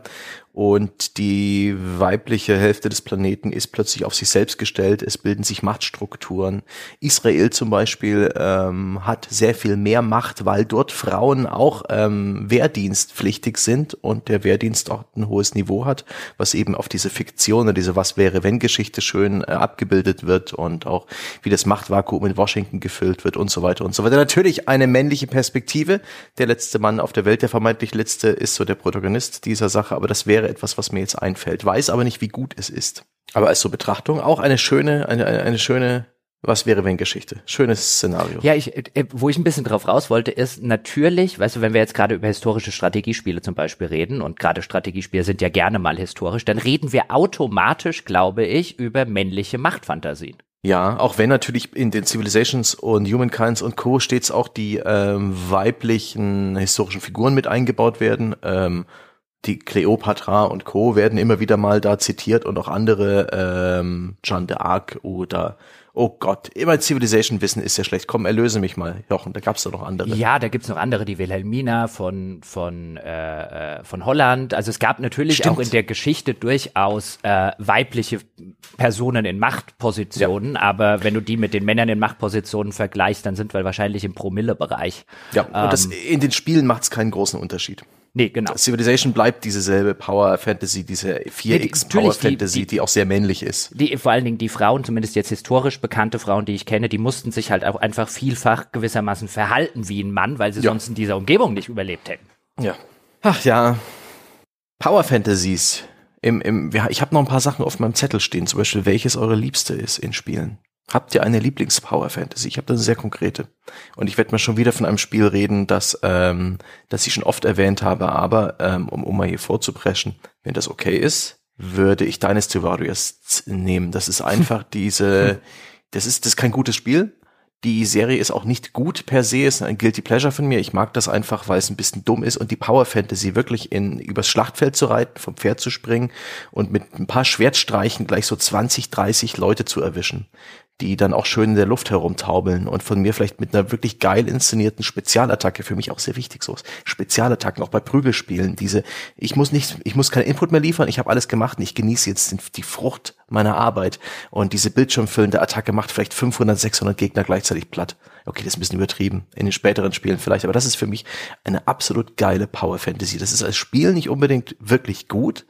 und die weibliche Hälfte des Planeten ist plötzlich auf sich selbst gestellt. Es bilden sich Machtstrukturen. Israel zum Beispiel ähm, hat sehr viel mehr Macht, weil dort Frauen auch ähm, wehrdienstpflichtig sind und der Wehrdienst auch ein hohes Niveau hat, was eben auf diese Fiktion oder diese Was wäre wenn Geschichte schön äh, abgebildet wird und auch wie das Machtvakuum in Washington gefüllt wird und so weiter und so weiter. Natürlich eine männliche Perspektive. Der letzte Mann auf der Welt, der vermeintlich letzte, ist so der Protagonist dieser Sache, aber das wäre etwas, was mir jetzt einfällt. Weiß aber nicht, wie gut es ist. Aber als so Betrachtung auch eine schöne, eine, eine, eine schöne Was wäre wenn Geschichte. Schönes Szenario. Ja, ich, äh, wo ich ein bisschen drauf raus wollte, ist natürlich, weißt du, wenn wir jetzt gerade über historische Strategiespiele zum Beispiel reden, und gerade Strategiespiele sind ja gerne mal historisch, dann reden wir automatisch, glaube ich, über männliche Machtfantasien. Ja, auch wenn natürlich in den Civilizations und Humankinds und Co. stets auch die ähm, weiblichen historischen Figuren mit eingebaut werden. Ähm, die Cleopatra und Co. werden immer wieder mal da zitiert und auch andere, ähm, Jeanne d'Arc oder Oh Gott, immer Civilization wissen ist ja schlecht. Komm, erlöse mich mal, Jochen. Da gab's doch noch andere. Ja, da gibt's noch andere, die Wilhelmina von von äh, äh, von Holland. Also es gab natürlich Stimmt. auch in der Geschichte durchaus äh, weibliche Personen in Machtpositionen, aber wenn du die mit den Männern in Machtpositionen vergleichst, dann sind wir wahrscheinlich im Promille-Bereich. Ja, und das, in den Spielen macht's keinen großen Unterschied. Nee, genau. Civilization bleibt dieselbe Power Fantasy, diese 4X natürlich, Power Fantasy, die, die- auch sehr männlich ist. Die, vor allen Dingen die Frauen, zumindest jetzt historisch bekannte Frauen, die ich kenne, die mussten sich halt auch einfach vielfach gewissermaßen verhalten wie ein Mann, weil sie Ja. sonst in dieser Umgebung nicht überlebt hätten. Ja. Ach ja. Power Fantasies. Im, im, ich habe noch ein paar Sachen auf meinem Zettel stehen, zum Beispiel, welches eure Liebste ist in Spielen. Habt ihr eine Lieblings-Power Fantasy? Ich habe da eine sehr konkrete. Und ich werde mal schon wieder von einem Spiel reden, das, ähm, das ich schon oft erwähnt habe, aber ähm, um, um mal hier vorzupreschen, wenn das okay ist, würde ich Dynasty Warriors nehmen. Das ist einfach diese, das ist, das ist kein gutes Spiel. Die Serie ist auch nicht gut per se, ist ein Guilty Pleasure von mir. Ich mag das einfach, weil es ein bisschen dumm ist und die Power Fantasy wirklich in übers Schlachtfeld zu reiten, vom Pferd zu springen und mit ein paar Schwertstreichen gleich so 20, 30 Leute zu erwischen, die dann auch schön in der Luft herumtaubeln und von mir vielleicht mit einer wirklich geil inszenierten Spezialattacke, für mich auch sehr wichtig so, Spezialattacken, auch bei Prügelspielen, diese, ich muss nicht, ich muss keinen Input mehr liefern, ich habe alles gemacht und ich genieße jetzt die Frucht meiner Arbeit und diese bildschirmfüllende Attacke macht vielleicht 500, 600 Gegner gleichzeitig platt. Okay, das ist ein bisschen übertrieben in den späteren Spielen vielleicht, aber das ist für mich eine absolut geile Power Fantasy. Das ist als Spiel nicht unbedingt wirklich gut,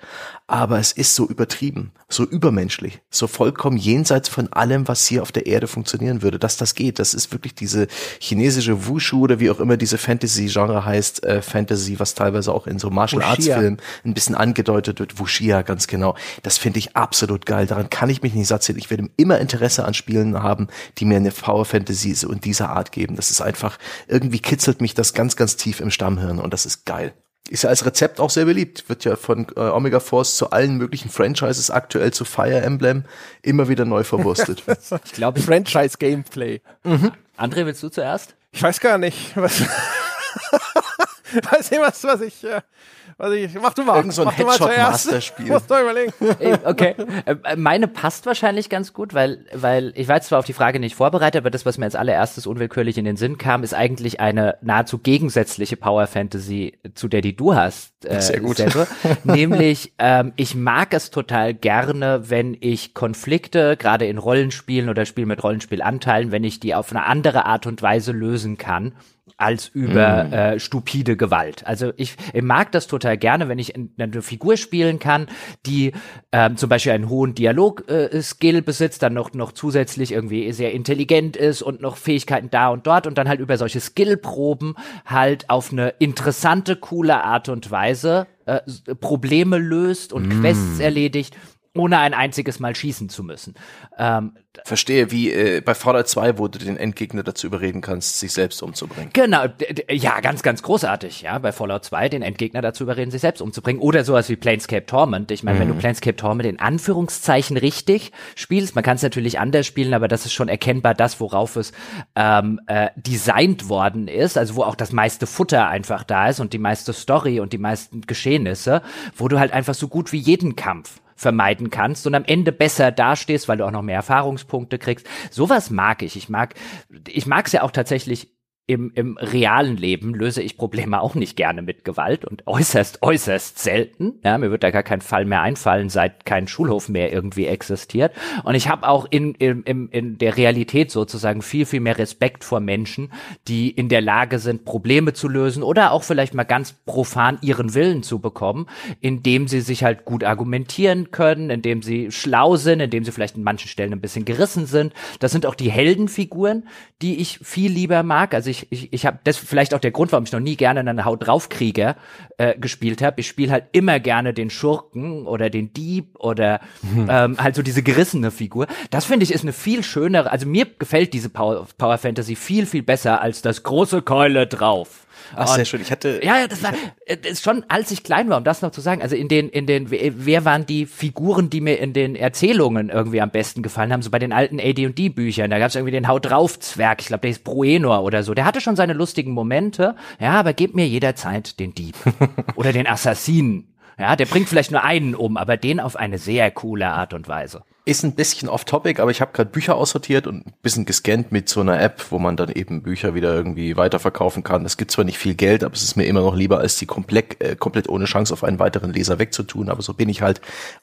aber es ist so übertrieben, so übermenschlich, so vollkommen jenseits von allem, was hier auf der Erde funktionieren würde, dass das geht. Das ist wirklich diese chinesische Wushu oder wie auch immer diese Fantasy-Genre heißt, äh, Fantasy, was teilweise auch in so Martial Arts. Filmen ein bisschen angedeutet wird. Wuxia, ganz genau. Das finde ich absolut geil. Daran kann ich mich nicht satt sehen. Ich werde immer Interesse an Spielen haben, die mir eine Power Fantasy so in dieser Art geben. Das ist einfach, irgendwie kitzelt mich das ganz, ganz tief im Stammhirn und das ist geil. Ist ja als Rezept auch sehr beliebt. Wird ja von äh, Omega Force zu allen möglichen Franchises, aktuell zu Fire Emblem, immer wieder neu verwurstet. Ich glaube, Franchise-Gameplay. André, willst du zuerst? Ich weiß gar nicht, was. weiß nicht, was, was ich. Äh, was ich. Mach du mal. Irgend so ein. Headshot-Master-Spiel. Muss doch überlegen. Okay, Äh, meine passt wahrscheinlich ganz gut, weil, weil ich war jetzt zwar auf die Frage nicht vorbereitet, aber das, was mir als allererstes unwillkürlich in den Sinn kam, ist eigentlich eine nahezu gegensätzliche Power Fantasy zu der, die du hast. Äh, Sehr gut. Sebbe. Nämlich, ähm, ich mag es total gerne, wenn ich Konflikte, gerade in Rollenspielen oder Spielen mit Rollenspielanteilen, wenn ich die auf eine andere Art und Weise lösen kann als über Mm. äh, stupide Gewalt. Also ich, ich mag das total gerne, wenn ich in- eine Figur spielen kann, die ähm, zum Beispiel einen hohen Dialog-Skill besitzt, dann noch, noch zusätzlich irgendwie sehr intelligent ist und noch Fähigkeiten da und dort und dann halt über solche Skillproben halt auf eine interessante, coole Art und Weise äh, Probleme löst und Quests erledigt ohne ein einziges Mal schießen zu müssen. Ähm, Verstehe, wie äh, bei Fallout 2, wo du den Endgegner dazu überreden kannst, sich selbst umzubringen. Genau, ja, ganz, ganz großartig, ja, bei Fallout 2 den Endgegner dazu überreden, sich selbst umzubringen. Oder sowas wie Planescape Torment. Ich meine, mhm. wenn du mhm. Planescape Torment in Anführungszeichen richtig spielst, man kann es natürlich anders spielen, aber das ist schon erkennbar das, worauf es ähm, äh, designt worden ist, also wo auch das meiste Futter einfach da ist und die meiste Story und die meisten Geschehnisse, wo du halt einfach so gut wie jeden Kampf vermeiden kannst und am Ende besser dastehst, weil du auch noch mehr Erfahrungspunkte kriegst. Sowas mag ich. Ich mag, ich mag es ja auch tatsächlich im, im realen Leben löse ich Probleme auch nicht gerne mit Gewalt und äußerst, äußerst selten. Ja, mir wird da gar kein Fall mehr einfallen, seit kein Schulhof mehr irgendwie existiert. Und ich habe auch in, in, in, der Realität sozusagen viel, viel mehr Respekt vor Menschen, die in der Lage sind, Probleme zu lösen oder auch vielleicht mal ganz profan ihren Willen zu bekommen, indem sie sich halt gut argumentieren können, indem sie schlau sind, indem sie vielleicht in manchen Stellen ein bisschen gerissen sind. Das sind auch die Heldenfiguren, die ich viel lieber mag. Also ich ich, ich, ich habe das vielleicht auch der Grund, warum ich noch nie gerne einen Haut draufkrieger äh, gespielt habe. Ich spiele halt immer gerne den Schurken oder den Dieb oder mhm. ähm, halt so diese gerissene Figur. Das finde ich ist eine viel schönere. Also mir gefällt diese Power, Power Fantasy viel viel besser als das große Keule drauf. Ach, sehr schön. Ich hatte. Ja, ja, das war äh, das ist schon, als ich klein war, um das noch zu sagen. Also in den, in den, wer waren die Figuren, die mir in den Erzählungen irgendwie am besten gefallen haben? So bei den alten AD&D Büchern. Da gab es irgendwie den Haut drauf Zwerg. Ich glaube, der ist Bruenor oder so. Der hatte schon seine lustigen Momente. Ja, aber gebt mir jederzeit den Dieb oder den Assassinen. Ja, der bringt vielleicht nur einen um, aber den auf eine sehr coole Art und Weise. Ist ein bisschen off-topic, aber ich habe gerade Bücher aussortiert und ein bisschen gescannt mit so einer App, wo man dann eben Bücher wieder irgendwie weiterverkaufen kann. Das gibt zwar nicht viel Geld, aber es ist mir immer noch lieber, als die komplett, äh, komplett ohne Chance auf einen weiteren Leser wegzutun. Aber so bin ich halt.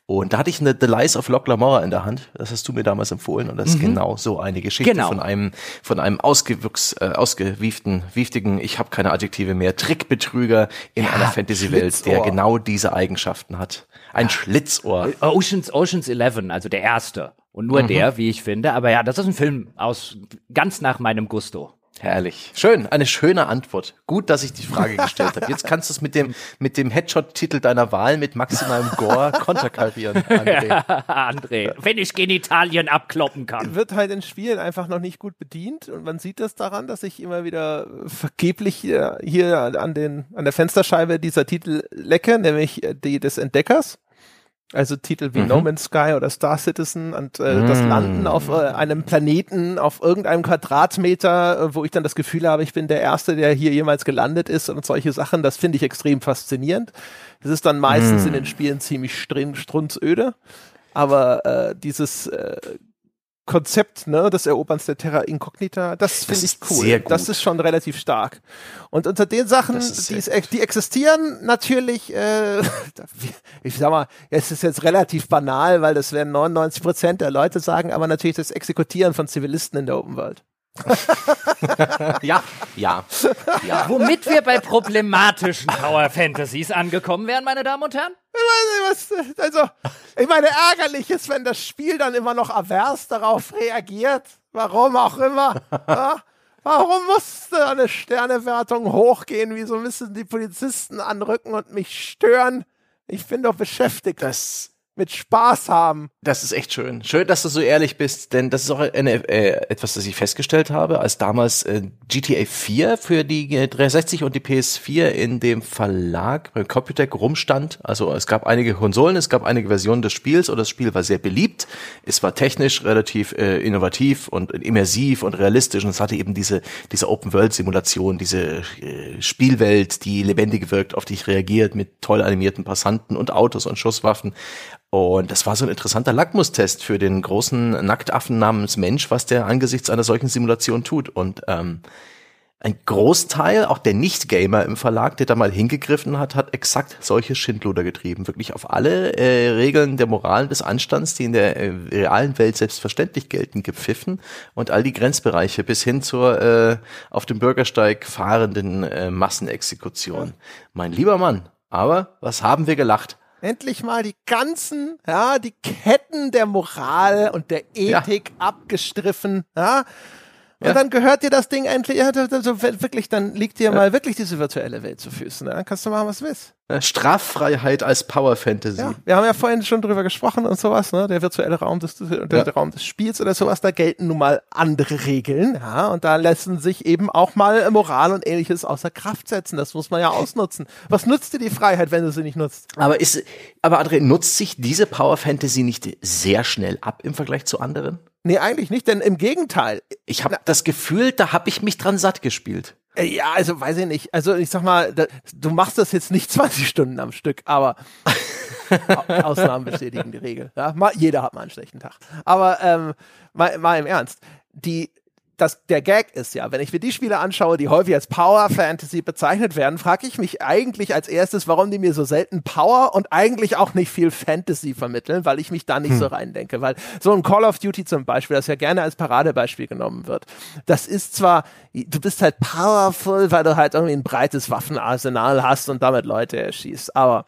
Und da hatte ich eine The Lies of Locke Lamora in der Hand. Das hast du mir damals empfohlen und das ist mhm. genau so eine Geschichte genau. von einem von einem ausgewuchs, äh, ausgewieften, wieftigen, ich habe keine Adjektive mehr, Trickbetrüger in ja, einer Fantasy-Welt, der genau diese Eigenschaften hat. Ein Schlitzohr. Oceans, Oceans 11, also der erste. Und nur mhm. der, wie ich finde. Aber ja, das ist ein Film aus ganz nach meinem Gusto. Herrlich. Schön, eine schöne Antwort. Gut, dass ich die Frage gestellt habe. Jetzt kannst du es mit dem, mit dem Headshot-Titel deiner Wahl mit maximalem Gore konterkarieren, André. Ja, André, wenn ich Genitalien abkloppen kann. Wird halt in Spielen einfach noch nicht gut bedient und man sieht das daran, dass ich immer wieder vergeblich hier, hier an, den, an der Fensterscheibe dieser Titel lecke, nämlich die des Entdeckers. Also Titel wie mhm. No Man's Sky oder Star Citizen und äh, mm. das Landen auf äh, einem Planeten auf irgendeinem Quadratmeter, äh, wo ich dann das Gefühl habe, ich bin der Erste, der hier jemals gelandet ist und solche Sachen, das finde ich extrem faszinierend. Das ist dann meistens mm. in den Spielen ziemlich strunzöde, aber äh, dieses äh, Konzept ne, des Eroberns der Terra Incognita, das finde ich cool. Das ist schon relativ stark. Und unter den Sachen, die, die, existieren, natürlich, äh, ich sag mal, es ist jetzt relativ banal, weil das werden 99 Prozent der Leute sagen, aber natürlich das Exekutieren von Zivilisten in der Open World. Ja, ja, ja. Womit wir bei problematischen Power Fantasies angekommen wären, meine Damen und Herren? Also, ich meine, ärgerlich ist, wenn das Spiel dann immer noch avers darauf reagiert. Warum auch immer. Ja? Warum musste eine Sternewertung hochgehen? Wieso müssen die Polizisten anrücken und mich stören? Ich bin doch beschäftigt. Das mit Spaß haben. Das ist echt schön. Schön, dass du so ehrlich bist, denn das ist auch eine, äh, etwas, das ich festgestellt habe, als damals äh, GTA 4 für die 360 und die PS4 in dem Verlag beim Computec rumstand. Also es gab einige Konsolen, es gab einige Versionen des Spiels und das Spiel war sehr beliebt. Es war technisch relativ äh, innovativ und immersiv und realistisch und es hatte eben diese, diese Open-World-Simulation, diese äh, Spielwelt, die lebendig wirkt, auf die ich reagiert mit toll animierten Passanten und Autos und Schusswaffen. Und das war so ein interessanter Lackmustest für den großen Nacktaffen namens Mensch, was der angesichts einer solchen Simulation tut. Und ähm, ein Großteil, auch der Nicht-Gamer im Verlag, der da mal hingegriffen hat, hat exakt solche Schindluder getrieben. Wirklich auf alle äh, Regeln der Moral des Anstands, die in der äh, realen Welt selbstverständlich gelten, gepfiffen und all die Grenzbereiche bis hin zur äh, auf dem Bürgersteig fahrenden äh, Massenexekution. Mein lieber Mann, aber was haben wir gelacht? Endlich mal die ganzen, ja, die Ketten der Moral und der Ethik ja. abgestriffen, ja. Und dann gehört dir das Ding endlich, ja, so, wirklich, dann liegt dir mal wirklich diese virtuelle Welt zu Füßen. Dann kannst du machen, was du willst. Straffreiheit als Power Fantasy. Ja, wir haben ja vorhin schon drüber gesprochen und sowas, ne? Der virtuelle Raum des, der, ja. Raum des Spiels oder sowas, da gelten nun mal andere Regeln, ja, und da lassen sich eben auch mal Moral und ähnliches außer Kraft setzen. Das muss man ja ausnutzen. Was nutzt dir die Freiheit, wenn du sie nicht nutzt? Aber ist, aber André, nutzt sich diese Power Fantasy nicht sehr schnell ab im Vergleich zu anderen? Nee, eigentlich nicht, denn im Gegenteil. Ich habe das Gefühl, da habe ich mich dran satt gespielt. Äh, ja, also weiß ich nicht. Also ich sag mal, da, du machst das jetzt nicht 20 Stunden am Stück, aber Ausnahmen bestätigen die Regel. Ja? Mal, jeder hat mal einen schlechten Tag. Aber ähm, mal, mal im Ernst. Die, das, der Gag ist ja, wenn ich mir die Spiele anschaue, die häufig als Power Fantasy bezeichnet werden, frage ich mich eigentlich als erstes, warum die mir so selten Power und eigentlich auch nicht viel Fantasy vermitteln, weil ich mich da nicht hm. so reindenke. Weil so ein Call of Duty zum Beispiel, das ja gerne als Paradebeispiel genommen wird, das ist zwar, du bist halt powerful, weil du halt irgendwie ein breites Waffenarsenal hast und damit Leute erschießt, aber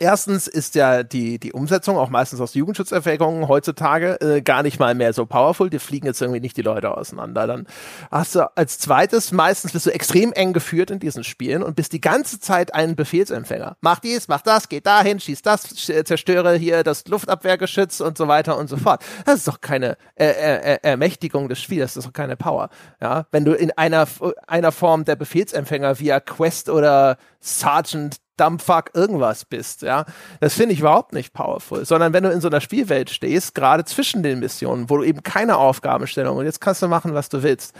Erstens ist ja die, die Umsetzung auch meistens aus Jugendschutzerwägungen heutzutage äh, gar nicht mal mehr so powerful. Die fliegen jetzt irgendwie nicht die Leute auseinander. Dann hast du als zweites meistens bist du extrem eng geführt in diesen Spielen und bist die ganze Zeit ein Befehlsempfänger. Mach dies, mach das, geh dahin, schieß das, zerstöre hier das Luftabwehrgeschütz und so weiter und so fort. Das ist doch keine äh, äh, äh Ermächtigung des Spiels, das ist doch keine Power. Ja, wenn du in einer, einer Form der Befehlsempfänger via Quest oder Sergeant Dumpfuck irgendwas bist, ja. Das finde ich überhaupt nicht powerful, sondern wenn du in so einer Spielwelt stehst, gerade zwischen den Missionen, wo du eben keine Aufgabenstellung und jetzt kannst du machen, was du willst,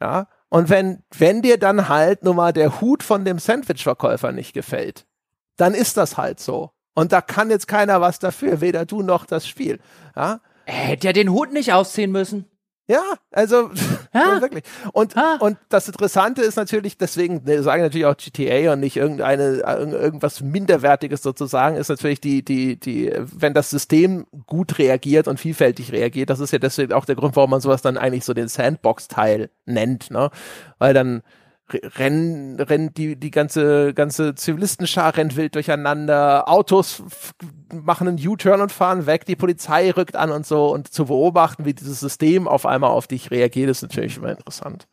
ja. Und wenn, wenn dir dann halt nur mal der Hut von dem Sandwich-Verkäufer nicht gefällt, dann ist das halt so. Und da kann jetzt keiner was dafür, weder du noch das Spiel, ja. Er hätte ja den Hut nicht ausziehen müssen. Ja, also ja. wirklich. Und, ah. und das Interessante ist natürlich, deswegen ne, sagen natürlich auch GTA und nicht irgendeine irgendwas minderwertiges sozusagen, ist natürlich die die die, wenn das System gut reagiert und vielfältig reagiert, das ist ja deswegen auch der Grund, warum man sowas dann eigentlich so den Sandbox-Teil nennt, ne? Weil dann rennen, rennt die, die ganze, ganze Zivilistenschar rennt wild durcheinander, Autos machen einen U-Turn und fahren weg, die Polizei rückt an und so und zu beobachten, wie dieses System auf einmal auf dich reagiert, ist natürlich immer interessant.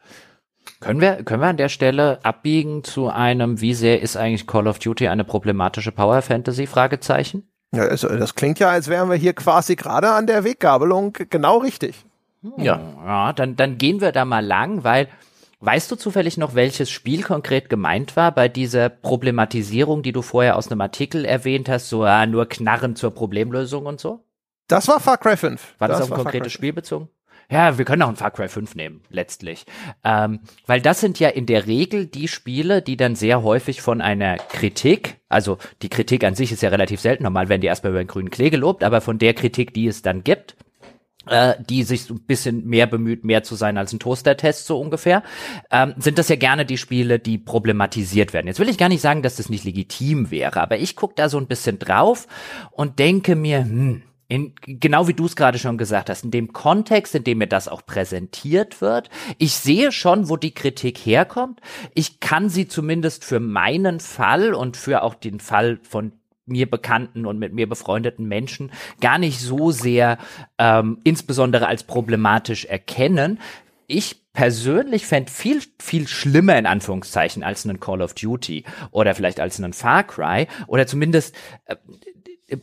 Können wir, können wir an der Stelle abbiegen zu einem, wie sehr ist eigentlich Call of Duty eine problematische Power Fantasy? Fragezeichen? Ja, also das klingt ja, als wären wir hier quasi gerade an der Weggabelung genau richtig. Ja. Ja, dann, dann gehen wir da mal lang, weil Weißt du zufällig noch, welches Spiel konkret gemeint war bei dieser Problematisierung, die du vorher aus einem Artikel erwähnt hast, so ah, nur Knarren zur Problemlösung und so? Das war Far Cry 5. War das, das auf ein konkretes Spiel bezogen? Ja, wir können auch ein Far Cry 5 nehmen, letztlich. Ähm, weil das sind ja in der Regel die Spiele, die dann sehr häufig von einer Kritik, also die Kritik an sich ist ja relativ selten, normal werden die erstmal über den grünen Klee gelobt, aber von der Kritik, die es dann gibt, äh, die sich so ein bisschen mehr bemüht, mehr zu sein als ein Toaster-Test so ungefähr, ähm, sind das ja gerne die Spiele, die problematisiert werden. Jetzt will ich gar nicht sagen, dass das nicht legitim wäre, aber ich gucke da so ein bisschen drauf und denke mir, hm, in, genau wie du es gerade schon gesagt hast, in dem Kontext, in dem mir das auch präsentiert wird, ich sehe schon, wo die Kritik herkommt. Ich kann sie zumindest für meinen Fall und für auch den Fall von mir bekannten und mit mir befreundeten Menschen gar nicht so sehr ähm, insbesondere als problematisch erkennen. Ich persönlich fände viel, viel schlimmer in Anführungszeichen als einen Call of Duty oder vielleicht als einen Far Cry oder zumindest äh,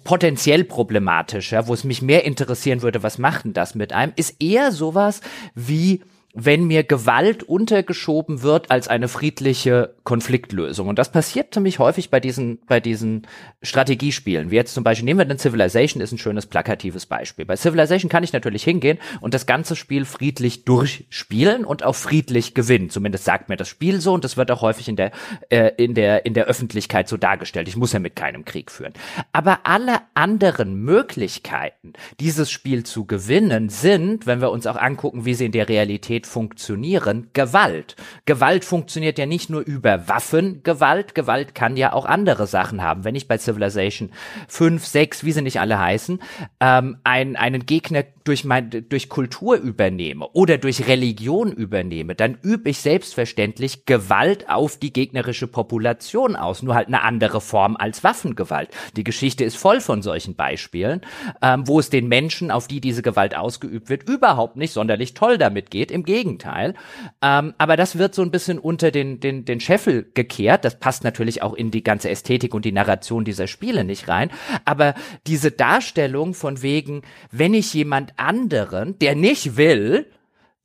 potenziell problematischer, wo es mich mehr interessieren würde, was macht denn das mit einem, ist eher sowas wie wenn mir Gewalt untergeschoben wird als eine friedliche Konfliktlösung. Und das passiert ziemlich häufig bei diesen, bei diesen Strategiespielen. Wie jetzt zum Beispiel, nehmen wir den Civilization, ist ein schönes plakatives Beispiel. Bei Civilization kann ich natürlich hingehen und das ganze Spiel friedlich durchspielen und auch friedlich gewinnen. Zumindest sagt mir das Spiel so und das wird auch häufig in der, äh, in der, in der Öffentlichkeit so dargestellt. Ich muss ja mit keinem Krieg führen. Aber alle anderen Möglichkeiten, dieses Spiel zu gewinnen, sind, wenn wir uns auch angucken, wie sie in der Realität Realität funktionieren, Gewalt. Gewalt funktioniert ja nicht nur über Waffengewalt, Gewalt kann ja auch andere Sachen haben. Wenn ich bei Civilization 5, 6, wie sie nicht alle heißen, ähm, ein, einen Gegner durch mein, durch Kultur übernehme oder durch Religion übernehme, dann übe ich selbstverständlich Gewalt auf die gegnerische Population aus, nur halt eine andere Form als Waffengewalt. Die Geschichte ist voll von solchen Beispielen, ähm, wo es den Menschen, auf die diese Gewalt ausgeübt wird, überhaupt nicht sonderlich toll damit geht. Im Gegenteil. Ähm, aber das wird so ein bisschen unter den, den, den Scheffel gekehrt. Das passt natürlich auch in die ganze Ästhetik und die Narration dieser Spiele nicht rein. Aber diese Darstellung von wegen, wenn ich jemand anderen, der nicht will,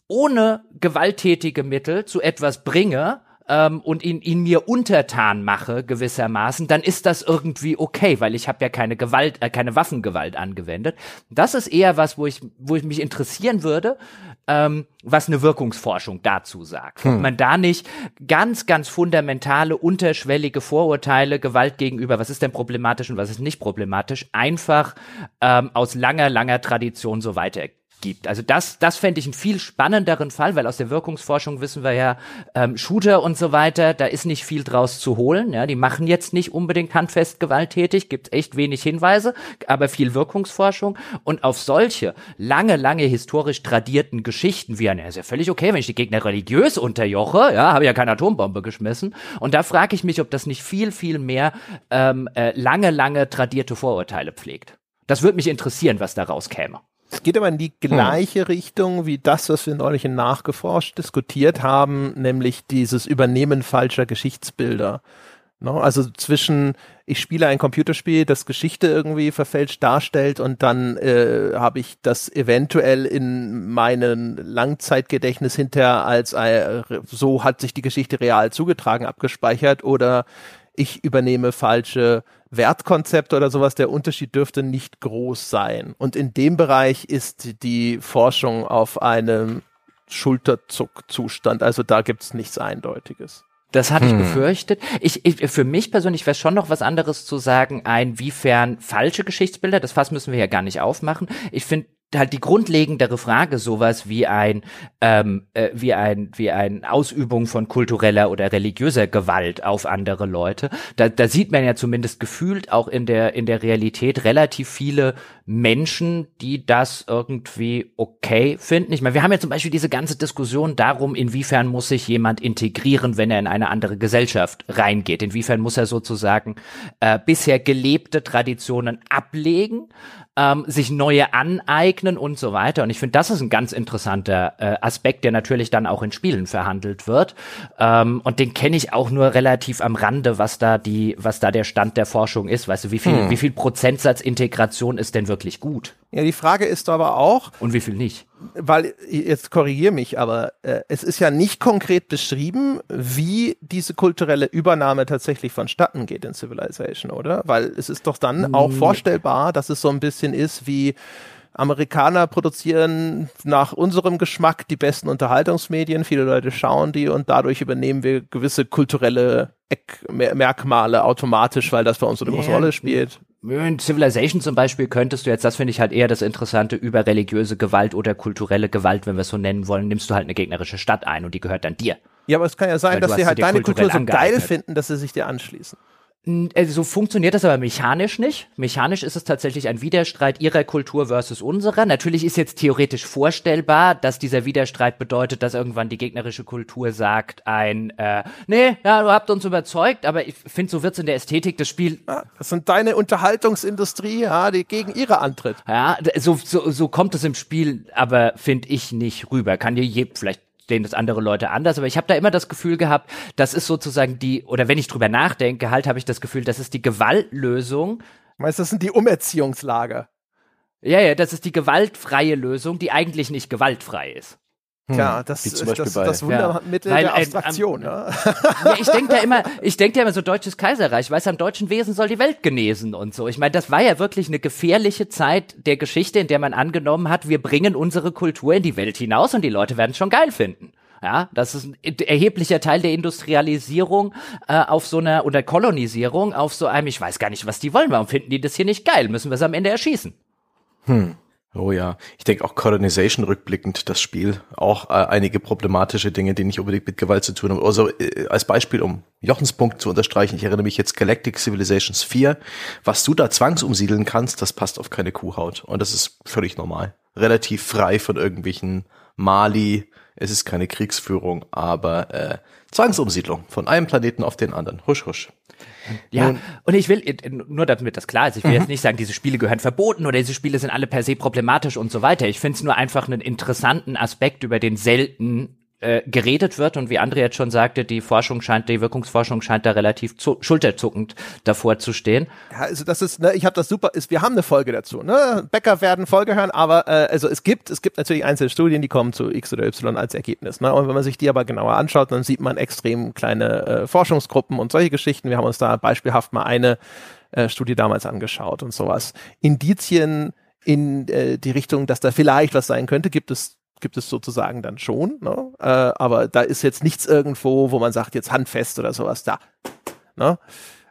ohne gewalttätige Mittel zu etwas bringe, ähm, und ihn, ihn mir untertan mache gewissermaßen, dann ist das irgendwie okay, weil ich habe ja keine Gewalt, äh, keine Waffengewalt angewendet. Das ist eher was, wo ich, wo ich mich interessieren würde, ähm, was eine Wirkungsforschung dazu sagt. Hm. Ob man da nicht ganz, ganz fundamentale, unterschwellige Vorurteile, Gewalt gegenüber, was ist denn problematisch und was ist nicht problematisch, einfach ähm, aus langer, langer Tradition so weiter gibt. Also das, das fände ich einen viel spannenderen Fall, weil aus der Wirkungsforschung wissen wir ja, ähm, Shooter und so weiter, da ist nicht viel draus zu holen. Ja, die machen jetzt nicht unbedingt handfest gewalttätig, gibt echt wenig Hinweise, aber viel Wirkungsforschung. Und auf solche lange, lange historisch tradierten Geschichten wie, ja, ist ja völlig okay, wenn ich die Gegner religiös unterjoche, ja, habe ja keine Atombombe geschmissen. Und da frage ich mich, ob das nicht viel, viel mehr ähm, äh, lange, lange tradierte Vorurteile pflegt. Das würde mich interessieren, was da rauskäme. Es geht aber in die gleiche hm. Richtung wie das, was wir neulich in Nachgeforscht diskutiert haben, nämlich dieses Übernehmen falscher Geschichtsbilder. No, also zwischen, ich spiele ein Computerspiel, das Geschichte irgendwie verfälscht darstellt und dann äh, habe ich das eventuell in meinem Langzeitgedächtnis hinterher als äh, so hat sich die Geschichte real zugetragen abgespeichert oder ich übernehme falsche Wertkonzepte oder sowas. Der Unterschied dürfte nicht groß sein. Und in dem Bereich ist die Forschung auf einem Schulterzuckzustand. Also da gibt's nichts Eindeutiges. Das hatte hm. ich befürchtet. Ich, ich, für mich persönlich wäre schon noch was anderes zu sagen, inwiefern falsche Geschichtsbilder, das Fass müssen wir ja gar nicht aufmachen. Ich finde halt die grundlegendere Frage sowas wie ein ähm, äh, wie ein wie ein Ausübung von kultureller oder religiöser Gewalt auf andere Leute. Da, da sieht man ja zumindest gefühlt auch in der in der Realität relativ viele Menschen die das irgendwie okay finden. Ich meine wir haben ja zum Beispiel diese ganze Diskussion darum inwiefern muss sich jemand integrieren wenn er in eine andere Gesellschaft reingeht? Inwiefern muss er sozusagen äh, bisher gelebte Traditionen ablegen ähm, sich neue aneignen und so weiter. Und ich finde, das ist ein ganz interessanter äh, Aspekt, der natürlich dann auch in Spielen verhandelt wird. Ähm, und den kenne ich auch nur relativ am Rande, was da die, was da der Stand der Forschung ist. Weißt du, wie viel, hm. wie viel Prozentsatz Integration ist denn wirklich gut? Ja, die Frage ist aber auch. Und wie viel nicht? Weil, jetzt korrigier mich, aber äh, es ist ja nicht konkret beschrieben, wie diese kulturelle Übernahme tatsächlich vonstatten geht in Civilization, oder? Weil es ist doch dann auch vorstellbar, dass es so ein bisschen ist wie Amerikaner produzieren nach unserem Geschmack die besten Unterhaltungsmedien. Viele Leute schauen die und dadurch übernehmen wir gewisse kulturelle Eckmerkmale automatisch, weil das bei uns so eine große Rolle spielt. In Civilization zum Beispiel könntest du jetzt, das finde ich halt eher das Interessante, über religiöse Gewalt oder kulturelle Gewalt, wenn wir es so nennen wollen, nimmst du halt eine gegnerische Stadt ein und die gehört dann dir. Ja, aber es kann ja sein, dass sie halt deine Kultur so geil finden, dass sie sich dir anschließen. Also so funktioniert das aber mechanisch nicht. Mechanisch ist es tatsächlich ein Widerstreit ihrer Kultur versus unserer. Natürlich ist jetzt theoretisch vorstellbar, dass dieser Widerstreit bedeutet, dass irgendwann die gegnerische Kultur sagt, ein, äh, nee, ja, du habt uns überzeugt, aber ich finde, so wird's in der Ästhetik des Spiels. Das sind deine Unterhaltungsindustrie, ja, die gegen ihre antritt. Ja, so, so, so kommt es im Spiel, aber finde ich nicht rüber. Kann dir je, vielleicht sehen das andere Leute anders, aber ich habe da immer das Gefühl gehabt, das ist sozusagen die, oder wenn ich drüber nachdenke, halt habe ich das Gefühl, das ist die Gewaltlösung. Meinst du, das sind die Umerziehungslager? Ja, ja, das ist die gewaltfreie Lösung, die eigentlich nicht gewaltfrei ist. Hm. Ja, das ist das, das Wundermittel ja. der Abstraktion. Ein, ja. ja, ich denke da immer, ich denke da immer so deutsches Kaiserreich, weiß am deutschen Wesen soll die Welt genesen und so. Ich meine, das war ja wirklich eine gefährliche Zeit der Geschichte, in der man angenommen hat, wir bringen unsere Kultur in die Welt hinaus und die Leute werden es schon geil finden. Ja, das ist ein erheblicher Teil der Industrialisierung äh, auf so einer oder Kolonisierung auf so einem, ich weiß gar nicht, was die wollen, warum finden die das hier nicht geil? Müssen wir es am Ende erschießen? Hm. Oh ja, ich denke auch Colonization rückblickend, das Spiel, auch äh, einige problematische Dinge, die nicht unbedingt mit Gewalt zu tun haben. Also äh, als Beispiel, um Jochens Punkt zu unterstreichen, ich erinnere mich jetzt Galactic Civilizations 4, was du da zwangsumsiedeln kannst, das passt auf keine Kuhhaut und das ist völlig normal. relativ frei von irgendwelchen Mali. Es ist keine Kriegsführung, aber äh, Zwangsumsiedlung von einem Planeten auf den anderen. Husch, husch. Ja, Nun, und ich will, nur damit das klar ist, ich will mhm. jetzt nicht sagen, diese Spiele gehören verboten oder diese Spiele sind alle per se problematisch und so weiter. Ich finde es nur einfach einen interessanten Aspekt, über den selten äh, geredet wird und wie André jetzt schon sagte, die Forschung scheint, die Wirkungsforschung scheint da relativ zu, schulterzuckend davor zu stehen. Ja, also das ist, ne, ich habe das super, ist, wir haben eine Folge dazu, ne? Bäcker werden Folge hören, aber äh, also es gibt, es gibt natürlich einzelne Studien, die kommen zu X oder Y als Ergebnis, ne? Und wenn man sich die aber genauer anschaut, dann sieht man extrem kleine äh, Forschungsgruppen und solche Geschichten. Wir haben uns da beispielhaft mal eine äh, Studie damals angeschaut und sowas. Indizien in äh, die Richtung, dass da vielleicht was sein könnte, gibt es gibt es sozusagen dann schon. Ne? Äh, aber da ist jetzt nichts irgendwo, wo man sagt, jetzt handfest oder sowas da. Ne?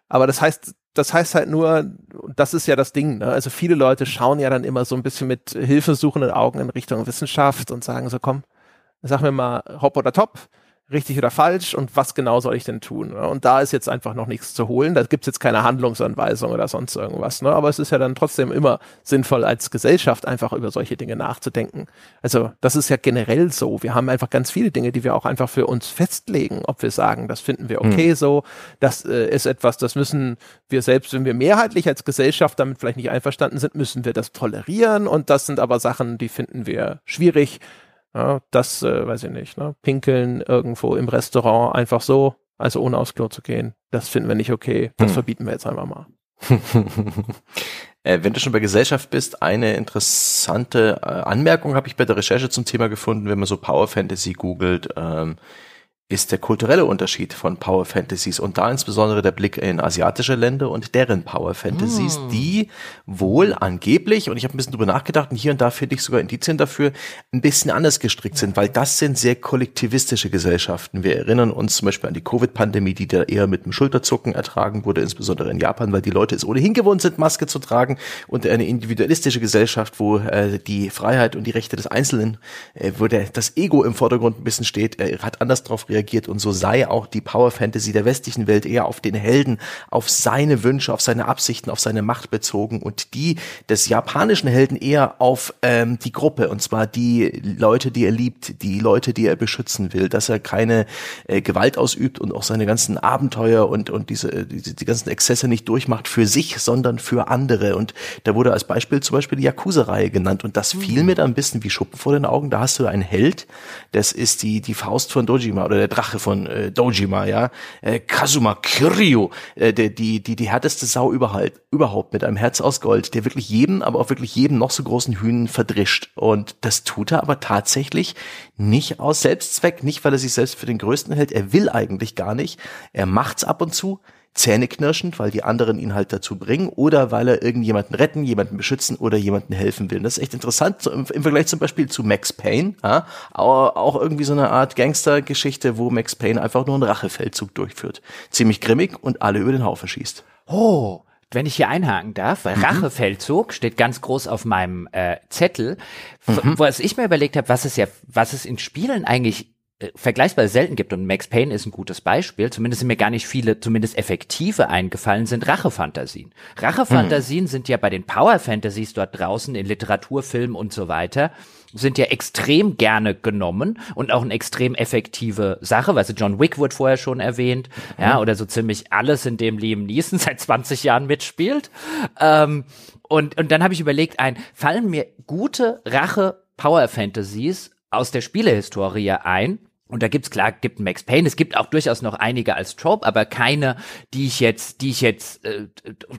Aber das heißt, das heißt halt nur, das ist ja das Ding. Ne? Also viele Leute schauen ja dann immer so ein bisschen mit hilfesuchenden Augen in Richtung Wissenschaft und sagen so, komm, sag mir mal hopp oder top richtig oder falsch und was genau soll ich denn tun? Ne? Und da ist jetzt einfach noch nichts zu holen. Da gibt's jetzt keine Handlungsanweisung oder sonst irgendwas. Ne? Aber es ist ja dann trotzdem immer sinnvoll, als Gesellschaft einfach über solche Dinge nachzudenken. Also das ist ja generell so. Wir haben einfach ganz viele Dinge, die wir auch einfach für uns festlegen, ob wir sagen, das finden wir okay hm. so, das äh, ist etwas, das müssen wir selbst, wenn wir mehrheitlich als Gesellschaft damit vielleicht nicht einverstanden sind, müssen wir das tolerieren. Und das sind aber Sachen, die finden wir schwierig ja, das äh, weiß ich nicht. Ne? Pinkeln irgendwo im Restaurant einfach so, also ohne aufs Klo zu gehen, das finden wir nicht okay. Das hm. verbieten wir jetzt einfach mal. äh, wenn du schon bei Gesellschaft bist, eine interessante äh, Anmerkung habe ich bei der Recherche zum Thema gefunden, wenn man so Power Fantasy googelt. Ähm, ist der kulturelle Unterschied von Power Fantasies und da insbesondere der Blick in asiatische Länder und deren Power Fantasies, mm. die wohl angeblich, und ich habe ein bisschen drüber nachgedacht und hier und da finde ich sogar Indizien dafür, ein bisschen anders gestrickt sind, weil das sind sehr kollektivistische Gesellschaften. Wir erinnern uns zum Beispiel an die Covid-Pandemie, die da eher mit dem Schulterzucken ertragen wurde, insbesondere in Japan, weil die Leute es ohnehin gewohnt sind, Maske zu tragen und eine individualistische Gesellschaft, wo äh, die Freiheit und die Rechte des Einzelnen, äh, wo der, das Ego im Vordergrund ein bisschen steht, äh, hat anders darauf reagiert und so sei auch die Power Fantasy der westlichen Welt eher auf den Helden, auf seine Wünsche, auf seine Absichten, auf seine Macht bezogen und die des japanischen Helden eher auf ähm, die Gruppe und zwar die Leute, die er liebt, die Leute, die er beschützen will, dass er keine äh, Gewalt ausübt und auch seine ganzen Abenteuer und und diese die, die ganzen Exzesse nicht durchmacht für sich, sondern für andere und da wurde als Beispiel zum Beispiel die Yakuza-Reihe genannt und das fiel mhm. mir da ein bisschen wie Schuppen vor den Augen. Da hast du einen Held, das ist die die Faust von Dojima oder der Drache von äh, Dojima, ja, äh, Kazuma Kiryu, äh, der, die, die, die härteste Sau überhaupt, überhaupt mit einem Herz aus Gold, der wirklich jeden, aber auch wirklich jedem noch so großen Hühnen verdrischt. Und das tut er aber tatsächlich nicht aus Selbstzweck, nicht weil er sich selbst für den Größten hält, er will eigentlich gar nicht. Er macht's ab und zu, zähneknirschend, weil die anderen ihn halt dazu bringen oder weil er irgendjemanden retten, jemanden beschützen oder jemanden helfen will. Das ist echt interessant im, im Vergleich zum Beispiel zu Max Payne, ja, auch irgendwie so eine Art Gangstergeschichte, wo Max Payne einfach nur einen Rachefeldzug durchführt. Ziemlich grimmig und alle über den Haufen schießt. Oh, wenn ich hier einhaken darf, weil mhm. Rachefeldzug steht ganz groß auf meinem äh, Zettel, mhm. was ich mir überlegt habe, was es ja, was es in Spielen eigentlich vergleichsweise selten gibt und Max Payne ist ein gutes Beispiel, zumindest sind mir gar nicht viele, zumindest effektive eingefallen, sind Rachefantasien. Rachefantasien mhm. sind ja bei den Power Fantasies dort draußen in Literatur, Film und so weiter, sind ja extrem gerne genommen und auch eine extrem effektive Sache, weil John Wick wurde vorher schon erwähnt, mhm. ja, oder so ziemlich alles, in dem Liam Neeson seit 20 Jahren mitspielt. Ähm, und, und dann habe ich überlegt, ein, fallen mir gute Rache Power Fantasies aus der Spielehistorie ein, und da gibt's klar, gibt Max Payne, es gibt auch durchaus noch einige als Trope, aber keine, die ich jetzt, die ich jetzt äh,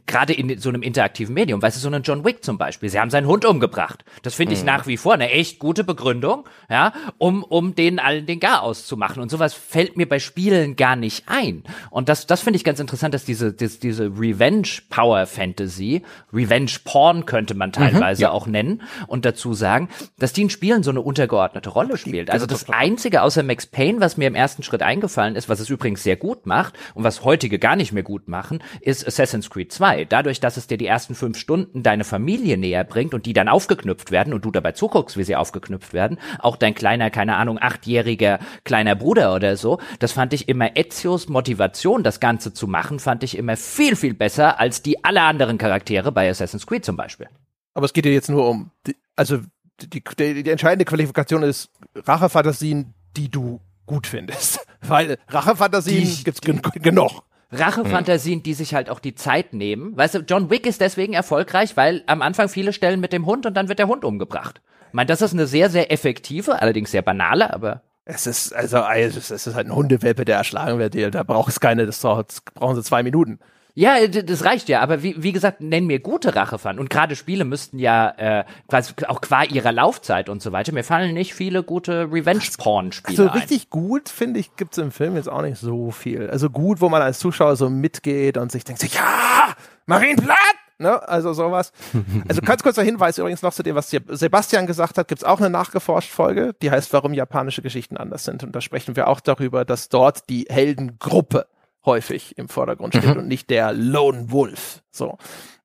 gerade in so einem interaktiven Medium, weißt du, so einen John Wick zum Beispiel, sie haben seinen Hund umgebracht. Das finde ich mhm. nach wie vor eine echt gute Begründung, ja, um um denen allen den Gar auszumachen und sowas fällt mir bei Spielen gar nicht ein. Und das das finde ich ganz interessant, dass diese dass diese Revenge Power Fantasy, Revenge Porn könnte man mhm, teilweise mhm, ja. auch nennen und dazu sagen, dass die in Spielen so eine untergeordnete Rolle spielt. Also das einzige außer Max Max Payne, was mir im ersten Schritt eingefallen ist, was es übrigens sehr gut macht und was heutige gar nicht mehr gut machen, ist Assassin's Creed 2. Dadurch, dass es dir die ersten fünf Stunden deine Familie näher bringt und die dann aufgeknüpft werden und du dabei zuguckst, wie sie aufgeknüpft werden, auch dein kleiner, keine Ahnung, achtjähriger kleiner Bruder oder so, das fand ich immer Ezios Motivation, das Ganze zu machen, fand ich immer viel, viel besser als die alle anderen Charaktere bei Assassin's Creed zum Beispiel. Aber es geht ja jetzt nur um, die, also die, die, die entscheidende Qualifikation ist Rachefantasien, die du gut findest. Weil Rachefantasien gibt's gen genug. Rachefantasien, die sich halt auch die Zeit nehmen. Weißt du, John Wick ist deswegen erfolgreich, weil am Anfang viele stellen mit dem Hund und dann wird der Hund umgebracht. Ich meine, das ist eine sehr, sehr effektive, allerdings sehr banale, aber Es ist, also, es ist, es ist halt ein Hundewelpe, der erschlagen wird. Da braucht es keine, das brauchen sie zwei Minuten. Ja, d- das reicht ja, aber wie, wie gesagt, nenn mir gute Rachefan. Und gerade Spiele müssten ja äh, quasi auch qua ihrer Laufzeit und so weiter. Mir fallen nicht viele gute Revenge-Porn-Spiele Also ein. richtig gut, finde ich, gibt's im Film jetzt auch nicht so viel. Also gut, wo man als Zuschauer so mitgeht und sich denkt, so, ja, Marienblatt! Ne? Also sowas. Also ganz kurzer Hinweis übrigens noch zu dem, was Sebastian gesagt hat, gibt's auch eine nachgeforscht Folge, die heißt, warum japanische Geschichten anders sind. Und da sprechen wir auch darüber, dass dort die Heldengruppe häufig im Vordergrund steht und nicht der Lone Wolf. So.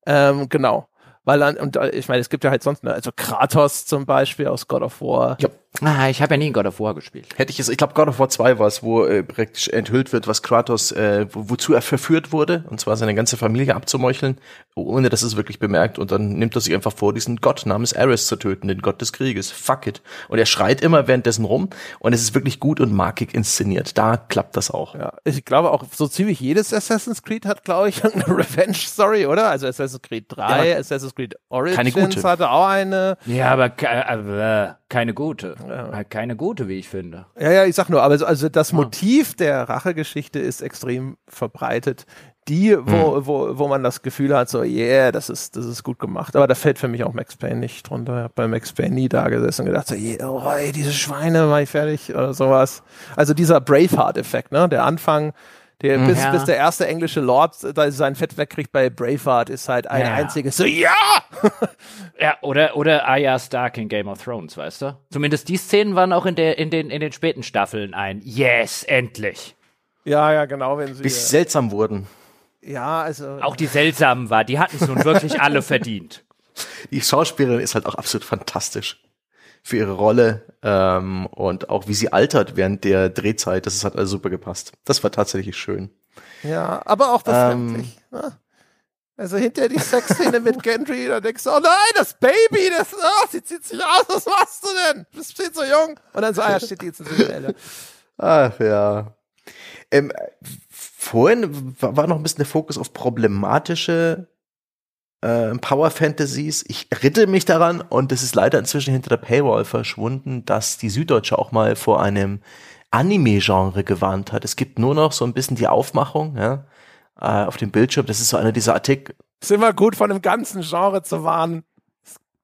Ähm, genau. Weil dann, und äh, ich meine, es gibt ja halt sonst, ne, also Kratos zum Beispiel aus God of War. Ja. Ah, ich habe ja nie God of War gespielt. Hätte ich es, ich glaube God of War 2 war es, wo äh, praktisch enthüllt wird, was Kratos, äh, wo, wozu er verführt wurde, und zwar seine ganze Familie abzumeucheln, ohne dass es wirklich bemerkt. Und dann nimmt er sich einfach vor, diesen Gott namens Ares zu töten, den Gott des Krieges. Fuck it. Und er schreit immer währenddessen rum und es ist wirklich gut und markig inszeniert. Da klappt das auch. Ja, ich glaube auch so ziemlich jedes Assassin's Creed hat, glaube ich, eine Revenge-Story, oder? Also Assassin's Creed 3, Ja, Assassin's Creed Origins keine gute. hatte auch eine. Ja, aber, ke- aber keine gute. Halt Keine gute, wie ich finde. Ja, ja, ich sag nur, also Ah. das Motiv der Rachegeschichte ist extrem verbreitet. Die, wo, Hm. wo, wo man das Gefühl hat, so, yeah, das ist, das ist gut gemacht. Aber da fällt für mich auch Max Payne nicht drunter. Ich habe bei Max Payne nie da gesessen und gedacht, so, yeah, oh, ey, diese Schweine, mach ich fertig oder sowas. Also dieser Braveheart-Effekt, ne? Der Anfang, der, bis, Ja. bis der erste englische Lord da sein Fett wegkriegt bei Braveheart, ist halt ein Ja. einziges, so, ja! Ja, oder, oder Arya Stark in Game of Thrones, weißt du? Zumindest die Szenen waren auch in, der, in, den, in den späten Staffeln ein Yes, endlich. Ja, ja, genau, wenn sie. Bis sie seltsam wurden. ja, also. Auch die seltsamen war, die hatten es nun wirklich alle verdient. Die Schauspielerin ist halt auch absolut fantastisch für ihre Rolle ähm, und auch wie sie altert während der Drehzeit. Das hat also super gepasst. Das war tatsächlich schön. Ja, aber auch befremdlich. ne? Also hinter die Sexszene mit Gendry, da denkst du, oh nein, das Baby, das, oh, sie zieht sich aus, was machst du denn? Du bist viel zu jung. Und dann so, ah, ja, steht die jetzt in Cinderella. Ach ja. Ähm, vorhin war noch ein bisschen der Fokus auf problematische äh, Power Fantasies. Ich erinnere mich daran und es ist leider inzwischen hinter der Paywall verschwunden, dass die Süddeutsche auch mal vor einem Anime-Genre gewarnt hat. Es gibt nur noch so ein bisschen die Aufmachung, ja, äh, auf dem Bildschirm. Das ist so einer dieser Artikel. Ist immer gut, von einem ganzen Genre zu warnen.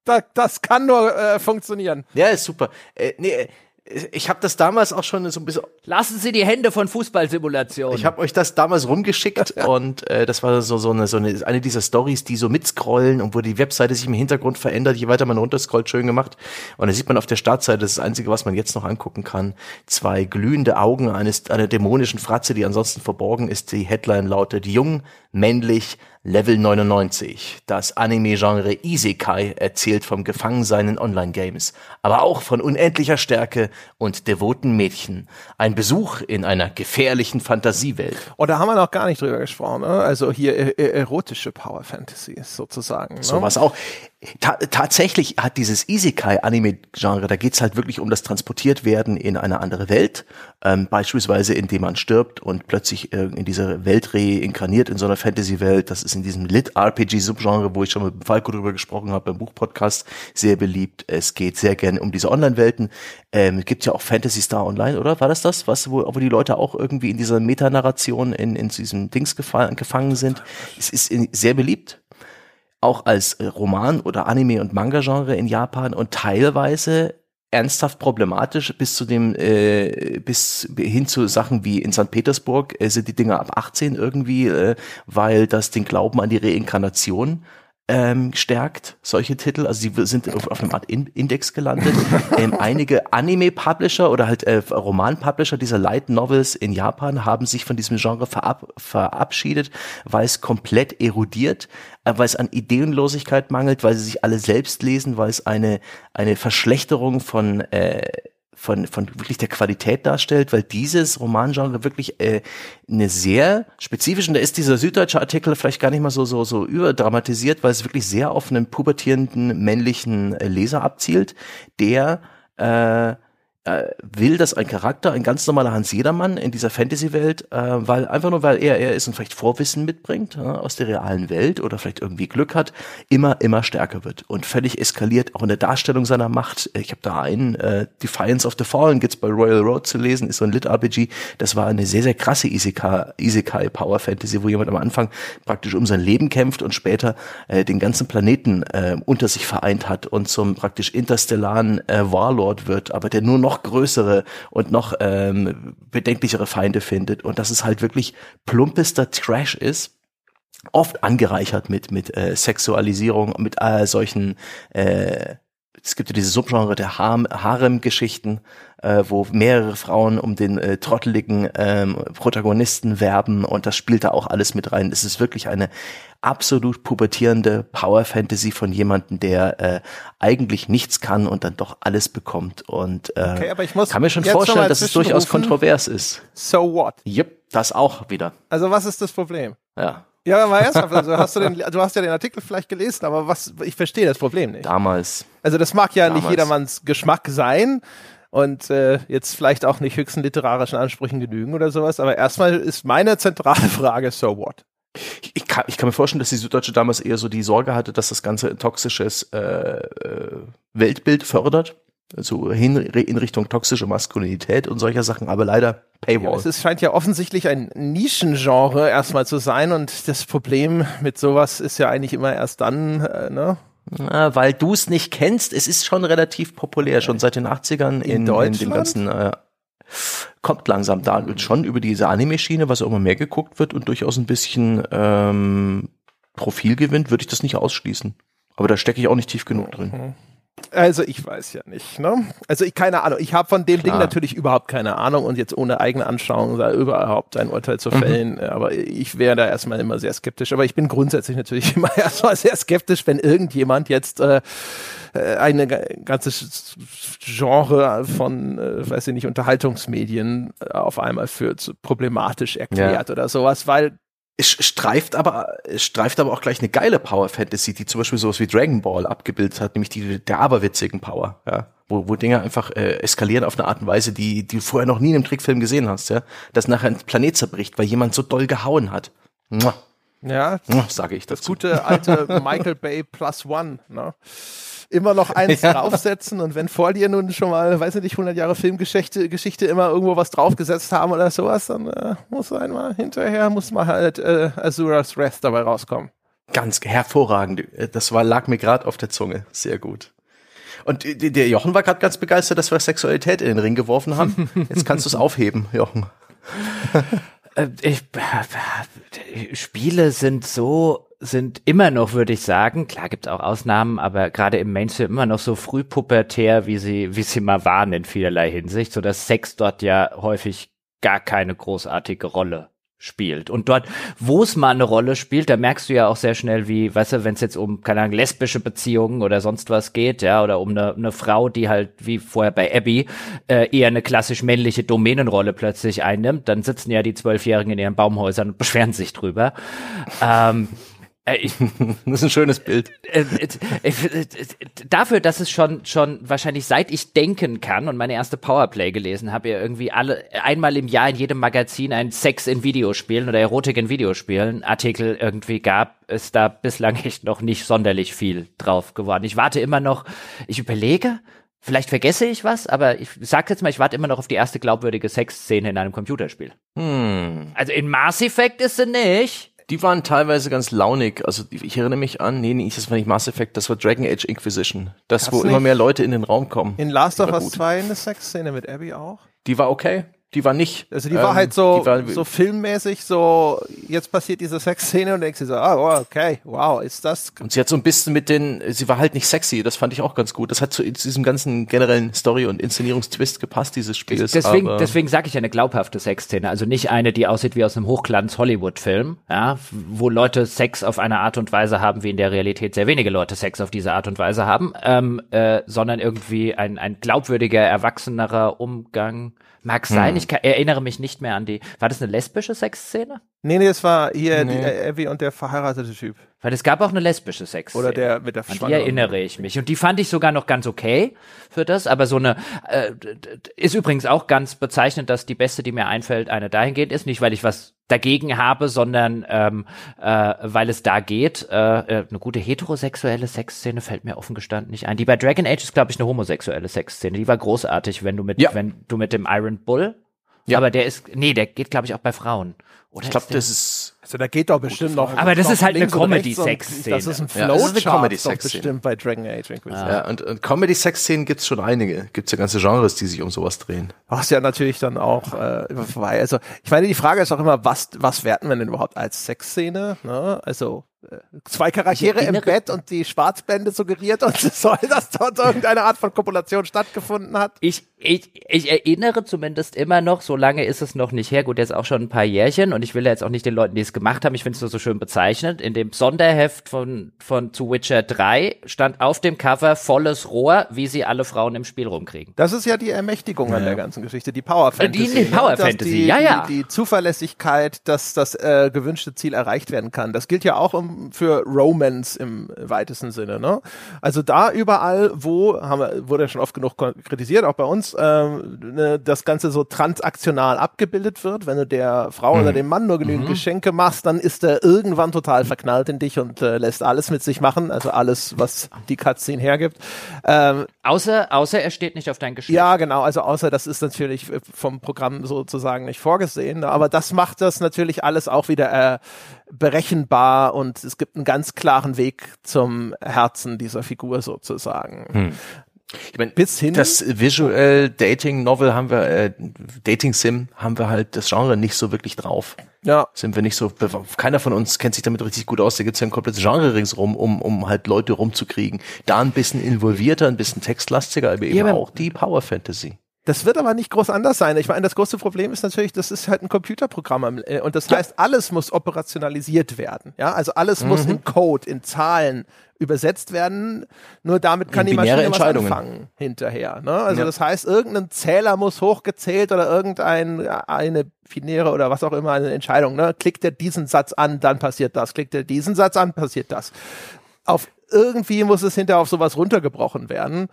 Das, das kann nur äh, funktionieren. Ja, ist super. Äh, nee, äh, ich habe das damals auch schon so ein bisschen Lassen Sie die Hände von Fußballsimulationen. Ich habe euch das damals rumgeschickt und äh, das war so, so, eine, so eine, eine dieser Stories, die so mitscrollen und wo die Webseite sich im Hintergrund verändert, je weiter man runterscrollt, schön gemacht. Und da sieht man auf der Startseite, das ist das Einzige, was man jetzt noch angucken kann, zwei glühende Augen eines einer dämonischen Fratze, die ansonsten verborgen ist. Die Headline lautet Jung, männlich, Level 99. Das Anime-Genre Isekai erzählt vom Gefangensein in Online-Games, aber auch von unendlicher Stärke und devoten Mädchen. Ein Besuch in einer gefährlichen Fantasiewelt. Und Oh, da haben wir noch gar nicht drüber gesprochen. Ne? Also hier äh, äh, erotische Power Fantasies sozusagen. Ne? Sowas auch. Ta tatsächlich hat dieses Isekai-Anime-Genre, da geht's halt wirklich um das Transportiertwerden in eine andere Welt. Ähm, beispielsweise, indem man stirbt und plötzlich äh, in diese Welt reinkarniert, in so einer Fantasy-Welt. Das ist in diesem Lit-RPG-Subgenre, wo ich schon mit Falco drüber gesprochen habe, beim Buchpodcast, sehr beliebt. Es geht sehr gerne um diese Online-Welten. Ähm, gibt ja auch Fantasy Star Online, oder? War das das, was, wo, wo die Leute auch irgendwie in dieser Metanarration in, in diesem Dings gefa gefangen sind? Es ist in, sehr beliebt auch als Roman- oder Anime- und Manga-Genre in Japan und teilweise ernsthaft problematisch bis zu dem äh, bis hin zu Sachen wie in St. Petersburg äh, sind die Dinger ab 18 irgendwie, äh, weil das den Glauben an die Reinkarnation ähm, stärkt, solche Titel. Also sie sind auf, auf einem Art In Index gelandet. ähm, einige Anime-Publisher oder halt äh, Roman-Publisher dieser Light Novels in Japan haben sich von diesem Genre verab verabschiedet, weil es komplett erodiert, äh, weil es an Ideenlosigkeit mangelt, weil sie sich alle selbst lesen, weil es eine, eine Verschlechterung von äh, von, von wirklich der Qualität darstellt, weil dieses Romangenre wirklich äh, eine sehr spezifische, und da ist dieser süddeutsche Artikel vielleicht gar nicht mal so, so, so überdramatisiert, weil es wirklich sehr auf einen pubertierenden männlichen äh, Leser abzielt, der äh, äh, will, dass ein Charakter, ein ganz normaler Hans Jedermann in dieser Fantasy-Welt, äh, weil einfach nur weil er er ist und vielleicht Vorwissen mitbringt ja, aus der realen Welt oder vielleicht irgendwie Glück hat, immer immer stärker wird und völlig eskaliert auch in der Darstellung seiner Macht. Ich habe da einen äh, Defiance of the Fallen gibt's bei Royal Road zu lesen, ist so ein Lit RPG. Das war eine sehr sehr krasse Isekai, Isekai Power Fantasy, wo jemand am Anfang praktisch um sein Leben kämpft und später äh, den ganzen Planeten äh, unter sich vereint hat und zum praktisch interstellaren äh, Warlord wird, aber der nur noch noch größere und noch ähm, bedenklichere Feinde findet und dass es halt wirklich plumpester Trash ist oft angereichert mit mit äh, Sexualisierung mit äh, solchen äh, es gibt ja diese Subgenre der Harem-Geschichten, äh, wo mehrere Frauen um den äh, trotteligen ähm, Protagonisten werben und das spielt da auch alles mit rein. Es ist wirklich eine absolut pubertierende Power Fantasy von jemandem, der äh, eigentlich nichts kann und dann doch alles bekommt. Und äh, okay, aber ich muss kann mir schon vorstellen, dass es durchaus kontrovers ist. So what? Yep, das auch wieder. Also was ist das Problem? Ja. Ja, mal ernsthaft, also hast du, den, du hast ja den Artikel vielleicht gelesen, aber was, ich verstehe das Problem nicht. Damals. Also das mag ja Damals. nicht jedermanns Geschmack sein und äh, jetzt vielleicht auch nicht höchsten literarischen Ansprüchen genügen oder sowas, aber erstmal ist meine zentrale Frage, so what? Ich kann, ich kann mir vorstellen, dass die Süddeutsche damals eher so die Sorge hatte, dass das Ganze ein toxisches äh, äh, Weltbild fördert. Also hin, in Richtung toxische Maskulinität und solcher Sachen, aber leider Paywall. Ja, es scheint ja offensichtlich ein Nischengenre erstmal zu sein und das Problem mit sowas ist ja eigentlich immer erst dann, äh, ne? Na, weil du es nicht kennst, es ist schon relativ populär, schon seit den 80ern in, in, Deutschland? in dem ganzen äh, kommt langsam da und schon über diese Anime-Schiene, was auch immer mehr geguckt wird und durchaus ein bisschen ähm, Profil gewinnt, würde ich das nicht ausschließen. Aber da stecke ich auch nicht tief genug drin. Also ich weiß ja nicht, ne? Also ich keine Ahnung. Ich habe von dem Klar. Ding natürlich überhaupt keine Ahnung und jetzt ohne eigene Anschauung da überhaupt ein Urteil zu mhm. fällen. Mhm. Aber ich wäre da erstmal immer sehr skeptisch. Aber ich bin grundsätzlich natürlich immer erstmal sehr skeptisch, wenn irgendjemand jetzt äh, äh eine ganze Genre von, äh, weiß ich nicht, Unterhaltungsmedien äh, auf einmal für problematisch erklärt ja. oder sowas, weil es streift aber, es streift aber auch gleich eine geile Power Fantasy, die zum Beispiel sowas wie Dragon Ball abgebildet hat, nämlich die der aberwitzigen Power, ja. Wo, wo Dinge einfach äh, eskalieren auf eine Art und Weise, die, die du vorher noch nie in einem Trickfilm gesehen hast, ja. Dass nachher ein Planet zerbricht, weil jemand so doll gehauen hat. Mua. Ja. Sage ich das. Das gute alte Michael Bay Plus One, ne? Immer noch eins ja. draufsetzen und wenn vor dir nun schon mal, weiß ich nicht, 100 Jahre Filmgeschichte Geschichte immer irgendwo was draufgesetzt haben oder sowas, dann äh, muss einmal hinterher, muss mal halt äh, Azura's Wrath dabei rauskommen. Ganz hervorragend. Das war, lag mir gerade auf der Zunge. Sehr gut. Und der Jochen war gerade ganz begeistert, dass wir Sexualität in den Ring geworfen haben. Jetzt kannst du es aufheben, Jochen. Äh, ich, Spiele sind so sind immer noch, würde ich sagen, klar gibt es auch Ausnahmen, aber gerade im Mainstream immer noch so frühpubertär, wie sie, wie sie mal waren in vielerlei Hinsicht, so dass Sex dort ja häufig gar keine großartige Rolle spielt. Und dort, wo es mal eine Rolle spielt, da merkst du ja auch sehr schnell, wie, weißt du, wenn es jetzt um, keine Ahnung, lesbische Beziehungen oder sonst was geht, ja, oder um eine, eine Frau, die halt, wie vorher bei Abby, äh, eher eine klassisch männliche Domänenrolle plötzlich einnimmt, dann sitzen ja die Zwölfjährigen in ihren Baumhäusern und beschweren sich drüber. ähm, äh, das ist ein schönes Bild. Äh, äh, dafür, dass es schon schon wahrscheinlich seit ich denken kann und meine erste Powerplay gelesen habe, ja irgendwie alle einmal im Jahr in jedem Magazin ein Sex in Videospielen oder Erotik in Videospielen Artikel irgendwie gab, ist da bislang echt noch nicht sonderlich viel drauf geworden. Ich warte immer noch, ich überlege, Vielleicht vergesse ich was, aber ich sag jetzt mal, ich warte immer noch auf die erste glaubwürdige Sexszene in einem Computerspiel. Hm. Also in Mass Effect ist sie nicht. Die waren teilweise ganz launig. Also ich erinnere mich an, nee, nee, das war nicht Mass Effect, das war Dragon Age Inquisition. Das, Hat's wo immer mehr Leute in den Raum kommen. In Last of Us 2 eine Sexszene mit Abby auch? Die war okay. Die war nicht. Also die war ähm, halt so, war- so filmmäßig, so jetzt passiert diese Sexszene und denkst dir so, ah, oh, okay, wow, ist das Und sie hat so ein bisschen mit den, sie war halt nicht sexy, das fand ich auch ganz gut. Das hat zu diesem ganzen generellen Story- und Inszenierungstwist gepasst, dieses Spiels. Deswegen, aber- deswegen sage ich eine glaubhafte Sexszene. Also nicht eine, die aussieht wie aus einem Hochglanz-Hollywood-Film, ja, wo Leute Sex auf eine Art und Weise haben, wie in der Realität sehr wenige Leute Sex auf diese Art und Weise haben, ähm, äh, sondern irgendwie ein, ein glaubwürdiger, erwachsenerer Umgang. Mag sein, ich kann, erinnere mich nicht mehr an die. War das eine lesbische Sexszene? Nee, nee, es war hier Nee. die, äh, Abby und der verheiratete Typ. Weil es gab auch eine lesbische Sexszene. Oder der mit der An die erinnere ich mich. Und die fand ich sogar noch ganz okay für das. Aber so eine, äh, ist übrigens auch ganz bezeichnend, dass die beste, die mir einfällt, eine dahingehend ist. Nicht, weil ich was dagegen habe, sondern ähm, äh, weil es da geht. Äh, äh, eine gute heterosexuelle Sexszene fällt mir offen gestanden nicht ein. Die bei Dragon Age ist, glaube ich, eine homosexuelle Sexszene. Die war großartig, wenn du mit, Ja. wenn du mit dem Iron Bull. Ja. Aber der ist, nee, der geht, glaube ich, auch bei Frauen. Oder ich glaube, das ist, Also da geht doch bestimmt noch. Aber das ist halt eine Comedy-Sexszene. Das ist ein Ja, das ist eine Flowchart doch Comedy-Sexszene. bestimmt bei Dragon Age Inquisition. ja, und, und Comedy-Sex-Szenen gibt's schon einige. Gibt's ja ganze Genres, die sich um sowas drehen. Ach, ist ja natürlich dann auch äh, immer vorbei. Also ich meine, die Frage ist auch immer, was, was werten wir denn überhaupt als Sexszene? Ne? Also zwei Charaktere Ich im erinnere- Bett und die Schwarzblende suggeriert und soll, dass dort irgendeine Art von Kopulation stattgefunden hat. Ich, ich, ich erinnere zumindest immer noch, so lange ist es noch nicht her, gut, jetzt auch schon ein paar Jährchen und ich will ja jetzt auch nicht den Leuten, die es gemacht haben, ich finde es nur so schön bezeichnet. In dem Sonderheft von, von zu Witcher 3 stand auf dem Cover volles Rohr, wie sie alle Frauen im Spiel rumkriegen. Das ist ja die Ermächtigung an der ganzen Geschichte, die Power Fantasy. die Power ne? Dass Fantasy, die, ja, ja. Die, die Zuverlässigkeit, dass das äh, gewünschte Ziel erreicht werden kann. Das gilt ja auch um, für Romance im weitesten Sinne. Ne? Also da überall, wo, haben wir, wurde ja schon oft genug kritisiert, auch bei uns, ähm, ne, das Ganze so transaktional abgebildet wird. Wenn du der Frau Mhm. oder dem Mann nur genügend Geschenke machst, dann ist er irgendwann total verknallt in dich und äh, lässt alles mit sich machen. Also alles, was die Cutscene hergibt. Ähm, Außer, außer er steht nicht auf dein Geschlecht. ja, genau. Also außer das ist natürlich äh, vom Programm sozusagen nicht vorgesehen. ne? Aber das macht das natürlich alles auch wieder äh, berechenbar und es gibt einen ganz klaren Weg zum Herzen dieser Figur sozusagen. Ich mein, Bis hin- das Visual Dating Novel haben wir, äh, Dating Sim haben wir halt das Genre nicht so wirklich drauf. Ja. Sind wir nicht so, keiner von uns kennt sich damit richtig gut aus. Da gibt's ja ein komplettes Genre ringsrum, um, um halt Leute rumzukriegen. Da ein bisschen involvierter, ein bisschen textlastiger, aber eben Ja, aber- auch die Power Fantasy. Das wird aber nicht groß anders sein. Ich meine, das große Problem ist natürlich, das ist halt ein Computerprogramm am- äh, und das heißt, alles muss operationalisiert werden. Ja, also alles muss Mhm. in Code, in Zahlen übersetzt werden. Nur damit kann In die Maschine was anfangen hinterher. Ne? Also Ja. das heißt, irgendein Zähler muss hochgezählt oder irgendein eine binäre oder was auch immer eine Entscheidung. Ne? Klickt er diesen Satz an, dann passiert das. Klickt er diesen Satz an, passiert das. Auf irgendwie muss es hinterher auf sowas runtergebrochen werden.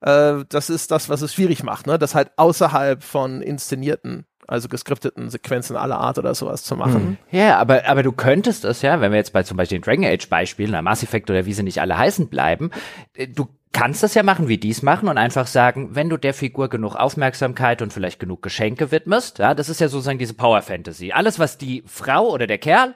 Äh, das ist das, was es schwierig macht, ne? Das halt außerhalb von inszenierten, also geskripteten Sequenzen aller Art oder sowas zu machen. Ja, aber, aber du könntest es ja, wenn wir jetzt bei zum Beispiel den Dragon Age Beispielen, na, Mass Effect oder wie sie nicht alle heißen bleiben, äh, du kannst das ja machen, wie die es machen und einfach sagen, wenn du der Figur genug Aufmerksamkeit und vielleicht genug Geschenke widmest, ja, das ist ja sozusagen diese Power Fantasy. Alles, was die Frau oder der Kerl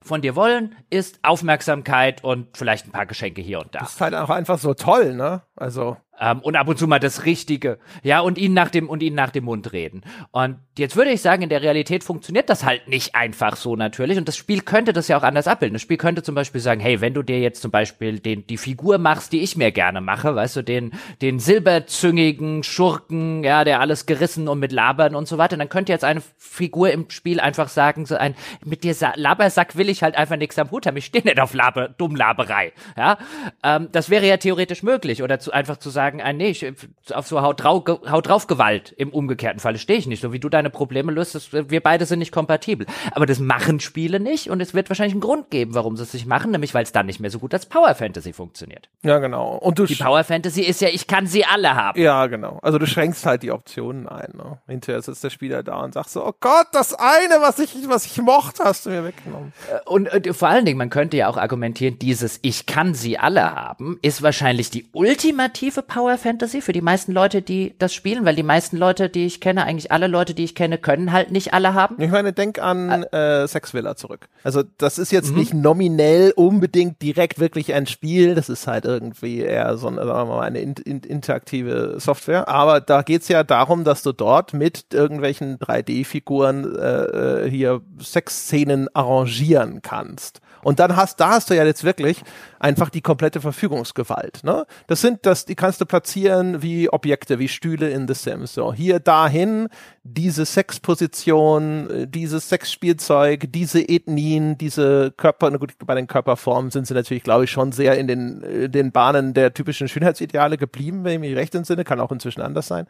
von dir wollen, ist Aufmerksamkeit und vielleicht ein paar Geschenke hier und da. Das ist halt auch einfach so toll, ne? Also, Ähm, und ab und zu mal das Richtige. Ja, und ihn nach dem, und ihn nach dem Mund reden. Und jetzt würde ich sagen, in der Realität funktioniert das halt nicht einfach so natürlich. Und das Spiel könnte das ja auch anders abbilden. Das Spiel könnte zum Beispiel sagen, hey, wenn du dir jetzt zum Beispiel den, die Figur machst, die ich mir gerne mache, weißt du, den, den silberzüngigen Schurken, ja, der alles gerissen und mit Labern und so weiter, dann könnte jetzt eine Figur im Spiel einfach sagen, so ein, mit dir Sa Labersack will ich halt einfach nichts am Hut haben. Ich stehe nicht auf Laber, Dummlaberei. Ja, ähm, das wäre ja theoretisch möglich. Oder zu, einfach zu sagen, ein, nee, ich, auf so Haut, drau, Haut drauf Gewalt im umgekehrten Falle stehe ich nicht. So wie du deine Probleme löst, das, wir beide sind nicht kompatibel. Aber das machen Spiele nicht und es wird wahrscheinlich einen Grund geben, warum sie es nicht machen, nämlich weil es dann nicht mehr so gut als Power Fantasy funktioniert. ja, genau. Und du Die Power Fantasy ist ja, ich kann sie alle haben. ja, genau. Also du schränkst halt die Optionen ein, ne? Hinterher sitzt der Spieler da und sagt so, oh Gott, das eine, was ich, was ich mochte, hast du mir weggenommen. Und äh, vor allen Dingen, man könnte ja auch argumentieren, dieses Ich kann sie alle haben, ist wahrscheinlich die ultimative Power Fantasy für die meisten Leute, die das spielen? Weil die meisten Leute, die ich kenne, eigentlich alle Leute, die ich kenne, können halt nicht alle haben. Ich meine, denk an äh, Sexvilla zurück. Also das ist jetzt mhm. nicht nominell unbedingt direkt wirklich ein Spiel, das ist halt irgendwie eher so eine, sagen wir mal, eine in, in, interaktive Software. Aber da geht's ja darum, dass du dort mit irgendwelchen 3D-Figuren äh, äh, hier Sexszenen arrangieren kannst. Und dann hast, da hast du ja jetzt wirklich einfach die komplette Verfügungsgewalt. Ne? Das sind das, die kannst du platzieren wie Objekte, wie Stühle in The Sims. So hier dahin diese Sexposition, äh, dieses Sexspielzeug, diese Ethnien, diese Körper. Gut, bei den Körperformen sind sie natürlich, glaube ich, schon sehr in den, äh, den Bahnen der typischen Schönheitsideale geblieben, wenn ich mich recht entsinne. Kann auch inzwischen anders sein.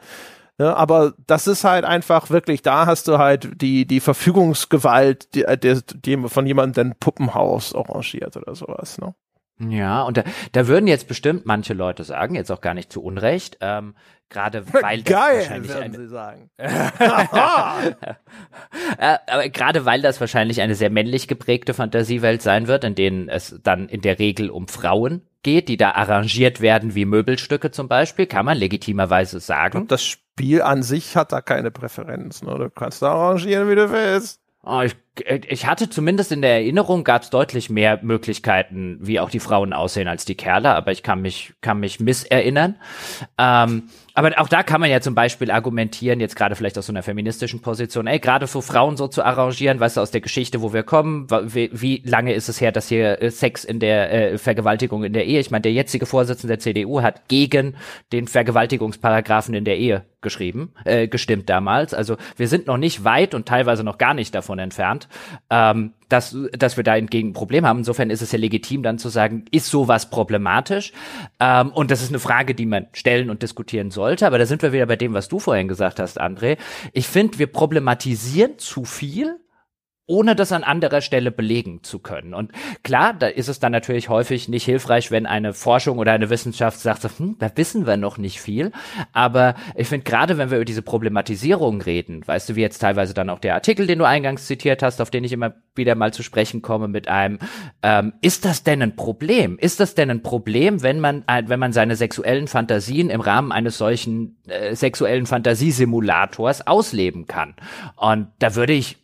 Ne, aber das ist halt einfach wirklich, da hast du halt die, die Verfügungsgewalt, die, die, die von jemandem Puppenhaus arrangiert oder sowas. Ne? Ja, und da, da würden jetzt bestimmt manche Leute sagen, jetzt auch gar nicht zu Unrecht, ähm, gerade weil das Geil, wahrscheinlich eine, sie sagen. äh, aber gerade weil das wahrscheinlich eine sehr männlich geprägte Fantasiewelt sein wird, in denen es dann in der Regel um Frauen geht, die da arrangiert werden wie Möbelstücke zum Beispiel, kann man legitimerweise sagen. Das Spiel an sich hat da keine Präferenzen, oder? Du kannst da arrangieren, wie du willst. Oh, ich, ich hatte zumindest in der Erinnerung gab es deutlich mehr Möglichkeiten, wie auch die Frauen aussehen als die Kerle, aber ich kann mich kann mich misserinnern. Ähm, aber auch da kann man ja zum Beispiel argumentieren, jetzt gerade vielleicht aus so einer feministischen Position, ey, gerade für Frauen so zu arrangieren, weißt du, aus der Geschichte, wo wir kommen, wie, wie lange ist es her, dass hier äh, Sex in der äh, Vergewaltigung in der Ehe, ich meine, der jetzige Vorsitzende der CDU hat gegen den Vergewaltigungsparagraphen in der Ehe geschrieben, äh, gestimmt damals. Also wir sind noch nicht weit und teilweise noch gar nicht davon entfernt, ähm, dass, dass wir da entgegen ein Problem haben. Insofern ist es ja legitim, dann zu sagen, ist sowas problematisch? Ähm, und das ist eine Frage, die man stellen und diskutieren sollte. Aber da sind wir wieder bei dem, was du vorhin gesagt hast, André. Ich finde, wir problematisieren zu viel ohne das an anderer Stelle belegen zu können. Und klar, da ist es dann natürlich häufig nicht hilfreich, wenn eine Forschung oder eine Wissenschaft sagt, hm, da wissen wir noch nicht viel. Aber ich finde gerade, wenn wir über diese Problematisierung reden, weißt du, wie jetzt teilweise dann auch der Artikel, den du eingangs zitiert hast, auf den ich immer wieder mal zu sprechen komme mit einem, ähm, ist das denn ein Problem? Ist das denn ein Problem, wenn man, wenn man seine sexuellen Fantasien im Rahmen eines solchen äh, sexuellen Fantasiesimulators ausleben kann? Und da würde ich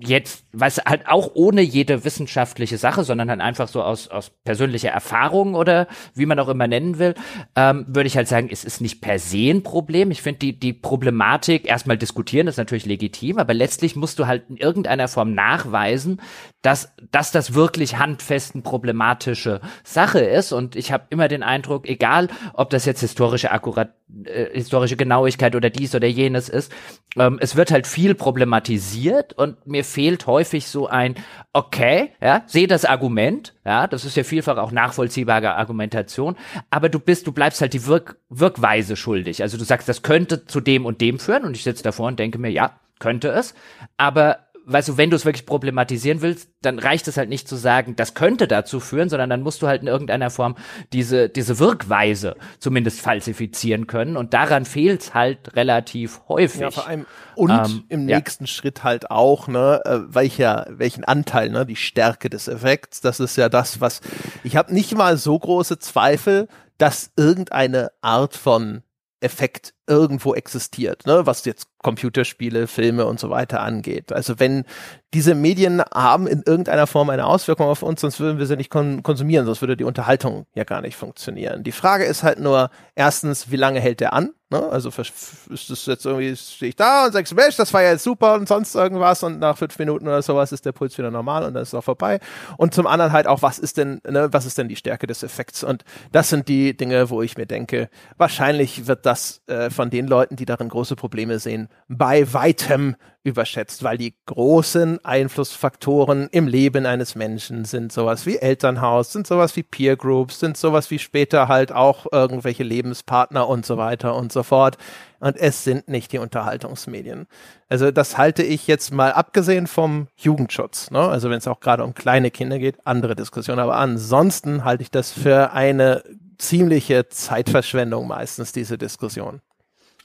jetzt, was halt auch ohne jede wissenschaftliche Sache, sondern dann einfach so aus, aus persönlicher Erfahrung oder wie man auch immer nennen will, ähm, würde ich halt sagen, es ist nicht per se ein Problem. Ich finde die, die Problematik erstmal diskutieren ist natürlich legitim, aber letztlich musst du halt in irgendeiner Form nachweisen, dass, dass das wirklich handfesten problematische Sache ist. Und ich habe immer den Eindruck, egal ob das jetzt historische Akkurat, äh, historische Genauigkeit oder dies oder jenes ist, ähm, es wird halt viel problematisiert und mir fehlt häufig so ein, okay, ja, sehe das Argument, ja, das ist ja vielfach auch nachvollziehbare Argumentation, aber du bist, du bleibst halt die Wirk Wirkweise schuldig. Also du sagst, das könnte zu dem und dem führen und ich sitze davor und denke mir, ja, könnte es, aber weißt du, wenn du es wirklich problematisieren willst, dann reicht es halt nicht zu sagen, das könnte dazu führen, sondern dann musst du halt in irgendeiner Form diese, diese Wirkweise zumindest falsifizieren können. Und daran fehlt es halt relativ häufig. Ja, vor allem und ähm, im nächsten ja. Schritt halt auch, ne, äh, welcher, welchen Anteil, ne, die Stärke des Effekts. Das ist ja das, was ich habe nicht mal so große Zweifel, dass irgendeine Art von Effekt irgendwo existiert, ne, was jetzt Computerspiele, Filme und so weiter angeht. Also wenn diese Medien haben in irgendeiner Form eine Auswirkung auf uns, sonst würden wir sie nicht kon konsumieren, sonst würde die Unterhaltung ja gar nicht funktionieren. Die Frage ist halt nur, erstens, wie lange hält der an? Ne? Also ist das jetzt irgendwie, stehe ich da und sagst, Mensch, das war ja jetzt super und sonst irgendwas und nach fünf Minuten oder sowas ist der Puls wieder normal und dann ist es auch vorbei. Und zum anderen halt auch, was ist denn, ne, was ist denn die Stärke des Effekts? Und das sind die Dinge, wo ich mir denke, wahrscheinlich wird das äh, von den Leuten, die darin große Probleme sehen, bei weitem überschätzt, weil die großen Einflussfaktoren im Leben eines Menschen sind sowas wie Elternhaus, sind sowas wie Peer Groups, sind sowas wie später halt auch irgendwelche Lebenspartner und so weiter und so fort. Und es sind nicht die Unterhaltungsmedien. Also das halte ich jetzt mal abgesehen vom Jugendschutz. Ne? Also wenn es auch gerade um kleine Kinder geht, andere Diskussion. Aber ansonsten halte ich das für eine ziemliche Zeitverschwendung meistens, diese Diskussion.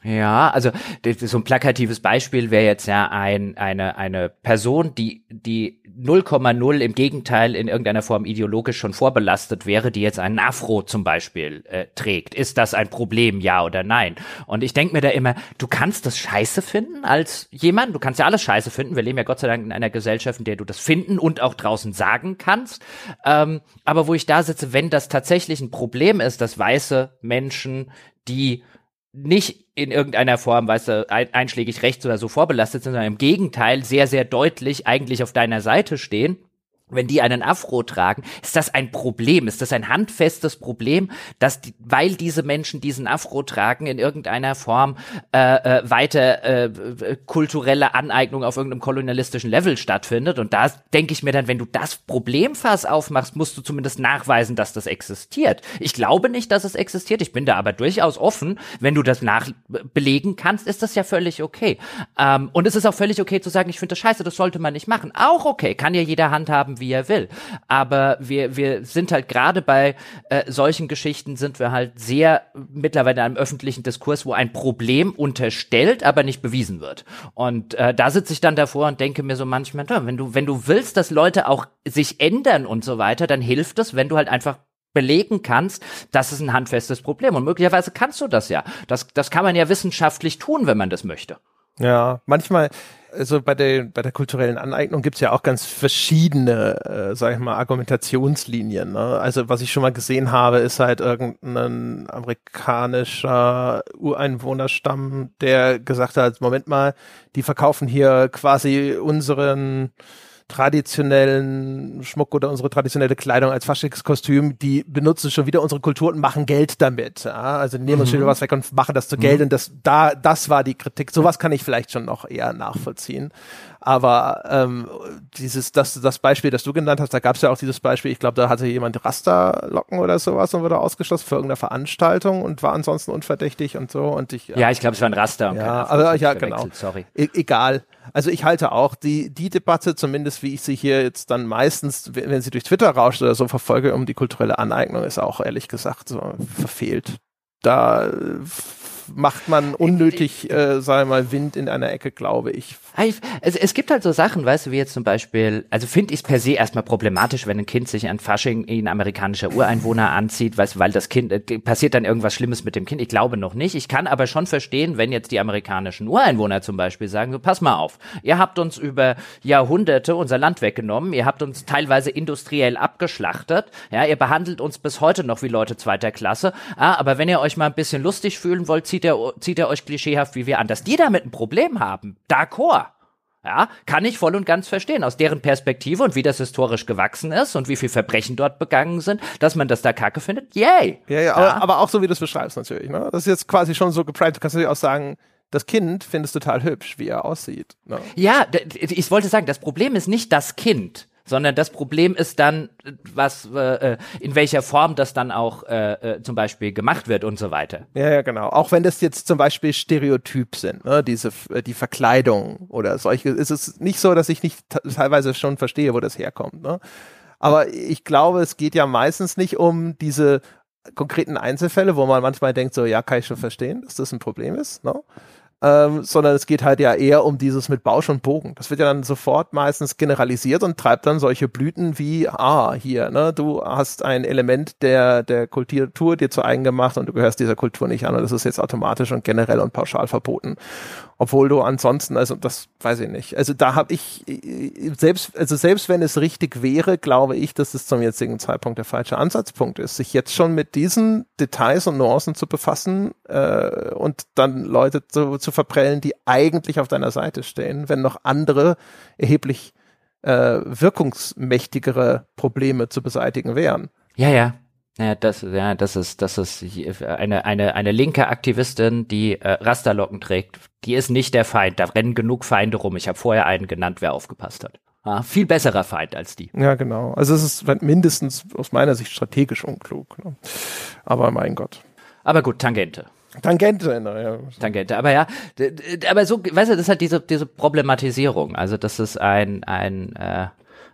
Ja, also so ein plakatives Beispiel wäre jetzt ja ein, eine, eine Person, die, die 0,0 im Gegenteil in irgendeiner Form ideologisch schon vorbelastet wäre, die jetzt einen Afro zum Beispiel äh, trägt. Ist das ein Problem, ja oder nein? Und ich denke mir da immer, du kannst das scheiße finden als jemand, du kannst ja alles scheiße finden. Wir leben ja Gott sei Dank in einer Gesellschaft, in der du das finden und auch draußen sagen kannst. Ähm, aber wo ich da sitze, wenn das tatsächlich ein Problem ist, dass weiße Menschen, die nicht in irgendeiner Form, weißt du, ein, einschlägig rechts oder so vorbelastet sind, sondern im Gegenteil sehr, sehr deutlich eigentlich auf deiner Seite stehen, wenn die einen Afro tragen, ist das ein Problem, ist das ein handfestes Problem, dass die, weil diese Menschen diesen Afro tragen, in irgendeiner Form äh, äh, weiter äh, kulturelle Aneignung auf irgendeinem kolonialistischen Level stattfindet. Und da denke ich mir dann, wenn du das Problemfass aufmachst, musst du zumindest nachweisen, dass das existiert. Ich glaube nicht, dass es existiert. Ich bin da aber durchaus offen. Wenn du das nachbelegen kannst, ist das ja völlig okay. Ähm, und es ist auch völlig okay zu sagen, ich finde das scheiße, das sollte man nicht machen. Auch okay, kann ja jeder handhaben, wie er will. Aber wir, wir sind halt gerade bei äh, solchen Geschichten sind wir halt sehr mittlerweile in einem öffentlichen Diskurs, wo ein Problem unterstellt, aber nicht bewiesen wird. Und äh, da sitze ich dann davor und denke mir so manchmal, wenn du, wenn du willst, dass Leute auch sich ändern und so weiter, dann hilft es, wenn du halt einfach belegen kannst, das ist ein handfestes Problem. Und möglicherweise kannst du das ja. Das, das kann man ja wissenschaftlich tun, wenn man das möchte. Ja, manchmal, also bei der, bei der kulturellen Aneignung gibt's ja auch ganz verschiedene, äh, sag ich mal, Argumentationslinien. Ne? Also was ich schon mal gesehen habe, ist halt irgendein amerikanischer Ureinwohnerstamm, der gesagt hat, Moment mal, die verkaufen hier quasi unseren traditionellen Schmuck oder unsere traditionelle Kleidung als Faschingskostüm, die benutzen schon wieder unsere Kultur und machen Geld damit. Ja? Also nehmen uns mhm. schon wieder was weg und machen das zu Geld mhm. und das, da, das war die Kritik. Sowas kann ich vielleicht schon noch eher nachvollziehen. Aber ähm, dieses, das, das Beispiel, das du genannt hast, da gab es ja auch dieses Beispiel, ich glaube, da hatte jemand Rasterlocken oder sowas und wurde ausgeschlossen für irgendeine Veranstaltung und war ansonsten unverdächtig und so. Und ich, ja, ich glaube, es war ein Raster. Ja, aber ja, genau. Sorry. E egal. Also ich halte auch die, die Debatte, zumindest wie ich sie hier jetzt dann meistens, wenn sie durch Twitter rauscht oder so verfolge, um die kulturelle Aneignung, ist auch ehrlich gesagt so verfehlt. Da macht man unnötig, äh, sag mal, Wind in einer Ecke, glaube ich. Es, es gibt halt so Sachen, weißt du, wie jetzt zum Beispiel, also finde ich es per se erstmal problematisch, wenn ein Kind sich an Fasching ein amerikanischer Ureinwohner anzieht, weißt du, weil das Kind, äh, passiert dann irgendwas Schlimmes mit dem Kind. Ich glaube noch nicht. Ich kann aber schon verstehen, wenn jetzt die amerikanischen Ureinwohner zum Beispiel sagen, so pass mal auf, ihr habt uns über Jahrhunderte unser Land weggenommen, ihr habt uns teilweise industriell abgeschlachtet, ja, ihr behandelt uns bis heute noch wie Leute zweiter Klasse, ah, aber wenn ihr euch mal ein bisschen lustig fühlen wollt, zieht er, zieht er euch klischeehaft wie wir an. Dass die damit ein Problem haben, d'accord. Ja, kann ich voll und ganz verstehen. Aus deren Perspektive und wie das historisch gewachsen ist und wie viel Verbrechen dort begangen sind, dass man das da kacke findet, yay. Ja, ja, ja. Aber, aber, auch so, wie du es beschreibst natürlich. Ne? Das ist jetzt quasi schon so geprimed. Du kannst natürlich auch sagen, das Kind findest total hübsch, wie er aussieht. Ne? Ja, ich wollte sagen, das Problem ist nicht das Kind sondern das Problem ist dann, was, äh, äh, in welcher Form das dann auch äh, äh, zum Beispiel gemacht wird und so weiter. Ja, ja, genau. Auch wenn das jetzt zum Beispiel Stereotyp sind, ne? diese äh, die Verkleidung oder solche, ist es nicht so, dass ich nicht teilweise schon verstehe, wo das herkommt. Ne? Aber ich glaube, es geht ja meistens nicht um diese konkreten Einzelfälle, wo man manchmal denkt, so ja, kann ich schon verstehen, dass das ein Problem ist. Ne? Ähm, sondern es geht halt ja eher um dieses mit Bausch und Bogen. Das wird ja dann sofort meistens generalisiert und treibt dann solche Blüten wie, ah, hier, ne, du hast ein Element der, der Kultur dir zu eigen gemacht und du gehörst dieser Kultur nicht an und das ist jetzt automatisch und generell und pauschal verboten obwohl du ansonsten, also das weiß ich nicht. Also da habe ich selbst, also selbst wenn es richtig wäre, glaube ich, dass es zum jetzigen Zeitpunkt der falsche Ansatzpunkt ist, sich jetzt schon mit diesen Details und Nuancen zu befassen äh, und dann Leute zu, zu verprellen, die eigentlich auf deiner Seite stehen, wenn noch andere erheblich äh, wirkungsmächtigere Probleme zu beseitigen wären. Ja, ja. Ja, das, ja, das ist, das ist eine, eine, eine linke Aktivistin, die äh, Rasterlocken trägt. Die ist nicht der Feind. Da rennen genug Feinde rum. Ich habe vorher einen genannt, wer aufgepasst hat. Ja, viel besserer Feind als die. Ja, genau. Also es ist mindestens aus meiner Sicht strategisch unklug. Ne? Aber mein Gott. Aber gut, Tangente. Tangente, naja. Tangente, aber ja, aber so, weißt du, das ist halt diese, diese Problematisierung. Also das ist ein, ein, äh,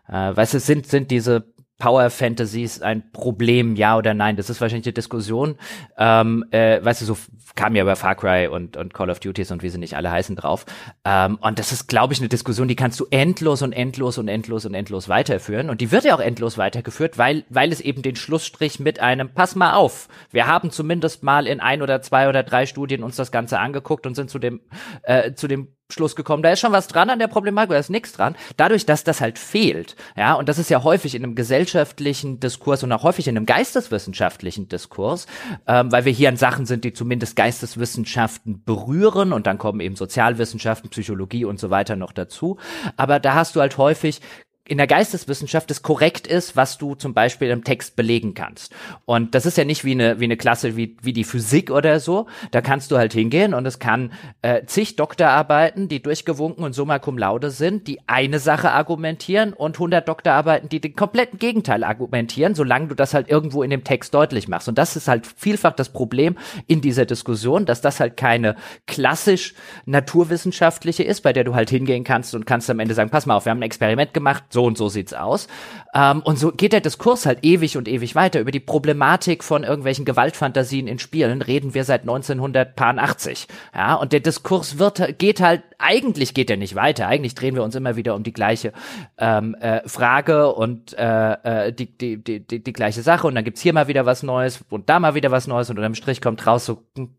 äh, weißt du, sind, sind diese Power Fantasies ein Problem, ja oder nein? Das ist wahrscheinlich eine Diskussion. Ähm, äh, weißt du, so kam ja über Far Cry und, und Call of Duties und wie sie nicht alle heißen drauf. Ähm, und das ist, glaube ich, eine Diskussion, die kannst du endlos und endlos und endlos und endlos weiterführen. Und die wird ja auch endlos weitergeführt, weil, weil es eben den Schlussstrich mit einem Pass mal auf. Wir haben zumindest mal in ein oder zwei oder drei Studien uns das Ganze angeguckt und sind zu dem, äh, zu dem Schluss gekommen. Da ist schon was dran an der Problematik, da ist nichts dran. Dadurch, dass das halt fehlt, ja, und das ist ja häufig in einem gesellschaftlichen Diskurs und auch häufig in einem geisteswissenschaftlichen Diskurs, ähm, weil wir hier an Sachen sind, die zumindest Geisteswissenschaften berühren und dann kommen eben Sozialwissenschaften, Psychologie und so weiter noch dazu. Aber da hast du halt häufig in der Geisteswissenschaft es korrekt ist, was du zum Beispiel im Text belegen kannst. Und das ist ja nicht wie eine, wie eine Klasse wie, wie die Physik oder so. Da kannst du halt hingehen und es kann äh, zig Doktorarbeiten, die durchgewunken und summa cum laude sind, die eine Sache argumentieren und 100 Doktorarbeiten, die den kompletten Gegenteil argumentieren, solange du das halt irgendwo in dem Text deutlich machst. Und das ist halt vielfach das Problem in dieser Diskussion, dass das halt keine klassisch naturwissenschaftliche ist, bei der du halt hingehen kannst und kannst am Ende sagen, pass mal auf, wir haben ein Experiment gemacht, so und so sieht's aus. Ähm, und so geht der Diskurs halt ewig und ewig weiter. Über die Problematik von irgendwelchen Gewaltfantasien in Spielen reden wir seit 1980. Ja, und der Diskurs wird, geht halt, eigentlich geht er nicht weiter. Eigentlich drehen wir uns immer wieder um die gleiche ähm, äh, Frage und äh, äh, die, die, die, die, die gleiche Sache. Und dann gibt's hier mal wieder was Neues und da mal wieder was Neues und unterm Strich kommt raus so hm,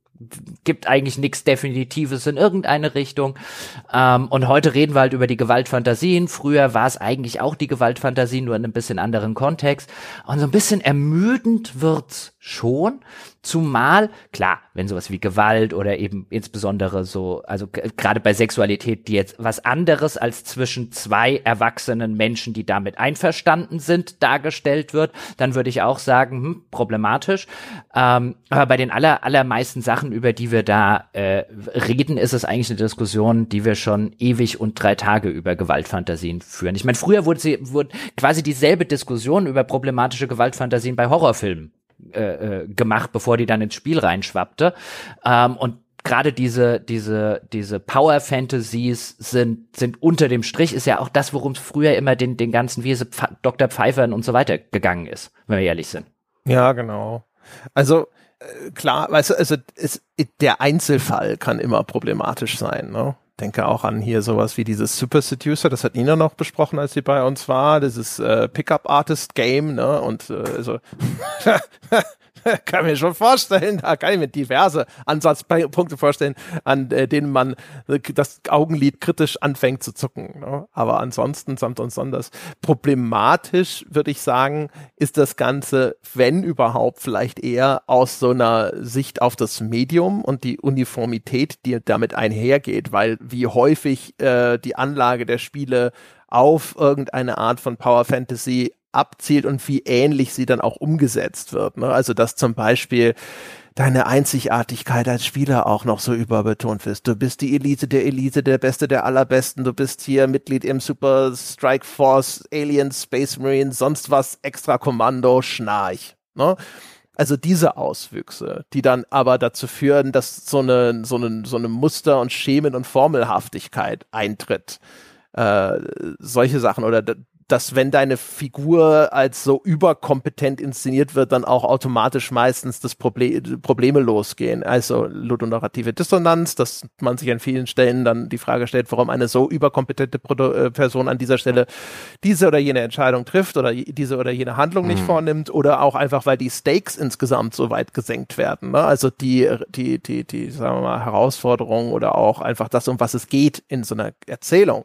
gibt eigentlich nichts Definitives in irgendeine Richtung. Ähm, und heute reden wir halt über die Gewaltfantasien. Früher war es eigentlich auch die Gewaltfantasien, nur in einem bisschen anderen Kontext. Und so ein bisschen ermüdend wird's schon. Zumal, klar, wenn sowas wie Gewalt oder eben insbesondere so, also gerade bei Sexualität, die jetzt was anderes als zwischen zwei erwachsenen Menschen, die damit einverstanden sind, dargestellt wird, dann würde ich auch sagen, hm, problematisch. Ähm, aber bei den aller, allermeisten Sachen, über die wir da äh, reden, ist es eigentlich eine Diskussion, die wir schon ewig und drei Tage über Gewaltfantasien führen. Ich meine, früher wurde sie wurde quasi dieselbe Diskussion über problematische Gewaltfantasien bei Horrorfilmen äh, äh, gemacht, bevor die dann ins Spiel reinschwappte. Ähm, und gerade diese diese diese Power Fantasies sind sind unter dem Strich ist ja auch das, worum es früher immer den den ganzen wie es Dr. Pfeifern und so weiter gegangen ist, wenn wir ehrlich sind. Ja, genau. Also äh, klar, weißt du, also es, der Einzelfall kann immer problematisch sein, ne? Denke auch an hier sowas wie dieses Super Seducer, das hat Nina noch besprochen, als sie bei uns war, dieses äh, Pickup Artist Game, ne? Und äh, also kann mir schon vorstellen, da kann ich mir diverse Ansatzpunkte vorstellen, an äh, denen man das Augenlid kritisch anfängt zu zucken. Ne? Aber ansonsten, samt und sonders, problematisch, würde ich sagen, ist das Ganze, wenn überhaupt, vielleicht eher aus so einer Sicht auf das Medium und die Uniformität, die damit einhergeht, weil wie häufig äh, die Anlage der Spiele auf irgendeine Art von Power Fantasy abzielt und wie ähnlich sie dann auch umgesetzt wird. Ne? Also dass zum Beispiel deine Einzigartigkeit als Spieler auch noch so überbetont wirst. Du bist die Elite der Elite, der Beste der Allerbesten. Du bist hier Mitglied im Super Strike Force, Alien, Space Marine, sonst was, Extra Kommando, Schnarch. Ne? Also diese Auswüchse, die dann aber dazu führen, dass so eine, so eine, so eine Muster- und Schemen- und Formelhaftigkeit eintritt. Äh, solche Sachen oder dass wenn deine Figur als so überkompetent inszeniert wird, dann auch automatisch meistens das Proble Probleme losgehen. Also ludonarrative Dissonanz, dass man sich an vielen Stellen dann die Frage stellt, warum eine so überkompetente Produ äh, Person an dieser Stelle diese oder jene Entscheidung trifft oder diese oder jene Handlung mhm. nicht vornimmt oder auch einfach, weil die Stakes insgesamt so weit gesenkt werden. Ne? Also die, die, die, die, sagen wir mal, Herausforderung oder auch einfach das, um was es geht in so einer Erzählung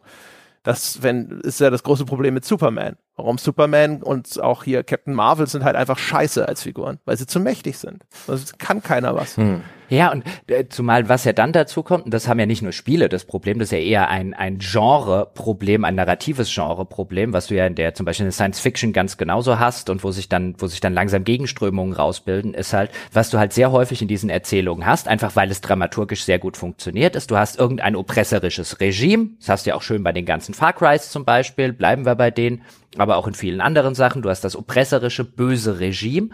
das wenn, ist ja das große Problem mit Superman. Warum Superman und auch hier Captain Marvel sind halt einfach scheiße als Figuren, weil sie zu mächtig sind. Das kann keiner was. Hm. Ja, und äh, zumal was ja dann dazu kommt, und das haben ja nicht nur Spiele das Problem, das ist ja eher ein, ein Genre-Problem, ein narratives Genre-Problem, was du ja in der zum Beispiel in der Science Fiction ganz genauso hast und wo sich dann, wo sich dann langsam Gegenströmungen rausbilden, ist halt, was du halt sehr häufig in diesen Erzählungen hast, einfach weil es dramaturgisch sehr gut funktioniert ist. Du hast irgendein oppressorisches Regime, das hast du ja auch schön bei den ganzen Far Crys zum Beispiel, bleiben wir bei denen, aber auch in vielen anderen Sachen. Du hast das oppressorische, böse Regime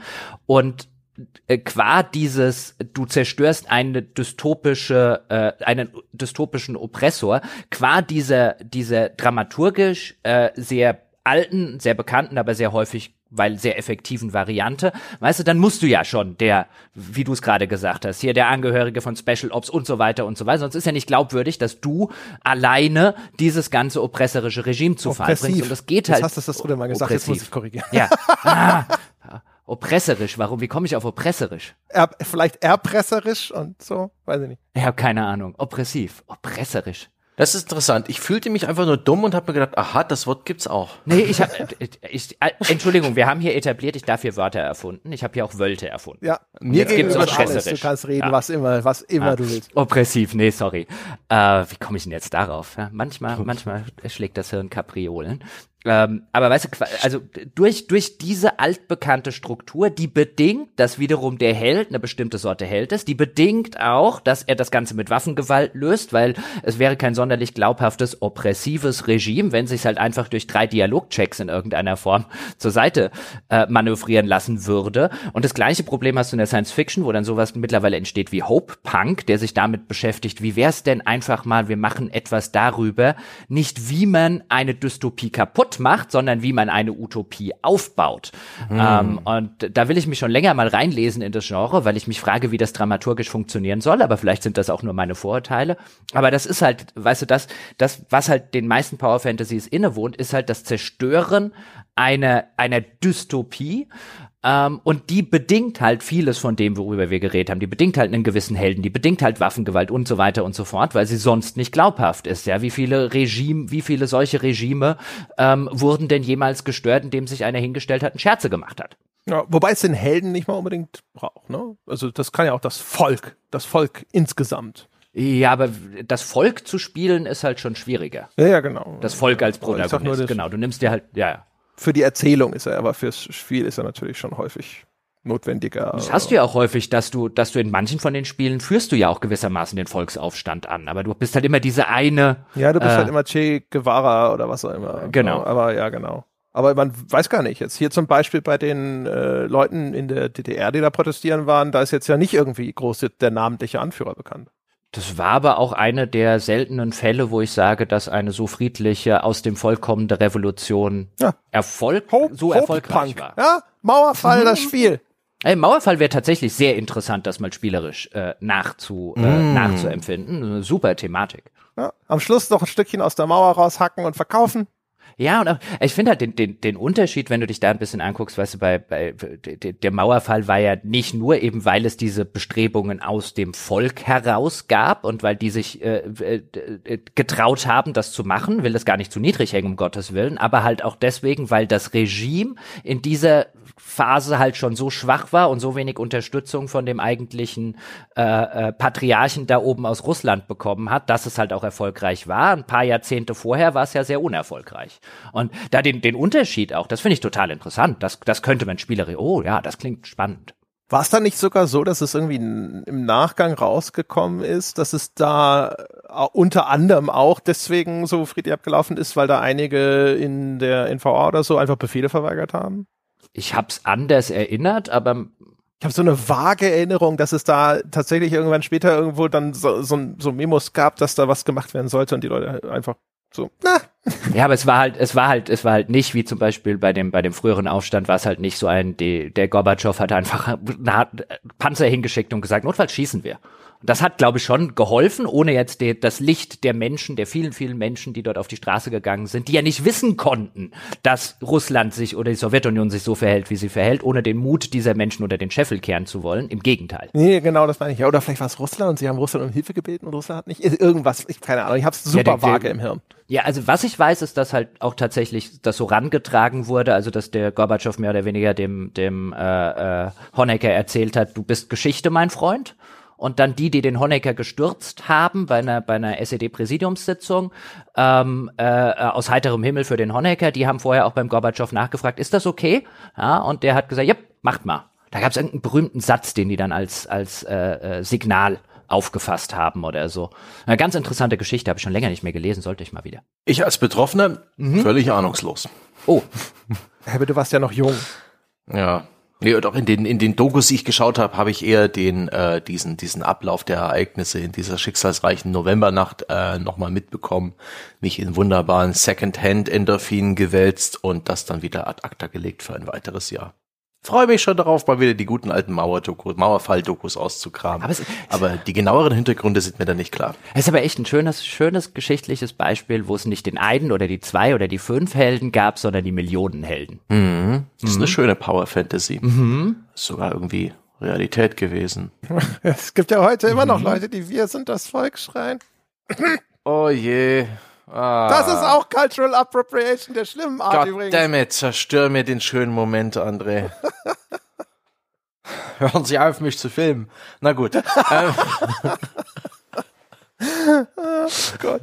und qua dieses, du zerstörst eine dystopische, äh, einen dystopischen Oppressor, qua dieser, dieser dramaturgisch äh, sehr alten, sehr bekannten, aber sehr häufig weil sehr effektiven Variante, weißt du, dann musst du ja schon der, wie du es gerade gesagt hast, hier der Angehörige von Special Ops und so weiter und so weiter. Sonst ist ja nicht glaubwürdig, dass du alleine dieses ganze oppressorische Regime zu Fall bringst. Und das geht Jetzt halt. hast du das früher mal gesagt, jetzt muss oppressiv. ich korrigieren. Ja. Ah, oppresserisch. Warum? Wie komme ich auf oppresserisch? Er, vielleicht erpresserisch und so, weiß ich nicht. Ich habe keine Ahnung. Oppressiv. Oppresserisch. Das ist interessant. Ich fühlte mich einfach nur dumm und habe mir gedacht, aha, das Wort gibt's auch. Nee, ich habe, ich, äh, Entschuldigung, wir haben hier etabliert, ich darf hier Wörter erfunden. Ich habe hier auch Wölte erfunden. Ja, Mir Jetzt gibt's schon. alles. Du kannst reden, Ja. was immer, was immer Ah, du willst. Oppressiv, nee, sorry. Äh, wie komme ich denn jetzt darauf? Ja, manchmal, manchmal schlägt das Hirn Kapriolen. Ähm, aber weißt du, also durch, durch diese altbekannte Struktur, die bedingt, dass wiederum der Held eine bestimmte Sorte Held ist, die bedingt auch, dass er das Ganze mit Waffengewalt löst, weil es wäre kein sonderlich glaubhaftes, oppressives Regime, wenn sich halt einfach durch drei Dialogchecks in irgendeiner Form zur Seite äh, manövrieren lassen würde. Und das gleiche Problem hast du in der Science Fiction, wo dann sowas mittlerweile entsteht wie Hope Punk, der sich damit beschäftigt, wie wäre es denn einfach mal, wir machen etwas darüber, nicht wie man eine Dystopie kaputt macht, sondern wie man eine Utopie aufbaut. Ähm, und da will ich mich schon länger mal reinlesen in das Genre, weil ich mich frage, wie das dramaturgisch funktionieren soll, aber vielleicht sind das auch nur meine Vorurteile. Aber das ist halt, weißt du, das, das, was halt den meisten Power Fantasies innewohnt, ist halt das Zerstören einer, einer Dystopie, ähm, und die bedingt halt vieles von dem, worüber wir geredet haben. Die bedingt halt einen gewissen Helden, die bedingt halt Waffengewalt und so weiter und so fort, weil sie sonst nicht glaubhaft ist. Ja, wie viele Regime, wie viele solche Regime ähm, wurden denn jemals gestört, indem sich einer hingestellt hat und Scherze gemacht hat? Ja, wobei es den Helden nicht mal unbedingt braucht, ne? Also das kann ja auch das Volk, das Volk insgesamt. Ja, aber das Volk zu spielen ist halt schon schwieriger. Ja, ja, genau. Das Volk als nur, Protagonist, genau. Du nimmst dir halt, ja, ja. Für die Erzählung ist er, aber fürs Spiel ist er natürlich schon häufig notwendiger. Das hast du ja auch häufig, dass du, dass du in manchen von den Spielen führst du ja auch gewissermaßen den Volksaufstand an, aber du bist halt immer diese eine, Ja, du bist äh, halt immer Che Guevara oder was auch immer. Genau. Aber ja, genau. Aber man weiß gar nicht. Jetzt hier zum Beispiel bei den äh, Leuten in der DDR, die da protestieren waren, da ist jetzt ja nicht irgendwie groß der namentliche Anführer bekannt. Das war aber auch eine der seltenen Fälle, wo ich sage, dass eine so friedliche, aus dem Volk kommende Revolution Ja. Erfolg, Hope, so Hope erfolgreich Punk. war. Ja, Mauerfall, das Spiel. Ey, Mauerfall wäre tatsächlich sehr interessant, das mal spielerisch äh, nachzu, äh, nachzuempfinden. Eine super Thematik. Ja, am Schluss noch ein Stückchen aus der Mauer raushacken und verkaufen. Ja, und auch, ich finde halt den, den, den Unterschied, wenn du dich da ein bisschen anguckst, weißt du, bei, bei der Mauerfall war ja nicht nur eben, weil es diese Bestrebungen aus dem Volk heraus gab und weil die sich äh, äh, getraut haben, das zu machen, will das gar nicht zu niedrig hängen, um Gottes Willen, aber halt auch deswegen, weil das Regime in dieser Phase halt schon so schwach war und so wenig Unterstützung von dem eigentlichen äh, äh, Patriarchen da oben aus Russland bekommen hat, dass es halt auch erfolgreich war. Ein paar Jahrzehnte vorher war es ja sehr unerfolgreich. Und da den, den Unterschied auch, das finde ich total interessant. Das, das könnte man spielerisch, oh ja, das klingt spannend. War es dann nicht sogar so, dass es irgendwie im Nachgang rausgekommen ist, dass es da äh, unter anderem auch deswegen so friedlich abgelaufen ist, weil da einige in der NVA oder so einfach Befehle verweigert haben? Ich hab's anders erinnert, aber Ich habe so eine vage Erinnerung, dass es da tatsächlich irgendwann später irgendwo dann so, so, so Memos gab, dass da was gemacht werden sollte und die Leute einfach so, na, Ja, aber es war halt, es war halt, es war halt nicht wie zum Beispiel bei dem, bei dem früheren Aufstand war es halt nicht so ein, die, der Gorbatschow hat einfach Panzer hingeschickt und gesagt, notfalls schießen wir. Das hat, glaube ich, schon geholfen, ohne jetzt die, das Licht der Menschen, der vielen, vielen Menschen, die dort auf die Straße gegangen sind, die ja nicht wissen konnten, dass Russland sich oder die Sowjetunion sich so verhält, wie sie verhält, ohne den Mut dieser Menschen unter den Scheffel kehren zu wollen. Im Gegenteil. nee, genau, das meine ich. Ja, oder vielleicht war es Russland und sie haben Russland um Hilfe gebeten und Russland hat nicht irgendwas, ich keine Ahnung, ich habe es super der- vage im Hirn. Ja, also was ich weiß, ist, dass halt auch tatsächlich das so rangetragen wurde, also dass der Gorbatschow mehr oder weniger dem dem äh, äh, Honecker erzählt hat, du bist Geschichte, mein Freund. Und dann die, die den Honecker gestürzt haben bei einer bei einer SED-Präsidiumssitzung ähm, äh, aus heiterem Himmel für den Honecker, die haben vorher auch beim Gorbatschow nachgefragt, ist das okay? Ja, und der hat gesagt, ja, macht mal. Da gab es irgendeinen berühmten Satz, den die dann als als äh, äh, Signal aufgefasst haben oder so. Eine ganz interessante Geschichte, habe ich schon länger nicht mehr gelesen, sollte ich mal wieder. Ich als Betroffener völlig ahnungslos. Oh, Herbert, du warst ja noch jung. Ja. Und auch in den, in den Dokus, die ich geschaut habe, habe ich eher den, äh, diesen, diesen Ablauf der Ereignisse in dieser schicksalsreichen Novembernacht äh, nochmal mitbekommen, mich in wunderbaren Second-Hand-Endorphinen gewälzt und das dann wieder ad acta gelegt für ein weiteres Jahr. Freue mich schon darauf, mal wieder die guten alten Mauerdokus, Mauerfall-Dokus auszukramen. Aber es- Aber die genaueren Hintergründe sind mir da nicht klar. Es ist aber echt ein schönes, schönes geschichtliches Beispiel, wo es nicht den einen oder die zwei oder die fünf Helden gab, sondern die Millionen Helden. Das ist eine schöne Power Fantasy. Ist sogar irgendwie Realität gewesen. Es gibt ja heute immer noch Leute, die wir sind das Volk schreien. Oh je. Ah. Das ist auch Cultural Appropriation der schlimmen Art God übrigens. damn it, zerstör mir den schönen Moment, André. Hören Sie auf, mich zu filmen. Na gut. ähm, Gott.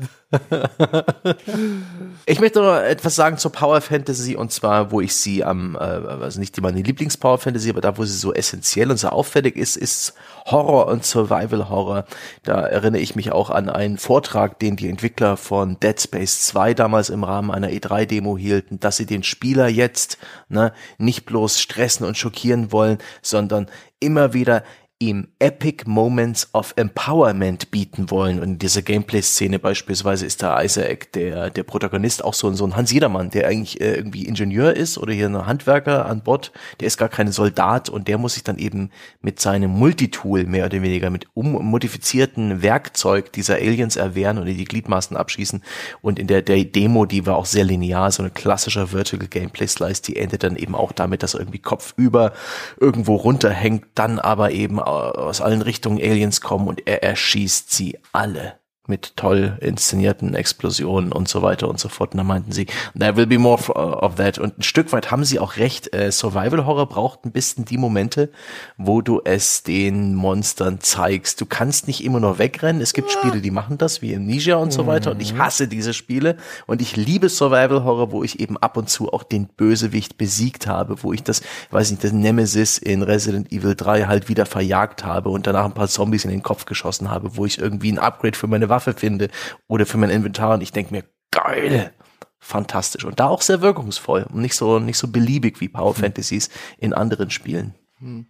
Ich möchte noch etwas sagen zur Power Fantasy und zwar, wo ich sie am, äh, also nicht meine Lieblings-Power Fantasy, aber da, wo sie so essentiell und so auffällig ist, ist Horror und Survival Horror. Da erinnere ich mich auch an einen Vortrag, den die Entwickler von Dead Space 2 damals im Rahmen einer E3-Demo hielten, dass sie den Spieler jetzt ne, nicht bloß stressen und schockieren wollen, sondern immer wieder ihm Epic Moments of Empowerment bieten wollen. Und in dieser Gameplay-Szene beispielsweise ist da Isaac, der, der Protagonist, auch so, so ein Hans Jedermann, der eigentlich äh, irgendwie Ingenieur ist oder hier ein Handwerker an Bord, der ist gar kein Soldat und der muss sich dann eben mit seinem Multitool mehr oder weniger mit ummodifizierten Werkzeug dieser Aliens erwehren oder die Gliedmaßen abschießen. Und in der, der Demo, die war auch sehr linear, so ein klassischer Vertical Gameplay Slice, die endet dann eben auch damit, dass er irgendwie kopfüber irgendwo runterhängt, dann aber eben aus allen Richtungen Aliens kommen und er erschießt sie alle mit toll inszenierten Explosionen und so weiter und so fort. Und da meinten sie, there will be more f- of that. Und ein Stück weit haben sie auch recht. Äh, Survival Horror braucht ein bisschen die Momente, wo du es den Monstern zeigst. Du kannst nicht immer nur wegrennen. Es gibt Spiele, die machen das, wie Amnesia und so weiter. Und ich hasse diese Spiele. Und ich liebe Survival Horror, wo ich eben ab und zu auch den Bösewicht besiegt habe, wo ich das, weiß nicht, das Nemesis in Resident Evil 3 halt wieder verjagt habe und danach ein paar Zombies in den Kopf geschossen habe, wo ich irgendwie ein Upgrade für meine Waffe finde oder für mein Inventar und ich denke mir, geil, fantastisch. Und da auch sehr wirkungsvoll und nicht so, nicht so beliebig wie Power Fantasies in anderen Spielen.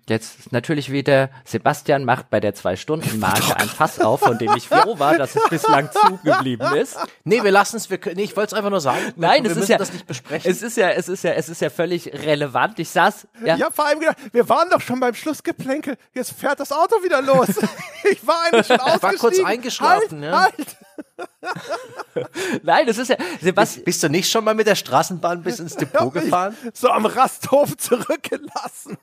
Jetzt natürlich wieder, Sebastian macht bei der Zwei-Stunden-Marke ein Fass auf, von dem ich froh war, dass es bislang zugeblieben ist. Nee, wir lassen es, wir können, nee, ich wollte es einfach nur sagen. Nein, wir es ist ja, das nicht besprechen. es ist ja, es ist ja, es ist ja völlig relevant. Ich saß, ja, Ich habe vor allem gedacht, wir waren doch schon beim Schlussgeplänkel. Jetzt fährt das Auto wieder los. ich war eigentlich schon ausgestiegen. war kurz eingeschlafen, halt, ja. Halt. nein, es ist ja, Sebastian, Bist du nicht schon mal mit der Straßenbahn bis ins Depot gefahren? So am Rasthof zurückgelassen.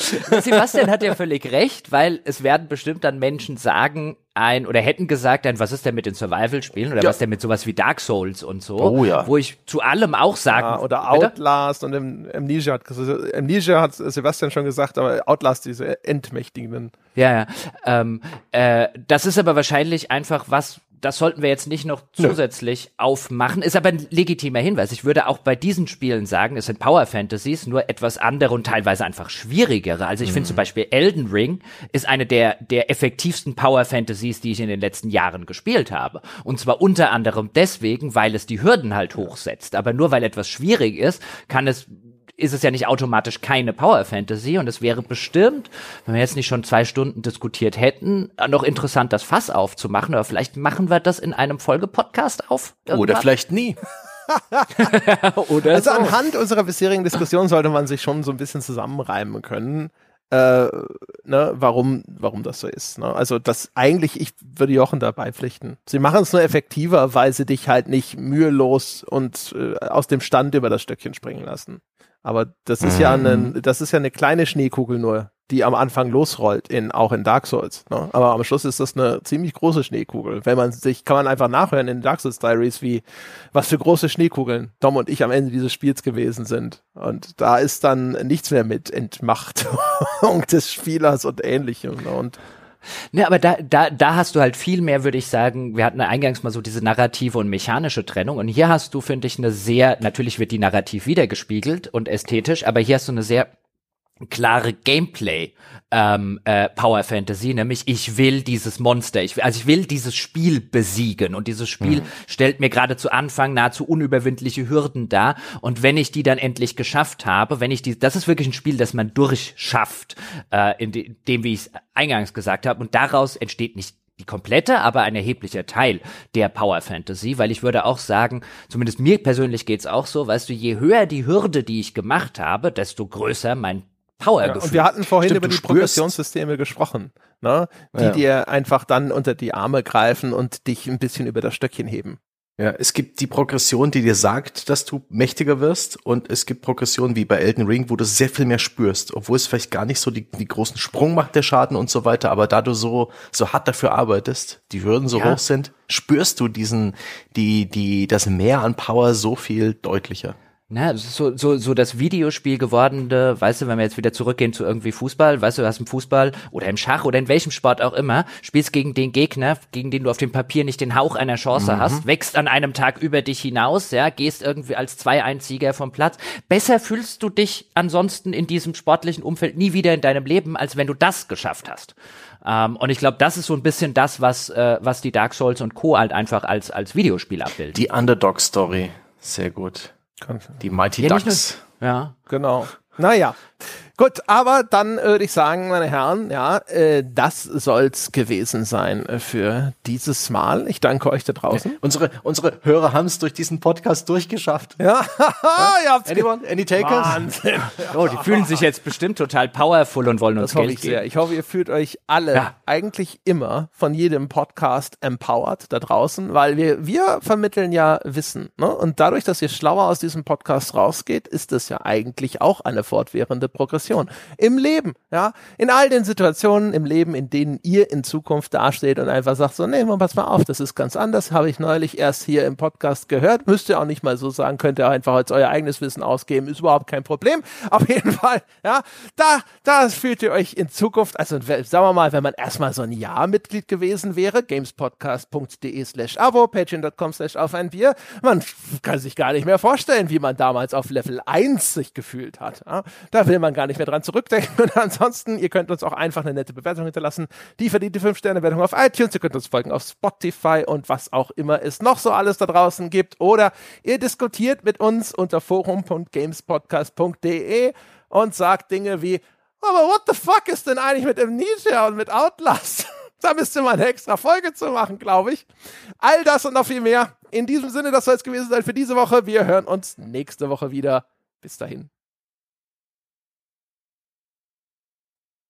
Sebastian hat ja völlig recht, weil es werden bestimmt dann Menschen sagen, ein, oder hätten gesagt, ein, was ist denn mit den Survival-Spielen oder Ja. was denn mit sowas wie Dark Souls und so, Oh ja. wo ich zu allem auch sagen, Ja, oder Bitte? Outlast und Am- Amnesia hat, Amnesia hat Sebastian schon gesagt, aber Outlast, diese entmächtigenden. Ja, ja. Ähm, äh, das ist aber wahrscheinlich einfach was, das sollten wir jetzt nicht noch zusätzlich aufmachen. Ist aber ein legitimer Hinweis. Ich würde auch bei diesen Spielen sagen, es sind Power Fantasies, nur etwas andere und teilweise einfach schwierigere. Also ich finde zum Beispiel Elden Ring ist eine der, der effektivsten Power Fantasies, die ich in den letzten Jahren gespielt habe. Und zwar unter anderem deswegen, weil es die Hürden halt hochsetzt. Aber nur weil etwas schwierig ist, kann es ist es ja nicht automatisch keine Power Fantasy und es wäre bestimmt, wenn wir jetzt nicht schon zwei Stunden diskutiert hätten, noch interessant, das Fass aufzumachen. Aber vielleicht machen wir das in einem Folge-Podcast auf. Oder irgendwann. vielleicht nie. Oder Also so. anhand unserer bisherigen Diskussion sollte man sich schon so ein bisschen zusammenreimen können, äh, ne, warum, warum das so ist. Ne? Also das eigentlich, ich würde Jochen dabei pflichten. Sie machen es nur effektiver, weil sie dich halt nicht mühelos und äh, aus dem Stand über das Stöckchen springen lassen. Aber das ist ja eine, das ist ja eine kleine Schneekugel nur, die am Anfang losrollt, in, auch in Dark Souls. Ne? Aber am Schluss ist das eine ziemlich große Schneekugel. Wenn man sich, kann man einfach nachhören in Dark Souls Diaries, wie, was für große Schneekugeln Dom und ich am Ende dieses Spiels gewesen sind. Und da ist dann nichts mehr mit Entmachtung des Spielers und ähnlichem. Ne? Und Ne, aber da, da, da hast du halt viel mehr, würde ich sagen, wir hatten eingangs mal so diese narrative und mechanische Trennung. Und hier hast du, finde ich, eine sehr, natürlich wird die narrativ wiedergespiegelt und ästhetisch, aber hier hast du eine sehr klare Gameplay ähm, äh, Power Fantasy, nämlich ich will dieses Monster, ich will, also ich will dieses Spiel besiegen. Und dieses Spiel mhm. stellt mir gerade zu Anfang nahezu unüberwindliche Hürden dar. Und wenn ich die dann endlich geschafft habe, wenn ich die, das ist wirklich ein Spiel, das man durchschafft, äh, in de, dem, wie ich es eingangs gesagt habe. Und daraus entsteht nicht die komplette, aber ein erheblicher Teil der Power Fantasy, weil ich würde auch sagen, zumindest mir persönlich geht's auch so, weißt du, je höher die Hürde, die ich gemacht habe, desto größer mein Power ja, Und wir hatten vorhin Stimmt, über die Progressionssysteme gesprochen, ne? die ja. dir einfach dann unter die Arme greifen und dich ein bisschen über das Stöckchen heben. Ja, es gibt die Progression, die dir sagt, dass du mächtiger wirst und es gibt Progressionen wie bei Elden Ring, wo du sehr viel mehr spürst, obwohl es vielleicht gar nicht so die, die großen Sprung macht, der Schaden und so weiter, aber da du so, so hart dafür arbeitest, die Hürden so ja. hoch sind, spürst du diesen, die, die, das Mehr an Power so viel deutlicher. Na, das ist so, so, so das Videospiel gewordene, weißt du, wenn wir jetzt wieder zurückgehen zu irgendwie Fußball, weißt du, du hast im Fußball oder im Schach oder in welchem Sport auch immer, spielst gegen den Gegner, gegen den du auf dem Papier nicht den Hauch einer Chance mhm. hast, wächst an einem Tag über dich hinaus, ja, gehst irgendwie als zwei Sieger vom Platz. Besser fühlst du dich ansonsten in diesem sportlichen Umfeld nie wieder in deinem Leben, als wenn du das geschafft hast. Ähm, und ich glaube, das ist so ein bisschen das, was, äh, was die Dark Souls und Co. halt einfach als, als Videospiel abbilden. Die Underdog-Story. Sehr gut. Die Mighty ja, Ducks. ja. Genau. Naja. Gut, aber dann würde ich sagen, meine Herren, ja, äh, das soll's gewesen sein äh, für dieses Mal. Ich danke euch da draußen. Ja, unsere, unsere Hörer haben es durch diesen Podcast durchgeschafft. Ja, ja. ihr habt's Anyone? Any takers? Wahnsinn. Oh, die fühlen sich jetzt bestimmt total powerful und wollen uns das Geld ich geben. Sehr. Ich hoffe, ihr fühlt euch alle ja. eigentlich immer von jedem Podcast empowered da draußen, weil wir, wir vermitteln ja Wissen. Ne? Und dadurch, dass ihr schlauer aus diesem Podcast rausgeht, ist das ja eigentlich auch eine fortwährende Progression. Situation im Leben, ja, in all den Situationen im Leben, in denen ihr in Zukunft dasteht und einfach sagt so, nee, pass mal auf, das ist ganz anders, habe ich neulich erst hier im Podcast gehört, müsst ihr auch nicht mal so sagen, könnt ihr einfach als euer eigenes Wissen ausgeben, ist überhaupt kein Problem. Auf jeden Fall, ja, da, da fühlt ihr euch in Zukunft, also sagen wir mal, wenn man erstmal so ein Jahr Mitglied gewesen wäre, gamespodcast.de slash abo, patreon.com slash auf ein Bier, man kann sich gar nicht mehr vorstellen, wie man damals auf Level 1 sich gefühlt hat. Ja? Da will man gar nicht mehr dran zurückdenken. Und ansonsten, ihr könnt uns auch einfach eine nette Bewertung hinterlassen. Die verdient die 5-Sterne-Wertung auf iTunes. Ihr könnt uns folgen auf Spotify und was auch immer es noch so alles da draußen gibt. Oder ihr diskutiert mit uns unter forum.gamespodcast.de und sagt Dinge wie, aber what the fuck ist denn eigentlich mit Amnesia und mit Outlast? da müsste man eine extra Folge zu machen, glaube ich. All das und noch viel mehr. In diesem Sinne, das soll es gewesen sein für diese Woche. Wir hören uns nächste Woche wieder. Bis dahin.